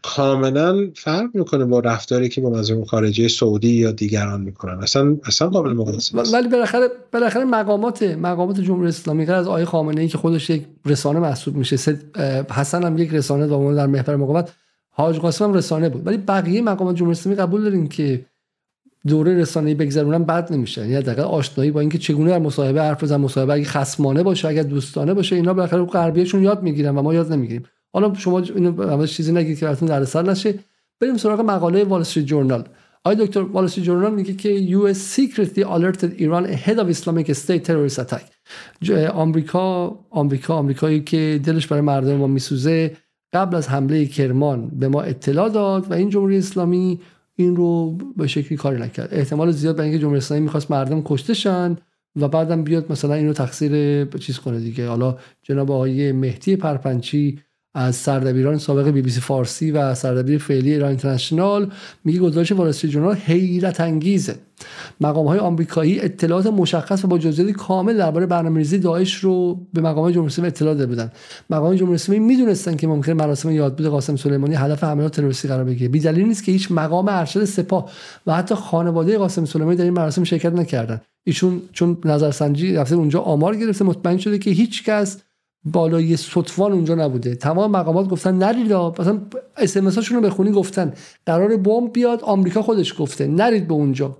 کاملا فرق می‌کنه با رفتاری که با وزیر خارجه سعودی یا دیگران می‌کنن. اصلا اصلا قابل مقایسه ولی بالاخره بالاخره مقامات مقامات جمهوری اسلامی از آقای خامنه ای که خودش یک رسانه محسوب میشه حسن هم یک رسانه دامون در محور مقاومت. حاج قاسم هم رسانه بود. ولی بقیه مقامات جمهوری اسلامی قبول دارین که دوره رسانه‌ای بگذرونن بد نمیشه. یعنی حداقل آشنایی با اینکه چگونه در مصاحبه حرف بزنن مصاحبه اگه خصمانه باشه اگر دوستانه باشه اینا بالاخره غربیشون یاد می‌گیرن و ما یاد نمی‌گیریم. حالا شما اینو چیزی نگید که براتون در سال نشه. بریم سراغ مقاله وال استریت جورنال آقای دکتر وال استریت جورنال میگه که یو اس secretly alerted Iran ahead of Islamic State terrorist attack. آمریکا آمریکا آمریکایی که دلش برای مردم ما میسوزه قبل از حمله کرمان به ما اطلاع داد و این جمهوری اسلامی این رو به شکلی کاری نکرد. احتمال زیاد برای اینکه جمهوری اسلامی می‌خواست مردم کشته شن و بعدم بیاد مثلا اینو تقصیر چیز کنه دیگه. حالا جناب آقای مهدی پرپنچی از سردبیران سابق بی بی سی فارسی و سردبیر فعلی ایران اینترنشنال میگه گزارش وارسی جورنال حیرت انگیزه. مقام های آمریکایی اطلاعات مشخص و با جزئیات کامل درباره برنامه‌ریزی داعش رو به مقام جمهوری اسلامی اطلاع داده بودن. مقام جمهوری اسلامی می‌دونستن که ممکن مراسم یادبود قاسم سلیمانی هدف حملات تروریستی قرار بگیره. بی دلیل نیست که هیچ مقام ارشد سپاه و حتی خانواده قاسم سلیمانی در این مراسم شرکت نکردن. ایشون چون نظرسنجی رفته اونجا آمار گرفته مطمئن شده که هیچ کس بالای سطفان اونجا نبوده. تمام مقامات گفتن نرید مثلا اس ام رو بخونی گفتن. قرار بمب بیاد آمریکا خودش گفته. نرید به اونجا.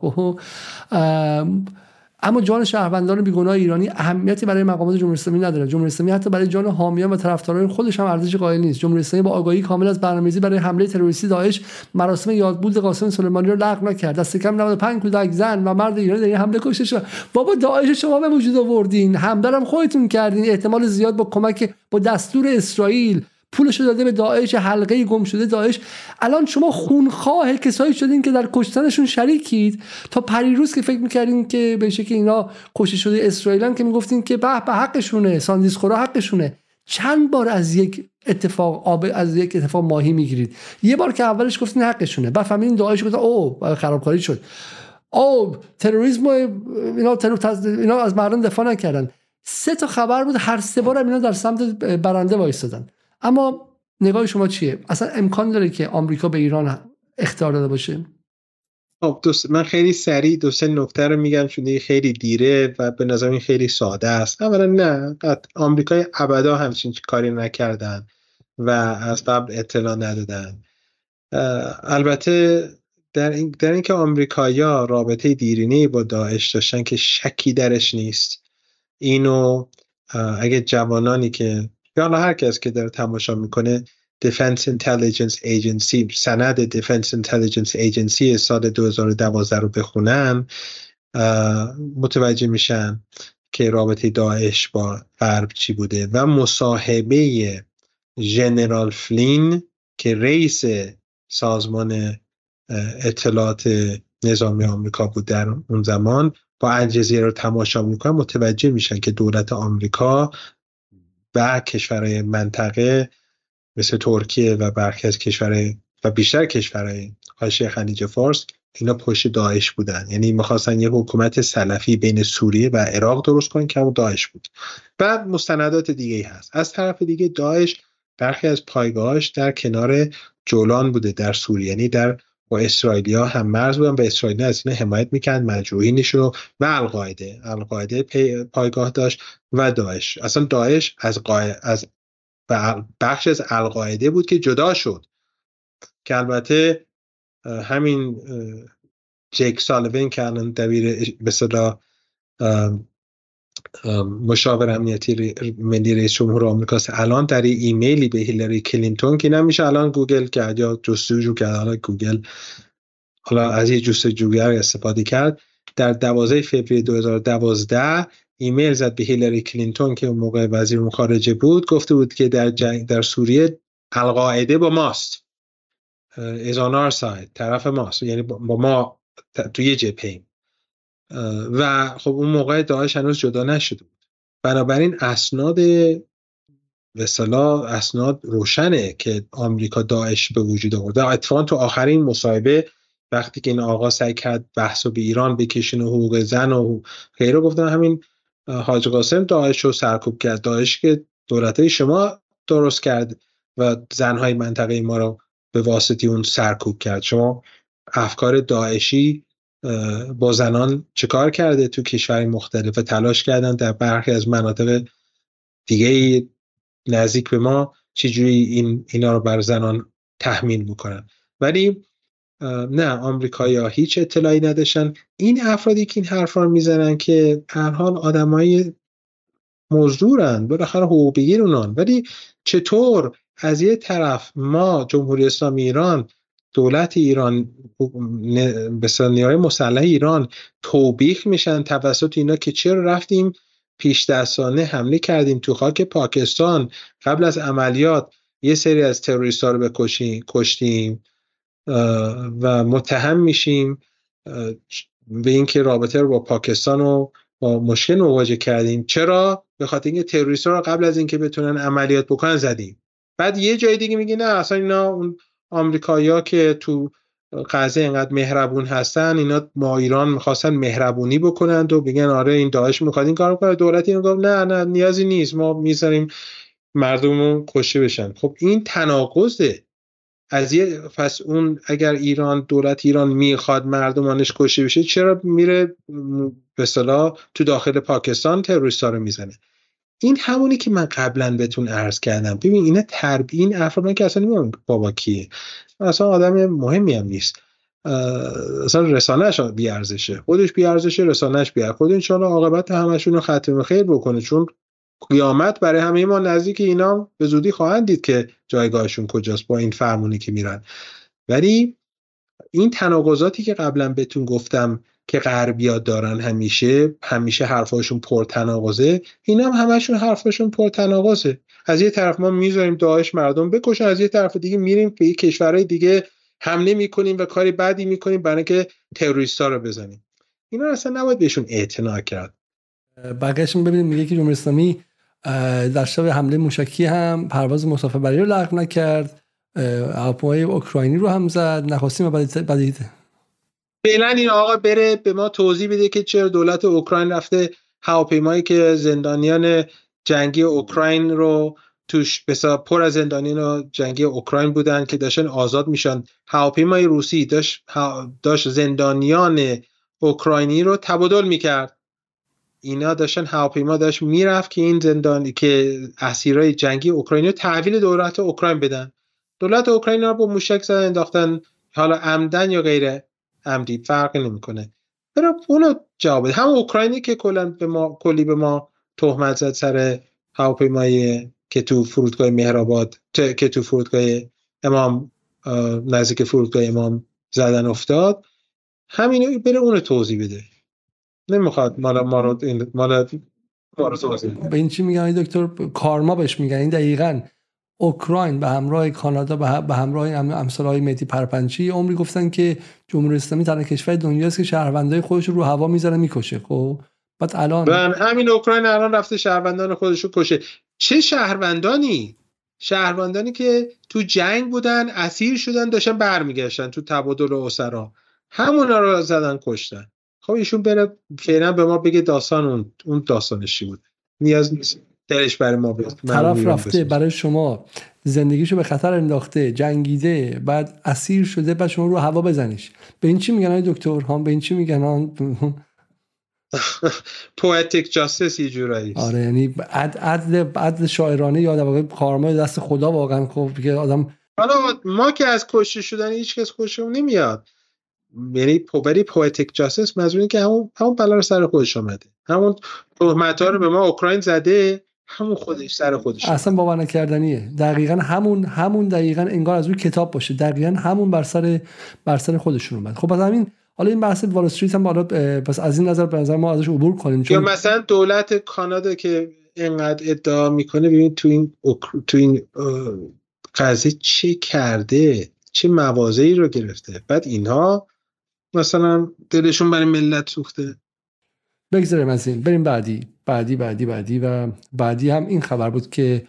اما جان شهروندان بیگناه ایرانی اهمیتی برای مقامات جمهوری اسلامی نداره. جمهوری اسلامی حتی برای جان حامیان و طرفداران خودش هم ارزش قائل نیست. جمهوری اسلامی با آگاهی کامل از برنامه‌ریزی برای حمله تروریستی داعش مراسم یادبود قاسم سلیمانی رو لغو نکرد. دست کم 95 کودک زن و مرد ایرانی در این حمله کشته شد. بابا داعش شما به وجود آوردین. حمله هم خودتون کردین. احتمال زیاد با کمک با دستور اسرائیل پولش داده به داعش حلقه گم شده داعش. الان شما خونخواه کسایی شدین که در کشتنشون شریکید. تا پریروز که فکر می‌کردین که به که اینا کشته شده اسرائیل که می‌گفتین که به به حقشونه ساندیس خورا حقشونه. چند بار از یک اتفاق آب از یک اتفاق ماهی می‌گیرید. یه بار که اولش گفتین حقشونه. بعد فهمیدین داعش گفت او خرابکاری شد. او تروریسم اینا اینا از مردم دفاع نکردن. سه تا خبر بود هر سه بار اینا در سمت برنده وایستادن. اما نگاه شما چیه؟ اصلا امکان داره که آمریکا به ایران اختیار داده باشه؟ خب من خیلی سریع دو سه نکته رو میگم چون خیلی دیره و به نظر این خیلی ساده است. اولا نه آمریکای ابدا همچین کاری نکردن و از قبل اطلاع ندادن. البته در, این در اینکه آمریکایا رابطه دیرینه با داعش داشتن که شکی درش نیست. اینو اگه جوانانی که یا هر کس که داره تماشا می‌کنه Defense Intelligence Agency سند Defense Intelligence Agency سال 2012 رو بخونن متوجه میشن که رابطه داعش با غرب چی بوده. و مصاحبه ژنرال فلین که رئیس سازمان اطلاعات نظامی آمریکا بود در اون زمان با الجزیره رو تماشا می‌کنن. متوجه میشن که دولت آمریکا و کشورهای منطقه مثل ترکیه و برخی از کشورهای و بیشتر کشورهای حاشیه خلیج فارس اینا پشت داعش بودن. یعنی می‌خواستن یه حکومت سلفی بین سوریه و عراق درست کنن که همون داعش بود. بعد مستندات دیگه هست. از طرف دیگه داعش برخی از پایگاهاش در کنار جولان بوده در سوریه. یعنی در با اسرائیلیا هم مرز بودن و اسرائیل از این حمایت می‌کرد مجروحینش رو و القاعده. القاعده پایگاه داشت. و داعش. اصلا داعش از از بخش از القاعده بود که جدا شد. که البته همین جیک سالوین که الان دبیر به مشاور امنیتی ملی رئیس جمهور آمریکاست الان در ایمیلی به هیلاری کلینتون که نمیشه الان گوگل کرد یا جستجو کرد. حالا گوگل حالا از یه جستجوگر استفاده کرد. در 12 فوریه 2012 ایمیل زد به هیلاری کلینتون که اون موقع وزیر خارجه بود گفته بود که در جنگ در سوریه القاعده با ماست. is on our side طرف ماست یعنی با ما توی جبهه و خب اون موقع داعش هنوز جدا نشده بود. بنابراین اسناد به اسناد روشنه که آمریکا داعش به وجود آورده. اتفاقا تو آخرین مصاحبه وقتی که این آقا سعی کرد بحث به ایران بکشین و حقوق زن و غیره گفتن همین حاج قاسم داعش رو سرکوب کرد. داعش که دولت شما درست کرد و زنهای منطقه ما رو به واسطی اون سرکوب کرد. شما افکار داعشی با زنان چکار کرده تو کشور مختلف و تلاش کردن در برخی از مناطق دیگه نزدیک به ما؟ چجوری این اینا رو بر زنان تحمیل می‌کنن؟ ولی نه آمریکایی ها هیچ اطلاعی نداشتن. این افرادی که این حرفا رو می‌زنن که هر حال آدمای مزدورن بالاخره حقوق بگیر اونان ولی چطور از یه طرف ما جمهوری اسلامی ایران دولت ایران به نیروهای مسلح ایران توبیخ میشن توسط اینا که چرا رفتیم پیش دستانه حمله کردیم تو خاک پاکستان؟ قبل از عملیات یه سری از تروریست ها رو بکشیم کشتیم. و متهم میشیم به اینکه رابطه رو با پاکستان و با مشکل مواجه کردیم. چرا؟ به خاطر اینکه تروریست رو قبل از اینکه بتونن عملیات بکنن زدیم. بعد یه جای دیگه میگه نه اصلا اینا اون آمریکایی‌ها که تو غزه اینقدر مهربون هستن اینا ما ایران می‌خواستن مهربونی بکنند و بگن آره این داعش می‌خواد این کار کنه. دولت اینو گفت نه نه نیازی نیست ما می‌ذاریم مردممون کشته بشن. خب این تناقضه. از یه پس اون اگر ایران دولت ایران می‌خواد مردمانش کشته بشه چرا میره به تو داخل پاکستان تروریستا رو می‌زنه؟ این همونی که من قبلا بهتون عرض کردم. ببین اینا ترب این افراد که اصلا نمی‌دونم بابا کیه. اصلا آدم مهمی هم نیست. اصلا رسانهش بی ارزشه خودش بی ارزشه رسانهش بی خود انشالله عاقبت همشون رو ختم خیر بکنه. چون قیامت برای همه ما نزدیک اینا به زودی خواهند دید که جایگاهشون کجاست با این فرمونی که میرن. ولی این تناقضاتی که قبلا بهتون گفتم که غربیا دارن همیشه همیشه حرفاشون پرتناقضه اینا هم همشون حرفاشون پرتناقضه. از یه طرف ما می‌ذاریم داعش مردم بکشن از یه طرف دیگه میریم به کشورهای دیگه حمله می‌کنیم و کاری بعدی می‌کنیم برای اینکه تروریستا رو بزنیم. اینا اصلا نباید بهشون اعتنا کرد. بقیه‌شون ببینیم میگه که جمهوری اسلامی در شب حمله موشکی هم پرواز مسافربری رو لغو نکرد. هواپیمای اوکراینی رو هم زد. نخواستیم بعد فعلا این آقا بره به ما توضیح بده که چرا دولت اوکراین رفته هواپیمایی که زندانیان جنگی اوکراین رو توش بسا پر از زندانیان جنگی اوکراین بودن که داشتن آزاد میشن. هواپیمای روسی داشت, داشت زندانیان اوکراینی رو تبادل می‌کرد. اینا داشتن هواپیما داشت می‌رفت که این زندانی که اسیرای جنگی اوکراینی تحویل دولت اوکراین بدن. دولت اوکراین رو با موشک زدن انداختن حالا عمدن یا غیره عمدی فرقی نمی‌کنه. برا اونو جواب هم اوکراینی که کلا به ما کلی به ما تهمت زد سر هواپیمای که تو فرودگاه مهرآباد که تو فرودگاه امام نزدیک فرودگاه امام زدن افتاد. همینو بره اونو توضیح بده. نمی‌خواد مال ما رو مال به این چی میگن دکتر؟ کارما بهش میگن. این دقیقاً اوکراین به همراه کانادا به همراه امثال های مهدی پرپنچی عمری گفتن که جمهوری اسلامی تنها کشور دنیاست که شهروندای خودش رو هوا می‌ذاره می‌کشه. خب؟ بعد الان من همین اوکراین الان رفته شهروندان خودش رو کشه. چه شهروندانی؟ شهروندانی که تو جنگ بودن اسیر شدن داشتن برمیگشتن تو تبادل اسرا. همونا رو زدن کشتن. خب ایشون بره فعلا به ما بگه داستان اون اون داستانش چی بود. نیاز نیست. دلش برای ما بیاد. طرف رفته برای شما. زندگیشو به خطر انداخته جنگیده بعد اسیر شده بعد شما رو هوا بزنیش. به این چی میگن های دکتر هم به این چی میگن پویتیک جاستس یه جورایی. آره یعنی عدل عدل شاعرانه یا در واقع کارمای دست خدا واقعا خب که آدم حالا ما که از کشته شدن هیچ کس خوشمون نمیاد. یعنی پوبری پویتیک جاستس منظور که همون همون بلا رو سر خودش آمده. همون تهمت رو به ما اوکراین زده همون خودش سر خودش اصلا باور نکردنیه دقیقا همون همون دقیقا انگار از روی کتاب باشه. دقیقا همون بر سر بر سر خودشون اومد. خب همین حالا این بحث وال استریت هم بالا پس از این نظر به نظر ما ازش عبور کنیم چون... یا مثلا دولت کانادا که اینقدر ادعا می‌کنه ببین تو این تو این قضیه چه کرده؟ چه مواضعی رو گرفته؟ بعد اینها مثلا دلشون برای ملت سوخته بگذاریم از این بریم بعدی بعدی بعدی بعدی و بعدی هم این خبر بود که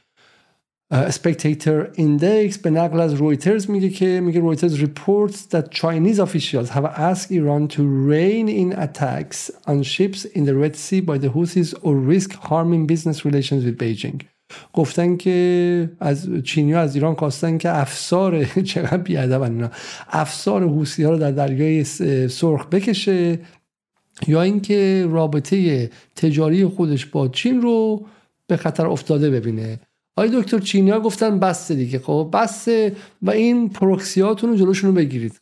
spectator index به نقل از رویترز میگه که میگه رویترز reports that Chinese officials have asked Iran to rein in attacks on ships in the Red Sea by the Houthis or risk harming business relations with Beijing گفتن که از چینی ها از ایران خواستن که افسار چقدر بیادب اینا. افسار حوسی ها رو در دریای سرخ بکشه یا اینکه رابطه تجاری خودش با چین رو به خطر افتاده ببینه. آقای دکتر چینی ها گفتن بسته دیگه. خب بسته و این پروکسیاتون رو جلوشون رو بگیرید.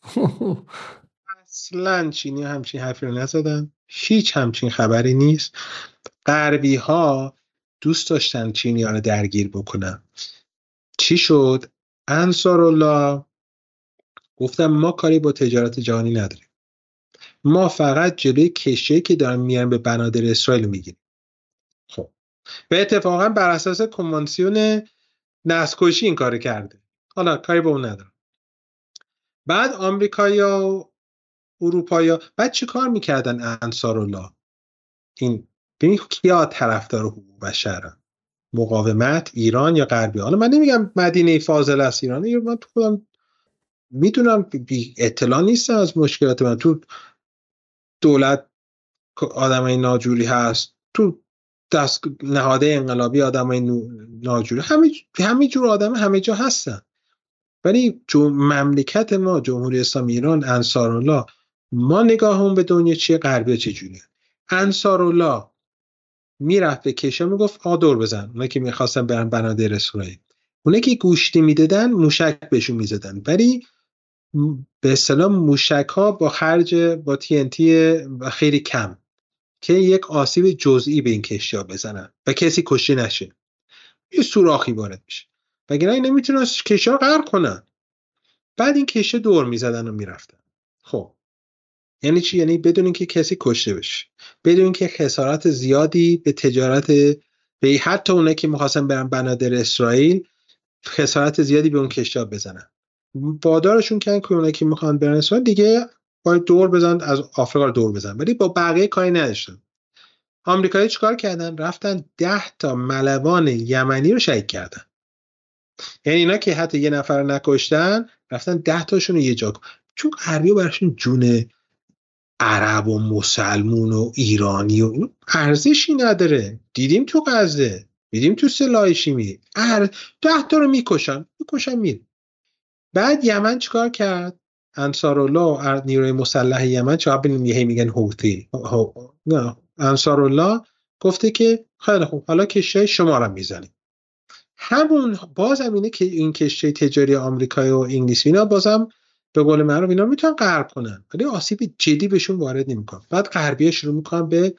اصلا چینی همچین حرفی رو نزدن. هیچ همچین خبری نیست. غربی ها دوست داشتن چینی ها رو درگیر بکنن چی شد؟ انصار الله گفتم ما کاری با تجارت جهانی نداریم. ما فقط جلوی کشتی که دارن میان به بنادر اسرائیل می‌گیریم. خب. به اتفاقا بر اساس کنوانسیون نسکشی این کار کرده. حالا کاری با اون ندارم. بعد آمریکایا و اروپایا بعد چی کار می‌کردن انصار الله این ببین کیا طرفدار حقوق بشرن؟ مقاومت ایران یا غربی؟ حالا من نمیگم مدینه فاضل است ایران من تو خودم می‌دونم اطلاع نیستم از مشکلات من. تو دولت آدمای ناجوری هست تو دست نهاده انقلابی آدمای ناجوری. همه همه جور آدم همه جا هستن. ولی مملکت ما جمهوری اسلامی ایران انصار الله ما نگاهمون به دنیا چیه غربی چجوریه؟ انصار الله می‌رفت به کشا می‌گفت آ دور بزن. اونایی که می‌خواستن برن بنادر اسرائیل. اونایی که گوشتی می‌دادن موشک بهشون می‌زدن. ولی به اصطلاح موشک ها با خرج با تینتی خیلی کم که یک آسیب جزئی به این کشتی ها بزنن و کسی کشته نشه. یه سوراخی وارد میشه. وگرنه نمی‌تونن کشتی ها غرق کنن. بعد این کشتی دور می‌زدن و می‌رفتن. خب. یعنی چی؟ یعنی بدون اینکه کسی کشته بشه. بدون اینکه خسارات زیادی به تجارت به حتی اونایی که می‌خواستن برن بنادر اسرائیل خسارت زیادی به اون کشتی بزنن. بادارشون کردن که اونایی که می‌خوان برن اسرائیل دیگه باید دور بزن از آفریقا دور بزن ولی با بقیه کاری نداشتن. آمریکایی چیکار کردن؟ رفتن ده تا ملوان یمنی رو شهید کردن. یعنی اینا که حتی یه نفر رو نکشتن رفتن ده تاشون رو یه جا چون غربی براشون جون عرب و مسلمون و ایرانی و ارزشی نداره. دیدیم تو غزه دیدیم تو سلاح شیمی ار ده تا رو می‌کشن می‌کشن میره بعد یمن چیکار کرد؟ انصار الله نیروی مسلح یمن چه هی میگن هوتی نه. انصار الله گفته که خیلی خوب حالا کشتی شما رو می‌زنیم. همون باز اینه که این کشتی تجاری آمریکایی و انگلیسی اینا بازم به قول معروف اینا می‌تونن غرب کنن ولی آسیب جدی بهشون وارد نمی‌کنن. بعد غربیه شروع می‌کنن به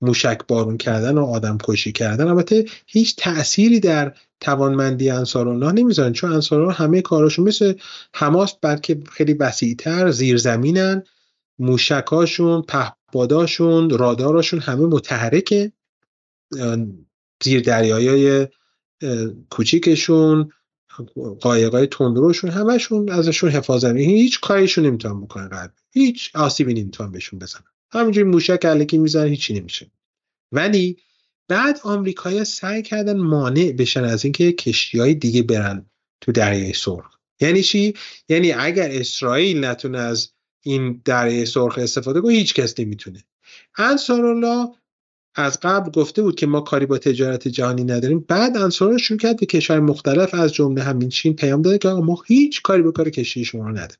موشک بارون کردن و آدم کشی کردن. البته هیچ تأثیری در توانمندی انصار الله نمی‌ذارن چون انصار همه کاراشون مثل حماس بلکه خیلی وسیعتر زیرزمینن. موشکاشون پهپاداشون راداراشون همه متحرکه. زیر دریایای کوچیکشون. قایقای تندروشون همشون ازشون حفاظت هیچ کاریشون نمی‌تونن بکنن قلب هیچ آسیبی نمی‌تونن بهشون بزنن. همینجوری موشک علکی می‌زنن هیچی نمیشه. ولی بعد آمریکایی‌ها سعی کردن مانع بشن از اینکه کشتی های دیگه برن تو دریای سرخ. یعنی چی؟ یعنی اگر اسرائیل نتونه از این دره سرخ استفاده کنه هیچ کس نمی‌تونه. انصارالله از قبل گفته بود که ما کاری با تجارت جهانی نداریم. بعد انصارالله شروع کرد به کشور مختلف از جمله همین چین پیام داده که ما هیچ کاری با کار کشتی شما نداریم.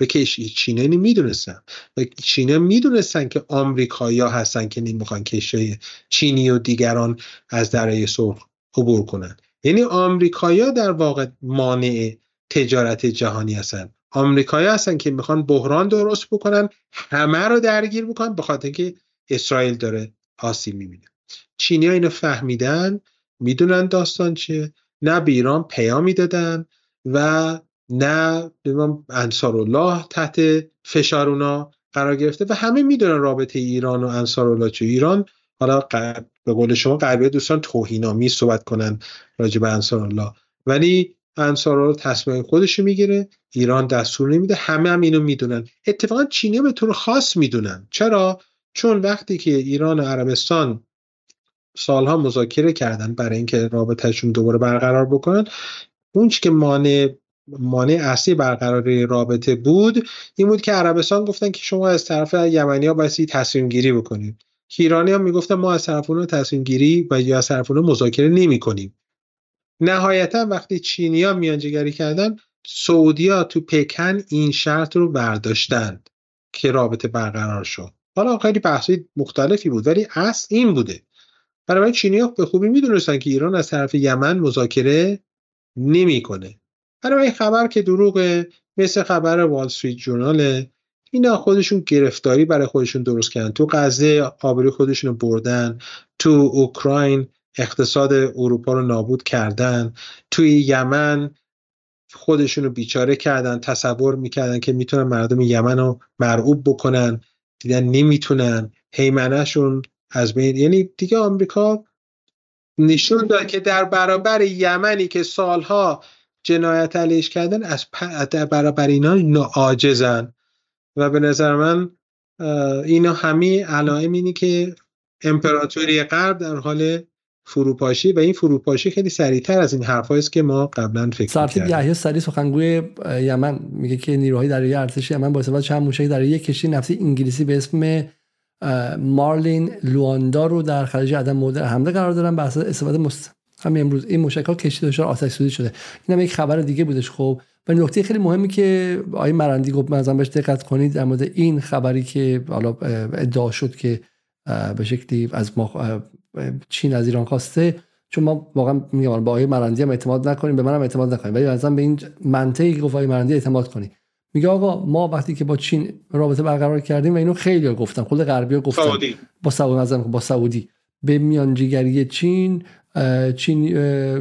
به کشتی چینه می‌دونستن و چینه می‌دونستن که آمریکایی‌ها هستن که نمی‌خوان کشتی چینی و دیگران از دره سرخ عبور کنن. یعنی آمریکایی‌ها در واقع مانع تجارت جهانی هستن. آمریکایی هستن که می‌خوان بحران درست بکنن همه رو درگیر بکنن به خاطر که اسرائیل داره آسیب می‌بینه. چینی ها اینو فهمیدن می‌دونن داستان چیه. نه به ایران پیامی دادن و نه انصار الله تحت فشار اونا قرار گرفته و همه می‌دونن رابطه ایران و انصار الله چه ایران حالا به قول شما غربی دوستان توهینامی صحبت کنن راجع به انصار الله ولی انصار الله تصمیم خودش می‌گیره ایران دستور نمیده همه هم اینو می‌دونن. اتفاقا چینی به طور خاص می‌دونن. چرا؟ چون وقتی که ایران و عربستان سالها مذاکره کردن برای اینکه رابطهشون دوباره برقرار بکنن اون که مانع مانع اصلی برقراری رابطه بود این بود که عربستان گفتن که شما از طرف یمنی ها باید تصمیم گیری بکنید ایرانی ها می‌گفتن ما از طرف اونها تصمیم گیری و یا از طرف اونها مذاکره نمی کنیم نهایتا وقتی چینی ها میانجیگری کردن سعودی تو پکن این شرط رو برداشتند که رابطه برقرار شد. حالا خیلی بحثی مختلفی بود ولی اصل این بوده. برای چینی ها به خوبی می‌دونستن که ایران از طرف یمن مذاکره نمی‌کنه. برای این خبر که دروغه مثل خبر وال استریت جورنال اینا خودشون گرفتاری برای خودشون درست کردن. تو غزه آبروی خودشون رو بردن تو اوکراین اقتصاد اروپا رو نابود کردن توی یمن خودشون رو بیچاره کردن تصور می‌کردن که می‌تونن مردم یمن رو مرعوب بکنن. دیدن نمی‌تونن. حیمنهشون از بین یعنی دیگه آمریکا نشون داد که در برابر یمنی که سالها جنایت علیش کردن از در برابر اینا عاجزن و به نظر من اینا همه علائم اینی که امپراتوری غرب در حال فروپاشی و این فروپاشی خیلی سریعتر از این حرفایی است که ما قبلا فکر کردیم یحیی سری سخنگوی یمن. میگه که نیروهای دریایی ارتش یمن با استفاده چند موشک دریایی کشتی نفتی انگلیسی به اسم مارلین لواندا رو در خلیج عدن مورد حمله قرار دارن. به استفاده مست... همین امروز. این موشک ها کشتی دچار آتش سوزی شده. این هم یک خبر دیگه بودش خب. و نکته خیلی مهمی که آقای مرندی گفت مثلا بهش دقت کنید در مورد این خبری که حالا ادعا شد که به شکلی از ما چین از ایران خواسته چون ما واقعا میگم با آقای مرندی هم اعتماد نکنیم به منم اعتماد نکنیم ولی مثلا به این منطقی که گفت آقای مرندی اعتماد کنیم. میگه آقا ما وقتی که با چین رابطه برقرار کردیم و اینو خیلی گفتم خود غربی ها گفتن. سعودی. با سعودی با سعودی. به میانجیگری چین چین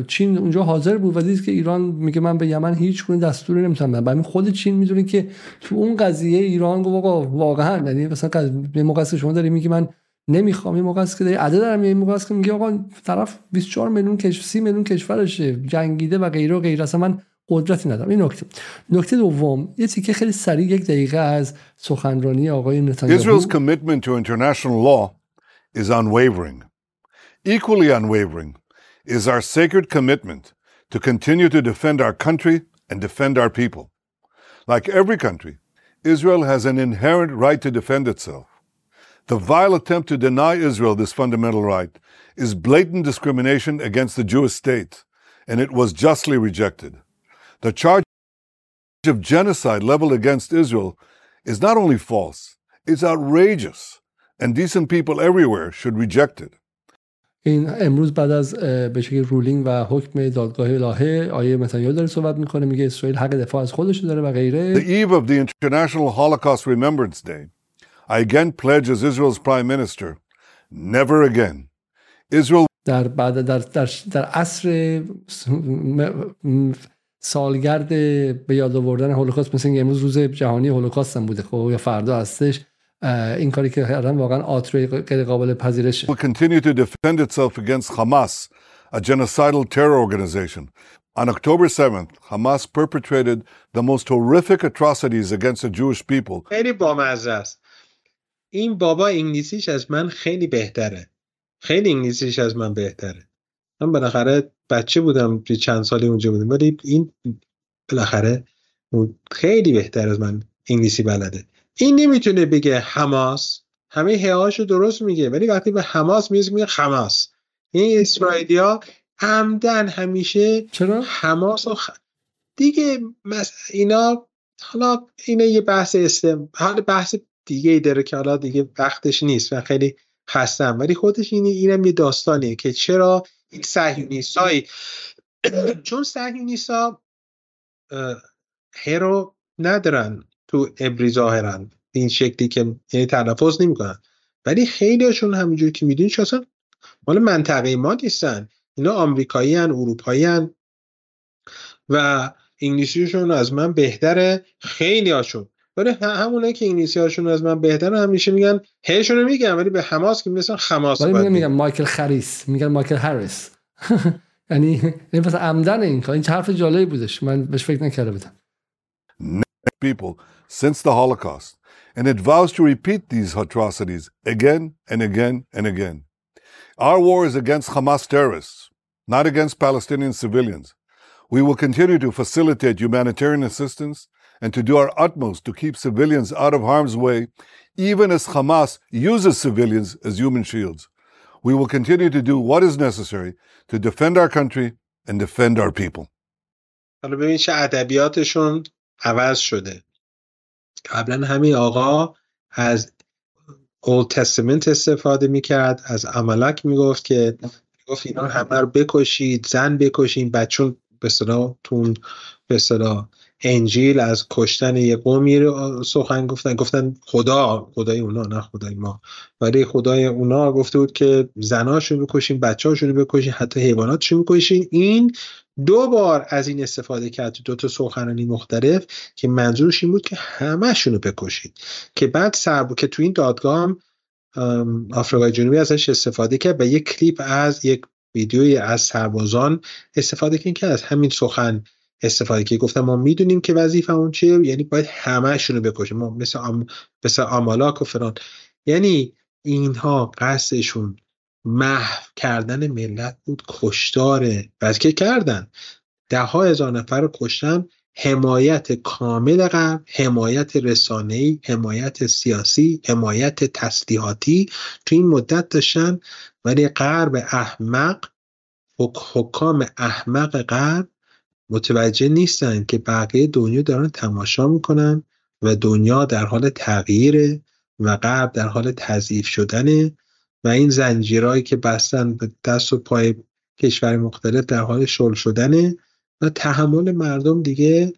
چین اونجا حاضر بود و دید که ایران میگه من به یمن هیچ گونه دستوری نمی‌تونم بدم. برای خود چین می‌دونه که تو اون قضیه ایران گفت آقا واقعا یعنی مثلا به موقع شما داری میگی من نمی‌خوام این موقع است که داری عدد دارم این موقع است که میگه آقا طرف 24 میلیون کشور 30 میلیون کشورشه جنگیده و غیره و غیره اصلا من قدرتی ندارم این نکته نکته دوم یه تیکه خیلی سریع یک دقیقه از سخنرانی آقای نتانیاهو Israel's commitment to international law is unwavering. Equally unwavering is our sacred commitment to continue to defend our country and defend our people. Like every country, Israel has an inherent right to defend itself. The vile attempt to deny Israel this fundamental right is blatant discrimination against the Jewish state, and it was justly rejected. The charge of genocide leveled against Israel is not only false, it's outrageous, and decent people everywhere should reject it. این امروز بعد از به شکل رولینگ و حکم دادگاه الهه آیه متانیال داره صحبت میکنه میگه اسرائیل حق دفاع از خودش داره و غیره The eve of the International Holocaust Remembrance Day, I again pledge as Israel's prime minister, never again. Israel در بعد در در, در عصر سالگرد به یاد آوردن هولوکاست مثل اینکه امروز روز جهانی هولوکاست هم بوده خب یا فردا هستش این کاری که کردن واقعا آتری غیر قابل پذیرشه will continue to defend itself against Hamas, a genocidal terror organization. On October 7th, Hamas perpetrated the most horrific atrocities against the Jewish people. خیلی بامزه است این بابا انگلیسیش از من خیلی بهتره. خیلی انگلیسیش از من بهتره. من بالاخره بچه بودم چند سالی اونجا بودم ولی این بالاخره خیلی بهتر از من انگلیسی بلده. این نمی‌تونه بگه حماس. همه هیاشو درست میگه ولی وقتی به حماس میگه میگه حماس این اسرائیلیا عمدن همیشه چرا؟ حماس و خ... دیگه مس... اینا حالا اینه یه بحث استم حالا بحث دیگه ای داره که حالا دیگه وقتش نیست و خیلی خستم ولی خودش اینه اینم یه داستانیه که چرا این صهیونیستای چون صهیونیستا هرو ندارن تو ابری ظاهرن. این شکلی که یعنی تلفظ نمی‌کنن. ولی خیلیشون همینجور که می‌دونی اصلا مال منطقه ما نیستن. اینا آمریکایی هن اروپایی هن و انگلیسیشون از من بهتره. خیلی هاشون ولی همونایی که انگلیسی هاشون از من بهتره همیشه میگن هیشون میگن ولی به حماس که مثلا حماس ولی میگن میگن مایکل خریس میگن مایکل هریس یعنی این پس عمدن این کار این حرف جالبی بودش من بهش فکر نکرده بودم people since the Holocaust, and it vows to repeat these atrocities again and again and again. Our war is against Hamas terrorists, not against Palestinian civilians. We will continue to facilitate humanitarian assistance and to do our utmost to keep civilians out of harm's way, even as Hamas uses civilians as human shields. We will continue to do what is necessary to defend our country and defend our people. حالا ببین چه ادبیاتشون عوض شده قبلا همین آقا از اولد تستمنت استفاده میکرد از عملک میگفت که گفت اینا همه رو بکشید زن بکشید بچون به صدا تون به صدا انجیل از کشتن یه قومی رو سخن گفتن. گفتن خدا خدای اونا نه خدای ما. ولی خدای اونا گفته بود که زناشو بکشین بچه‌هاشون رو بکشین حتی حیواناتشون بکشین این دو بار از این استفاده کرد دو تا سخنرانی مختلف که منظورش این بود که همهشون رو بکشید. که بعد سرب که تو این دادگاه آفریقای جنوبی ازش استفاده کرد و یک کلیپ از یک ویدیوی از سربازان استفاده کرد که از همین سخن استفاده که گفتم ما می‌دونیم که وظیفه اون چیه یعنی باید همهشون رو بکشیم ما مثل آم... مثل آمالاک و فران یعنی اینها قصدشون محو کردن ملت بود کشتاره بس که کردن. ده ها هزار نفر رو کشتن حمایت کامل غرب حمایت رسانه‌ای حمایت سیاسی حمایت تسلیحاتی. تو این مدت داشتن ولی غرب احمق حکام احمق غرب متوجه نیستن که بقیه دنیا دارن تماشا می‌کنن و دنیا در حال تغییره و غرب در حال تضعیف شدنه و این زنجیرهایی که بستن به دست و پای کشور مختلف در حال شل شدنه و تحمل مردم دیگه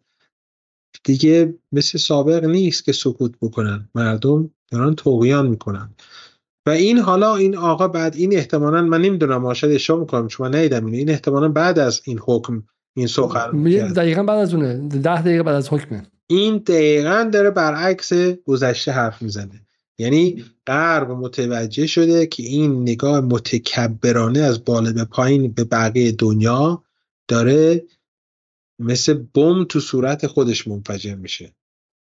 دیگه مثل سابق نیست که سکوت بکنن. مردم دارن توقیان می‌کنن. و این حالا این آقا بعد این احتمالا من نمی‌دونم شاید اشتباه می‌کنم چون من ندیدم این احتمالا بعد از این حکم این سخن دقیقا بعد از اونه ده دقیقه بعد از حکمه. این دقیقا داره برعکس گذشته حرف می‌زنه. یعنی غرب متوجه شده که این نگاه متکبرانه از بالا به پایین به بقیه دنیا داره مثل بم تو صورت خودش منفجر میشه.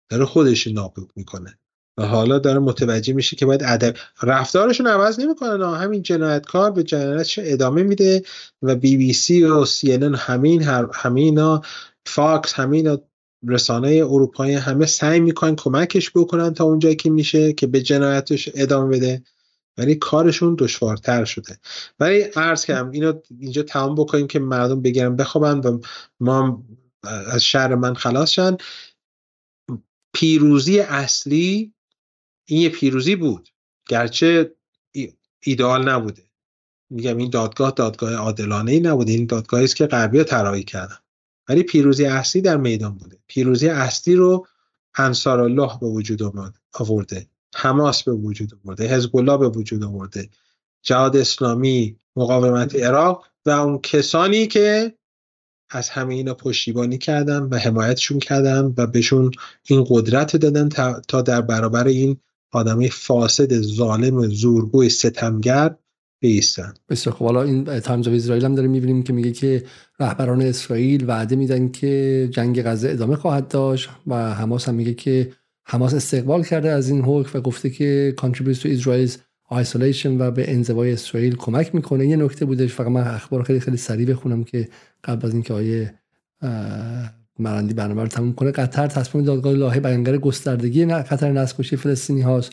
داره خودش نابود می‌کنه. و حالا داره متوجه میشه که باید ادب رفتارشون عوض نمی‌کنن همین جنایتکار به جنایتش ادامه میده و بی بی سی و سی ان ان همین همین فاکس همین رسانه اروپایی همه سعی می‌کنن کمکش بکنن تا اونجایی که میشه که به جنایتش ادامه بده. ولی کارشون دشوارتر شده. ولی عرض کردم اینو اینجا تمام بکنیم که مردم بگیرن بخوابن و ما از شهر من خلاص شن. پیروزی اصلی این یه پیروزی بود. گرچه ایدئال نبوده. میگم این دادگاه دادگاه عادلانه ای نبوده. این دادگاهی است که غربی طراحی کردن. ولی پیروزی اصلی در میدان بوده. پیروزی اصلی رو انصار الله به وجود آورده. حماس به وجود آورده. حزب الله به وجود آورده. جهاد اسلامی مقاومت عراق و اون کسانی که از همه اینا پشتیبانی کردن و حمایتشون کردن و بهشون این قدرت دادن تا در برابر این آدمی فاسد ظالم زورگوی ستمگر بیستن. بسیار خب حالا این تایمز آف اسرائیل هم داریم می‌بینیم که میگه که رهبران اسرائیل وعده میدن که جنگ غزه ادامه خواهد داشت و حماس هم میگه که حماس استقبال کرده از این حکم و گفته که contributes to Israel's isolation و به انزوای اسرائیل کمک می‌کنه. یه نکته بودش فقط من اخبار خیلی خیلی سریع بخونم که قبل از اینکه آیه مرندی برنامه رو تموم کنه. قطر تصمیم دادگاه لاهه بیانگر گستردگی قطر نسل فلسطینی هاست.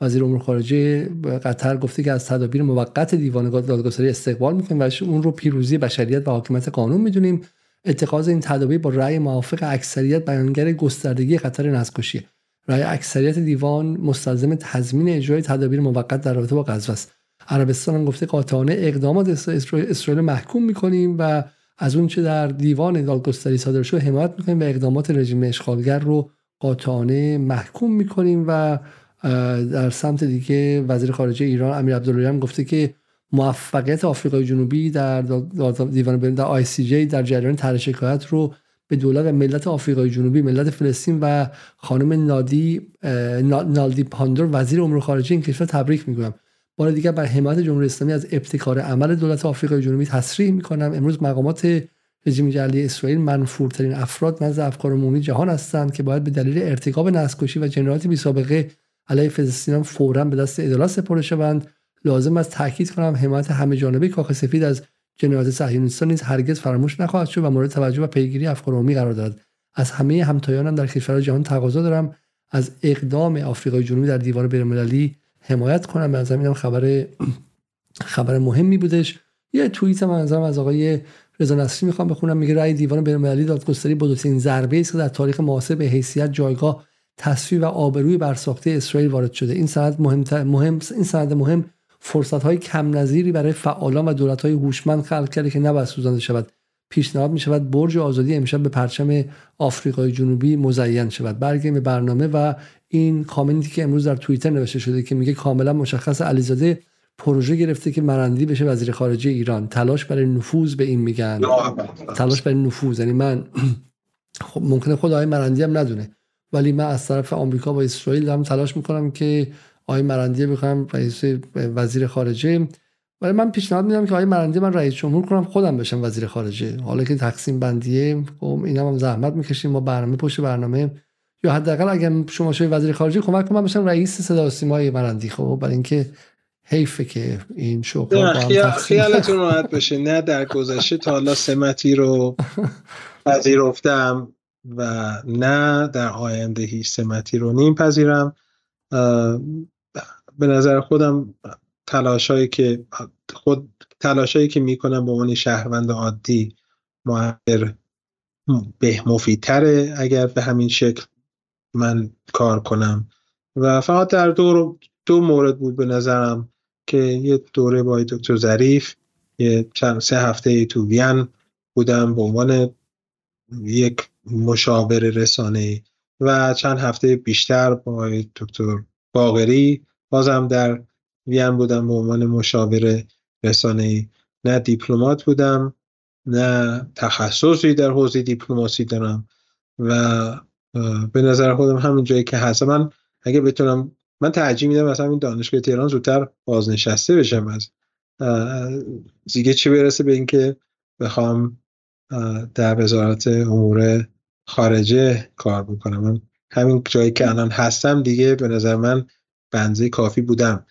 وزیر امور خارجه قطر گفته که از تدابیر موقت دیوان دادگستری استقبال می‌کنیم و اون رو پیروزی بشریت و حاکمیت قانون می‌دونیم. اتخاذ این تدابیر با رأی موافق اکثریت بیانگر گستردگی خطر نسکشی رأی اکثریت دیوان مستلزم تضمین اجرای تدابیر موقت در رابطه با غزه است. عربستان هم گفته قاطعانه اقدامات اسرائیل محکوم می‌کنیم و از اون چه در دیوان دادگستری صادر شده حمایت می‌کنیم و اقدامات رژیم اشغالگر رو قاطعانه محکوم می‌کنیم و در سمت دیگه وزیر خارجه ایران امیر عبداللهیان گفته که موفقیت آفریقای جنوبی در دیوان در آی سی جی در جریان طرح شکایت رو به دولت و ملت آفریقای جنوبی ملت فلسطین و خانم نادی نالدی پاندور وزیر امور خارجه این کشور تبریک می‌گویم. بار دیگر بر حمایت جمهوری اسلامی از ابتکار عمل دولت آفریقای جنوبی تصریح می‌کنم. امروز مقامات رژیم جلی اسرائیل منفورترین افراد نزد افکار عمومی جهان هستند که باید به دلیل ارتکاب نسل‌کشی و جنایات بی سابقه علیه فلسطینیان فورا به دست عدالت سپرده شوند. لازم است تاکید کنم حمایت همه جانبه کاخ سفید از جنایات صهیونیستان نیز هرگز فراموش نخواهد شد و مورد توجه و پیگیری افکار عمومی قرار دارد از همه همتایانم در کشورهای جهان تقاضا دارم. از اقدام آفریقای جنوبی در دیوار بین‌المللی حمایت کنم. به نظرم خبر خبر مهمی بودش. یه توییت من از آقای رضا نصری می‌خوام بخونم. میگه رأی دیوان بین‌المللی دادگستری بزرگترین ضربه است که در تاریخ معاصر به حیثیت جایگاه تصفیه و آبروی برساخته اسرائیل وارد شده. این سند مهم مهم این سند مهم فرصت های کم نظیری برای فعالان و دولت های هوشمند خلق کرده که نباید سوزانده شود. پیشنهاد می شود برج آزادی امشب به پرچم آفریقای جنوبی مزین شود. برگردیم به برنامه و این کامنتی که امروز در توییتر نوشته شده که میگه کاملا مشخص علیزاده پروژه گرفته که مرندی بشه وزیر خارجه ایران. تلاش برای نفوذ به این میگن. تلاش برای نفوذ. یعنی من خب ممکنه خود آقای مرندی هم ندونه. ولی من از طرف آمریکا با اسرائیل دارم تلاش می‌کنم که آقای مرندی بخوام رئیس وزیر خارجه. ولی من پیشنهاد میدم که آقای مرندی من رئیس جمهور کنم خودم بشم وزیر خارجه. حالا که تقسیم بندیه خب اینا هم زحمت می‌کشیم. ما برنامه پشت برنامه یا حداقل اگر شما شوی وزیر خارجه کمک کنم بشم رئیس صدا سیمای مرندی خب؟ برای اینکه حیفه که این شغل خیال خیالتون راحت بشه نه در گذشته تا حالا سمتی رو پذیرفتم و نه در آینده هیچ سمتی رو نیم پذیرم. به نظر خودم تلاشایی که خود تلاشایی که می‌کنم به عنوان شهروند عادی معبر به مفیدتره اگر به همین شکل من کار کنم. و فقط در دو, دو مورد بود به نظرم که یه دوره با دکتر ظریف یه چند سه هفته تو وین بودم به عنوان یک مشاور رسانه و چند هفته بیشتر با دکتر باغری بازم در وین بودم به عنوان مشاور رسانه نه دیپلمات بودم نه تخصصی در حوزه دیپلماسی دارم و به نظر خودم همین جایی که هست. من اگه بتونم من ترجیح میدم مثلا این دانشگاه تهران زودتر بازنشسته بشم از دیگه چی برسه به اینکه بخوام در وزارت امور خارجه کار بکنم. من همین جایی که الان هستم دیگه به نظر من بنزه کافی بودم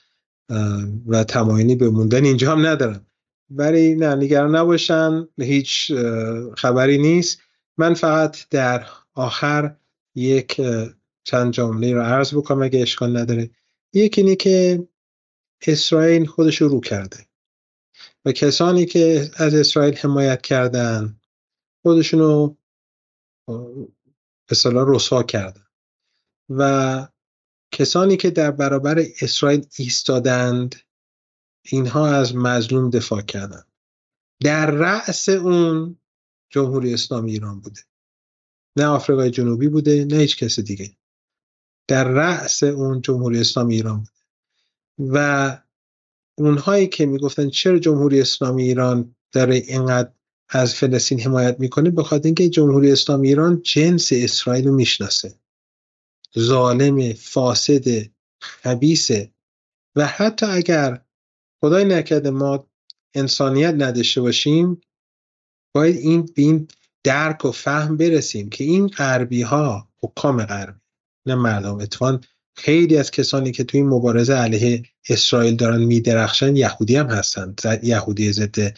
و تمایلی به موندن اینجا هم ندارم. ولی نه نگران نباشن هیچ خبری نیست. من فقط در آخر یک چند جمله رو عرض بکنم اگه اشکال نداره. یکی اینه که اسرائیل خودش رو رو کرده. و کسانی که از اسرائیل حمایت کردن خودشونو به صلاح رسوا کردن. و کسانی که در برابر اسرائیل ایستادند اینها از مظلوم دفاع کردند. در رأس اون جمهوری اسلامی ایران بوده. نه آفریقای جنوبی بوده نه هیچ کس دیگه. در رأس اون جمهوری اسلامی ایران بوده. و اونهایی که می‌گفتن چرا جمهوری اسلامی ایران داره اینقدر از فلسطین حمایت می‌کنه بخاطر اینکه جمهوری اسلامی ایران جنس اسرائیل رو می‌شناسه. ظالم فاسد خبیسه و حتی اگر خدای نکرده ما انسانیت نداشته باشیم باید این به درک و فهم برسیم که این غربی ها حکام غربی نه مردم. اتفاقا خیلی از کسانی که توی این مبارزه علیه اسرائیل دارن میدرخشن یهودی هم هستن. یهودی ضد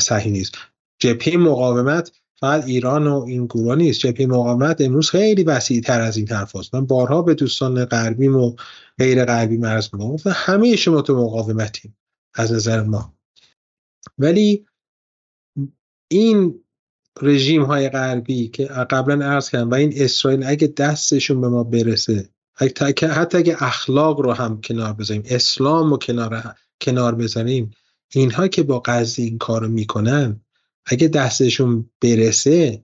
صهیونیسم جبهه مقاومت فقط ایران و این گروه نیست. جبهه مقاومت امروز خیلی وسیع تر از این حرف هست. من بارها به دوستان غربیم و غیر غربی مرز میگم همه شما تو مقاومتیم از نظر ما. ولی این رژیم های غربی که قبلا عرض کردم و این اسرائیل اگه دستشون به ما برسه حتی اگه اخلاق رو هم کنار بذاریم اسلام رو کنار, کنار بذاریم اینها که با قصد این کار رو می‌کنن اگه دستشون برسه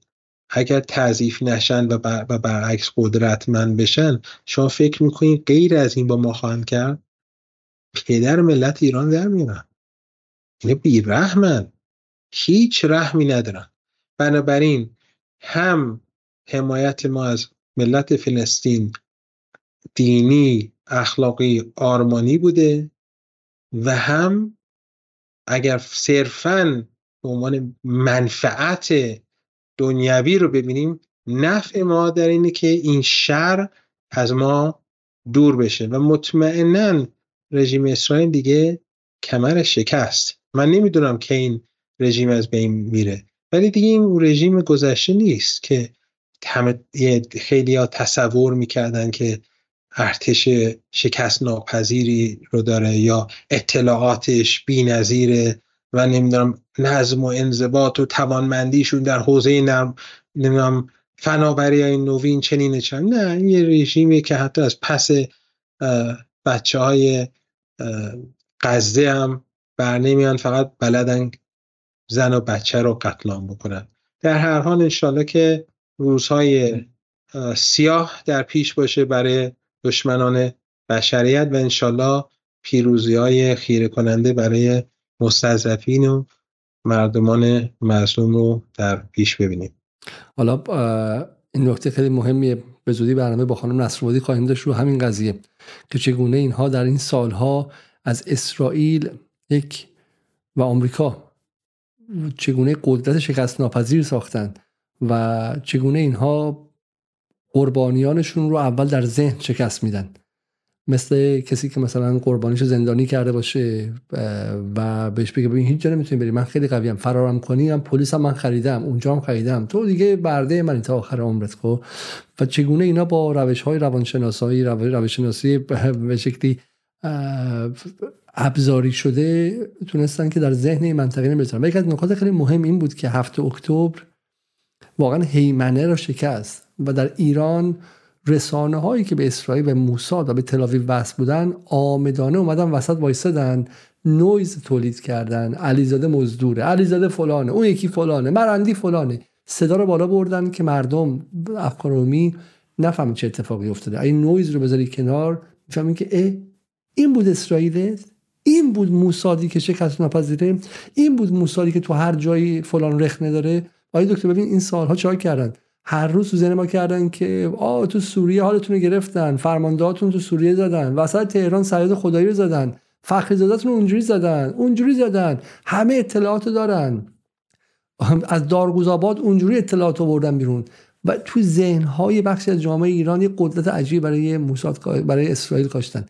اگر تضعیف نشن و, بر و برعکس قدرتمند بشن شما فکر می‌کنین غیر از این با ما خواهند کرد؟ پدر ملت ایران در میارن اینه بیرحمن. هیچ رحمی ندارن. بنابراین هم حمایت ما از ملت فلسطین دینی اخلاقی آرمانی بوده و هم اگر صرفا به عنوان منفعت دنیوی رو ببینیم نفع ما در اینه که این شر از ما دور بشه و مطمئنا رژیم اسرائیل دیگه کمر شکست. من نمی‌دونم که این رژیم از بین میره. ولی دیگه این رژیم گذشته نیست که همه خیلی ها تصور می‌کردن که ارتش شکست ناپذیری رو داره یا اطلاعاتش بی نظیره و نمی‌دونم نظم و انضباط و توانمندیشون در حوزه نرم نمی‌دونم فناوری های نوین چنین. چند نه این یه رژیمی که حتی از پس بچه های غزه هم بر نمیان فقط بلدن زن و بچه رو قتلام بکنن. در هر حال انشالله که روزهای سیاه در پیش باشه برای دشمنان بشریت و انشالله پیروزی های خیره کننده برای مستضعفین و مردمان مظلوم رو در پیش ببینیم. حالا این نکته خیلی مهمیه. به زودی برنامه با خانم نصرآبادی خواهیم داشت. رو همین قضیه که چگونه اینها در این سالها از اسرائیل یک و آمریکا چگونه قدرت شکست ناپذیر ساختن و چگونه اینها قربانیانشون رو اول در ذهن شکست میدن. مثل کسی که مثلا قربانیش زندانی کرده باشه و بهش بگه ببین هیچ جا نمی‌تونی بری من خیلی قویم فرارم کنی هم پلیس هم من خریدم اونجا هم خریدم. تو دیگه برده من تا آخر عمرت خب؟ و چگونه اینا با روش های روانشناسایی روش شناسی به شکلی ابزاری شده تونستن که در ذهن این منطقه نمی‌تونن و یک از نکات خیلی مهم این بود که هفته اکتبر واقعا هیمنه را شکست و در ایران رسانه هایی که به اسرائیل و موساد و به تلاویو وصل بودن آمدانه اومدن وسط وایستدن نویز تولید کردن. علیزاده مزدوره علیزاده فلانه اون یکی فلانه مرندی فلانه. صدا رو بالا بردن که مردم افکار نفهمن چه اتفاقی افتاده. این نویز رو بذاری کنار می‌فهمین که اه این بود اسرائیل؟ این بود موسادی که شکست ناپذیره این بود موسادی که تو هر جایی فلان رخ نداره. آقای دکتر ببین این سالها چای کردن؟ هر روز تو ما کردن که آ تو سوریه حالتون رو گرفتن فرماندهاتون تو سوریه زدن وسط تهران سرید خدایی رو زدن فخری زادتون اونجوری زدن اونجوری زدن همه اطلاعات دارن. از دارگوزآباد اونجوری اطلاعات آوردن بیرون. و تو ذهنهای بخشی از جامعه ایران یه قدرت عجیب برای موساد برای اسرائیل کاشتن.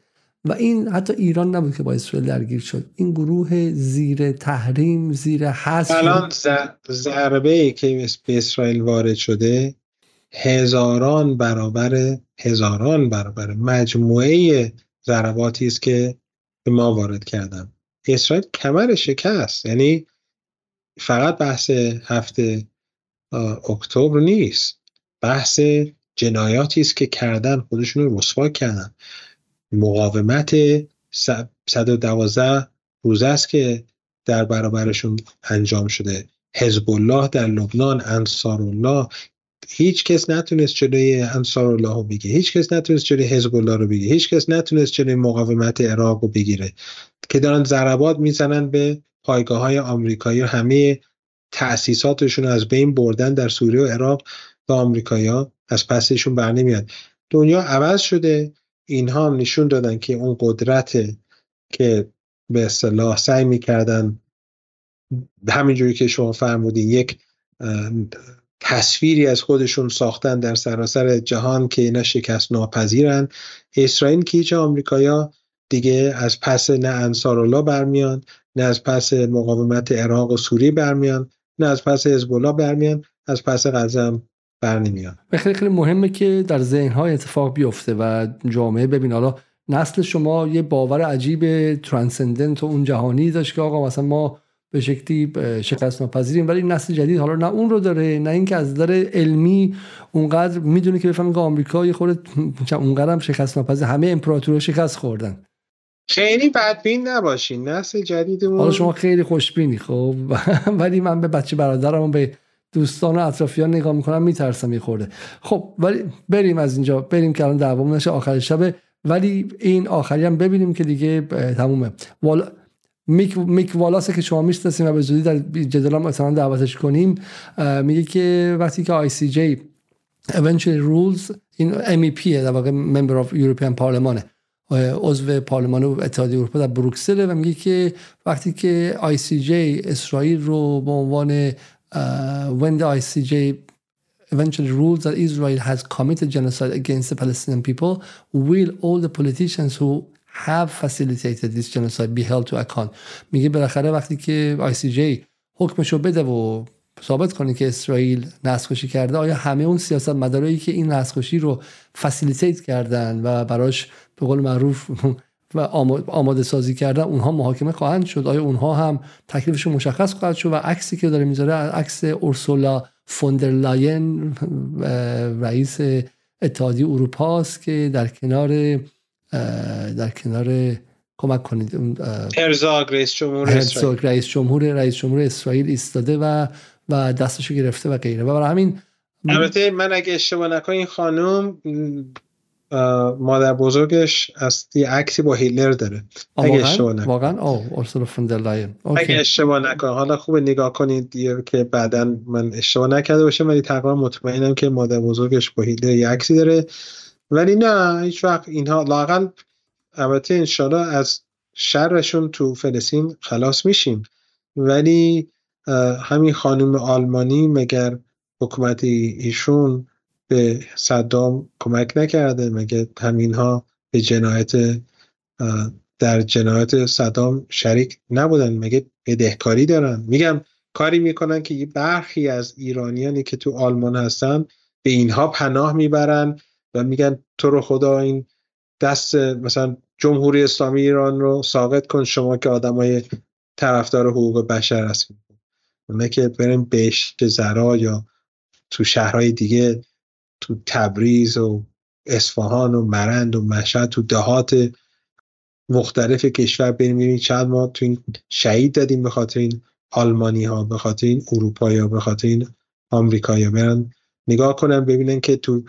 و این حتی ایران نبود که با اسرائیل درگیر شد. این گروه زیر تحریم زیر حذف الان ضربه ای که به اسرائیل وارد شده هزاران برابر هزاران برابر مجموعه ضرباتی است که به ما وارد کردن. اسرائیل کمر شکست. یعنی فقط بحث هفته اکتبر نیست. بحث جنایاتی است که کردن خودشون رو رسوا کردن. مقاومت 112 روزه است که در برابرشون انجام شده. حزب الله در لبنان انصار الله هیچ کس نتونست جلوی انصار الله رو بگیره. هیچ کس نتونست جلوی حزب الله رو بگیره. هیچ کس نتونست جلوی مقاومت عراق رو بگیره. که دارن ضربات می‌زنن به پایگاه های آمریکایی همه تأسیساتشون از بین بردن در سوریه و عراق و آمریکایی از پسشون بر نمیاد. دنیا عوض شده. اینها هم نشون دادن که اون قدرت که به اصطلاح سعی می‌کردن همینجوری که شما فرمودین یک تصویری از خودشون ساختن در سراسر جهان که اینا شکست ناپذیرن. اسرائیل که هیچ آمریکایا دیگه از پس نه انصار الله برمیان نه از پس مقاومت عراق و سوریه برمیان نه از پس حزب الله برمیان از پس قضا بر نمیاد. خیلی خیلی مهمه که در ذهنهای اتفاق بیفته و جامعه ببین حالا نسل شما یه باور عجیب ترانسندنت و اون جهانی داشت که آقا مثلا ما به شکلی شکست ناپذیریم ولی نسل جدید حالا نه اون رو داره نه اینکه از نظر علمی اونقدر می‌دونه که بفهمه که آمریکا یه خورده اونقدر هم شکست ناپذیر همه امپراتورها شکست خوردن. خیلی بدبین نباشین نسل جدیدمون. حالا شما خیلی خوشبینی خب؟ ولی من به بچه برادرم به دوستان و اطرافیان نگاه می‌کنم میترسم یه خورده خب ولی بریم از اینجا. بریم که الان دعوامون نشه آخر شب. ولی این آخری هم ببینیم که دیگه تمومه. والا میک, میک والاسه که شما می‌شناسیم و به زودی در جدال هم دعوتش کنیم میگه که وقتی که آی سی جی eventually rules این MEP در واقع member of European Parliament عضو پارلمان اتحادیه اروپا در بروکسل و میگه که وقتی که جی اسرائیل رو به عنوان when the ICJ eventually rules that Israel has committed genocide against the Palestinian people, will all the politicians who have facilitated this genocide be held to account میگه بالاخره وقتی که ICJ حکمشو بده و ثابت کنه که اسرائیل نسل‌کشی کرده آیا همه اون سیاست مدارایی که این نسل‌کشی رو facilitate کردن و براش به قول معروف و آماده سازی کردن اونها محاکمه خواهند شد. آیا اونها هم تکلیفشون مشخص خواهد شد و عکسی که داره می‌ذاره عکس اورسولا فوندرلاین رئیس اتحادیه اروپا است که در کنار در کنار کمک کنید هرزاگ رئیس جمهور اسرائیل. رئیس جمهور رئیس جمهور اسرائیل ایستاده و و دستشو گرفته و غیره. و برای همین البته من اگه اشتباه نکنم این خانم مادر بزرگش از یه عکسی با هیتلر داره. اگه اشتباه نکنم. واقعا؟ اورسولا فوندرلاین اگه اشتباه نکنم. حالا خوب نگاه کنید که بعدا من اشتباه نکرده باشم ولی تقریبا مطمئنم که مادر بزرگش با هیتلر یه عکسی داره. ولی نه هیچ وقت اینها لاقل البته انشالله از شرشون تو فلسطین خلاص میشیم. ولی همین خانم آلمانی مگر حکومت ایشون به صدام کمک نکرده. مگه همینها به جنایت در جنایت صدام شریک نبودن؟ مگه بدهکاری دارن؟ میگم کاری می‌کنن که یه برخی از ایرانیانی که تو آلمان هستن به اینها پناه می‌برن و میگن تو رو خدا این دست مثلا جمهوری اسلامی ایران رو ساقط کن شما که آدمای طرفدار حقوق بشر هستید اونه که بریم بهشت زرا یا تو شهرهای دیگه تو تبریز و اصفهان و مرند و مشهد تو دهات مختلف کشور بریم چند ما تو این شهید دادیم به خاطر این آلمانی ها به خاطر این اروپایی ها به خاطر این آمریکایی برن نگاه کنم ببینن که تو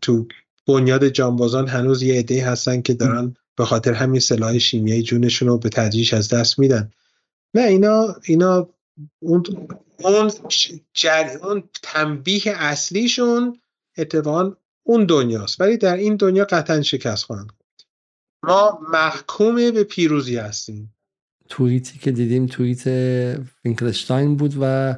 تو بنیاد جانبازان هنوز یه عده هستن که دارن به خاطر همین سلاح شیمیایی جونشون رو به تدریج از دست میدن نه اینا اینا اون اون. اون تنبیه اصلیشون اتفاقا اون دنیاست. ولی در این دنیا قطعا شکست خواهند ما محکوم به پیروزی هستیم. توییتی که دیدیم توییت فینکلشتاین بود و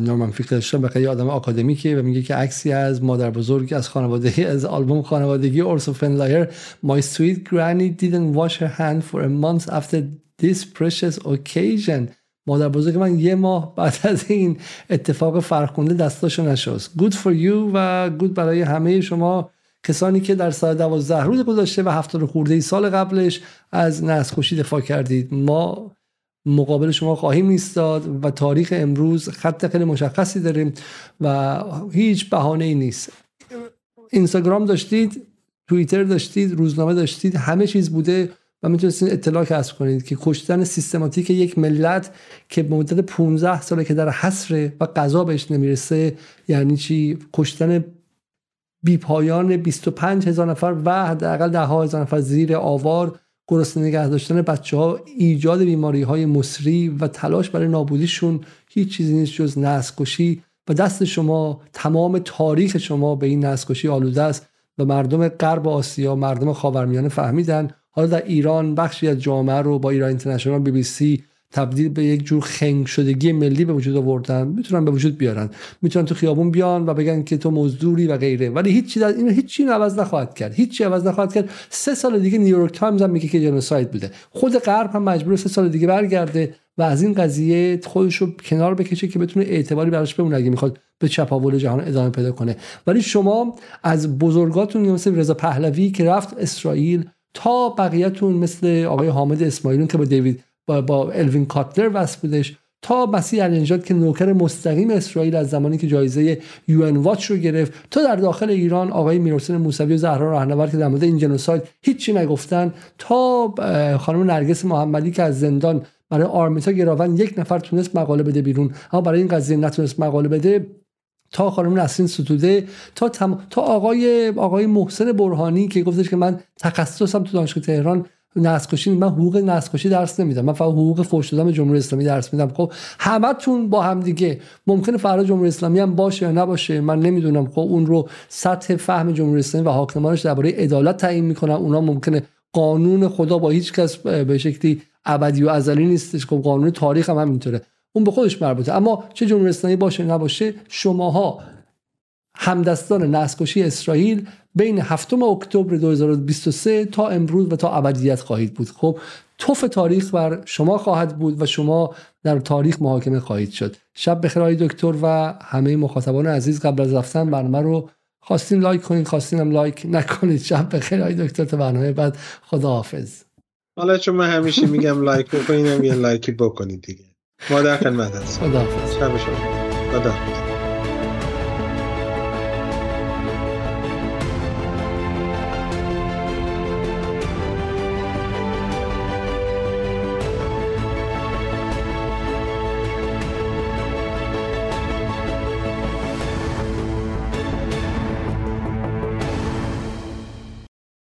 نورمن فیکلشتاین به یه آدم آکادمیکه و میگه که عکسی از مادر بزرگ از خانوادگی از آلبوم خانوادگی اورسو فنلایر My sweet granny didn't wash her hand for a month after this precious occasion. مادر بزرگ من یه ماه بعد از این اتفاق فرخونده دستاشو نشست. Good for you و good برای همه شما کسانی که در سال دوازده روز گذاشته و هفتاد خورده ای سال قبلش از نسخوشی دفاع کردید. ما مقابل شما خواهیم ایستاد و تاریخ امروز خط خیلی مشخصی داریم و هیچ بهانه ای نیست. اینستاگرام داشتید توییتر داشتید روزنامه داشتید همه چیز بوده. و می‌تونستید اطلاع کسب کنید که کشتن سیستماتیک یک ملت که به مدت 15 ساله که در حصر و قضا بهش نمی‌رسه یعنی چی؟ کشتن بی پایان 25 هزار نفر و حداقل ده هزار نفر زیر آوار گرسنه نگه داشتن بچه ها ایجاد بیماری های مصری و تلاش برای نابودیشون هیچ چیزی نیست جز نسل و دست شما تمام تاریخ شما به این نسل آلوده است و مردم غرب آسیا مردم خاورمیانه فهمیدن حالا در ایران بخشی از جامعه رو با ایران اینترنشنال بی بی سی تبدیل به یک جور خنگ شدگی ملی به وجود آوردن می‌تونن به وجود بیارن. می‌تونن تو خیابون بیان و بگن که تو مزدوری و غیره. ولی هیچی در این هیچی عوض نخواهد کرد. هیچی عوض نخواهد کرد. سه سال دیگه نیویورک تایمز هم میگه که genocide بوده. خود غرب هم مجبور سه سال دیگه برگرده و از این قضیه خودش رو کنار بکشه که بتونه اعتباری براش بمونه اگه می‌خواد به چپاول جهان ادامه پیدا کنه. ولی شما از بزرگاتون مثل رضا پهلوی که رفت اسرائیل تا بقیهتون مثل آقای حامد اسماعیلون که با دیوید با, با اروین کاتلر وصل بودش تا مسیح النجات که نوکر مستقیم اسرائیل از زمانی که جایزه یو ان واچ رو گرفت تا در داخل ایران آقای میرحسین موسوی و زهرا راهنورد که در مورد این جنوساید هیچی نگفتن تا خانم نرگس محمدی که از زندان برای آرمیتا گراون یک نفر تونست مقاله بده بیرون اما برای این قضیه نتونست مقاله بده تا خانم نسرین ستوده تا تا آقای آقای محسن برهانی که گفتش که من تخصصم تو دانشگاه تهران نسخشی من حقوق نسخشی درس نمیدم. من فقط حقوق فوش جمهوری اسلامی درس میدم. خب همتون با هم دیگه. ممکنه فردا جمهوری اسلامی هم باشه یا نباشه من نمی‌دونم. خب اون رو سطح فهم جمهوری اسلامی و حاکمانش درباره عدالت تعیین می‌کنن. اونا ممکنه قانون خدا با هیچ کس به شکلی ابدی و ازلی نیستش. خب قانون تاریخ هم همینطوره. اون به خودش مربوطه. اما چه جمهوری اسلامی باشه نباشه شماها همدستان نسکشی اسرائیل بین هفتم اکتبر 2023 تا امروز و تا ابدیت خواهید بود. خب تف تاریخ بر شما خواهد بود و شما در تاریخ محاکمه خواهید شد. شب بخیر دکتر و همه مخاطبان عزیز. قبل از رفتن برنامه رو خواستین لایک کنید خواستین هم لایک نکنید شب بخیر دکتر. تا برنامه بعد خداحافظ. حالا چون من همیشه میگم لایک بکنید یه لایکی بکنید دیگه. ما در خدمت هستیم خداحافظ. شب شما. خداحافظ.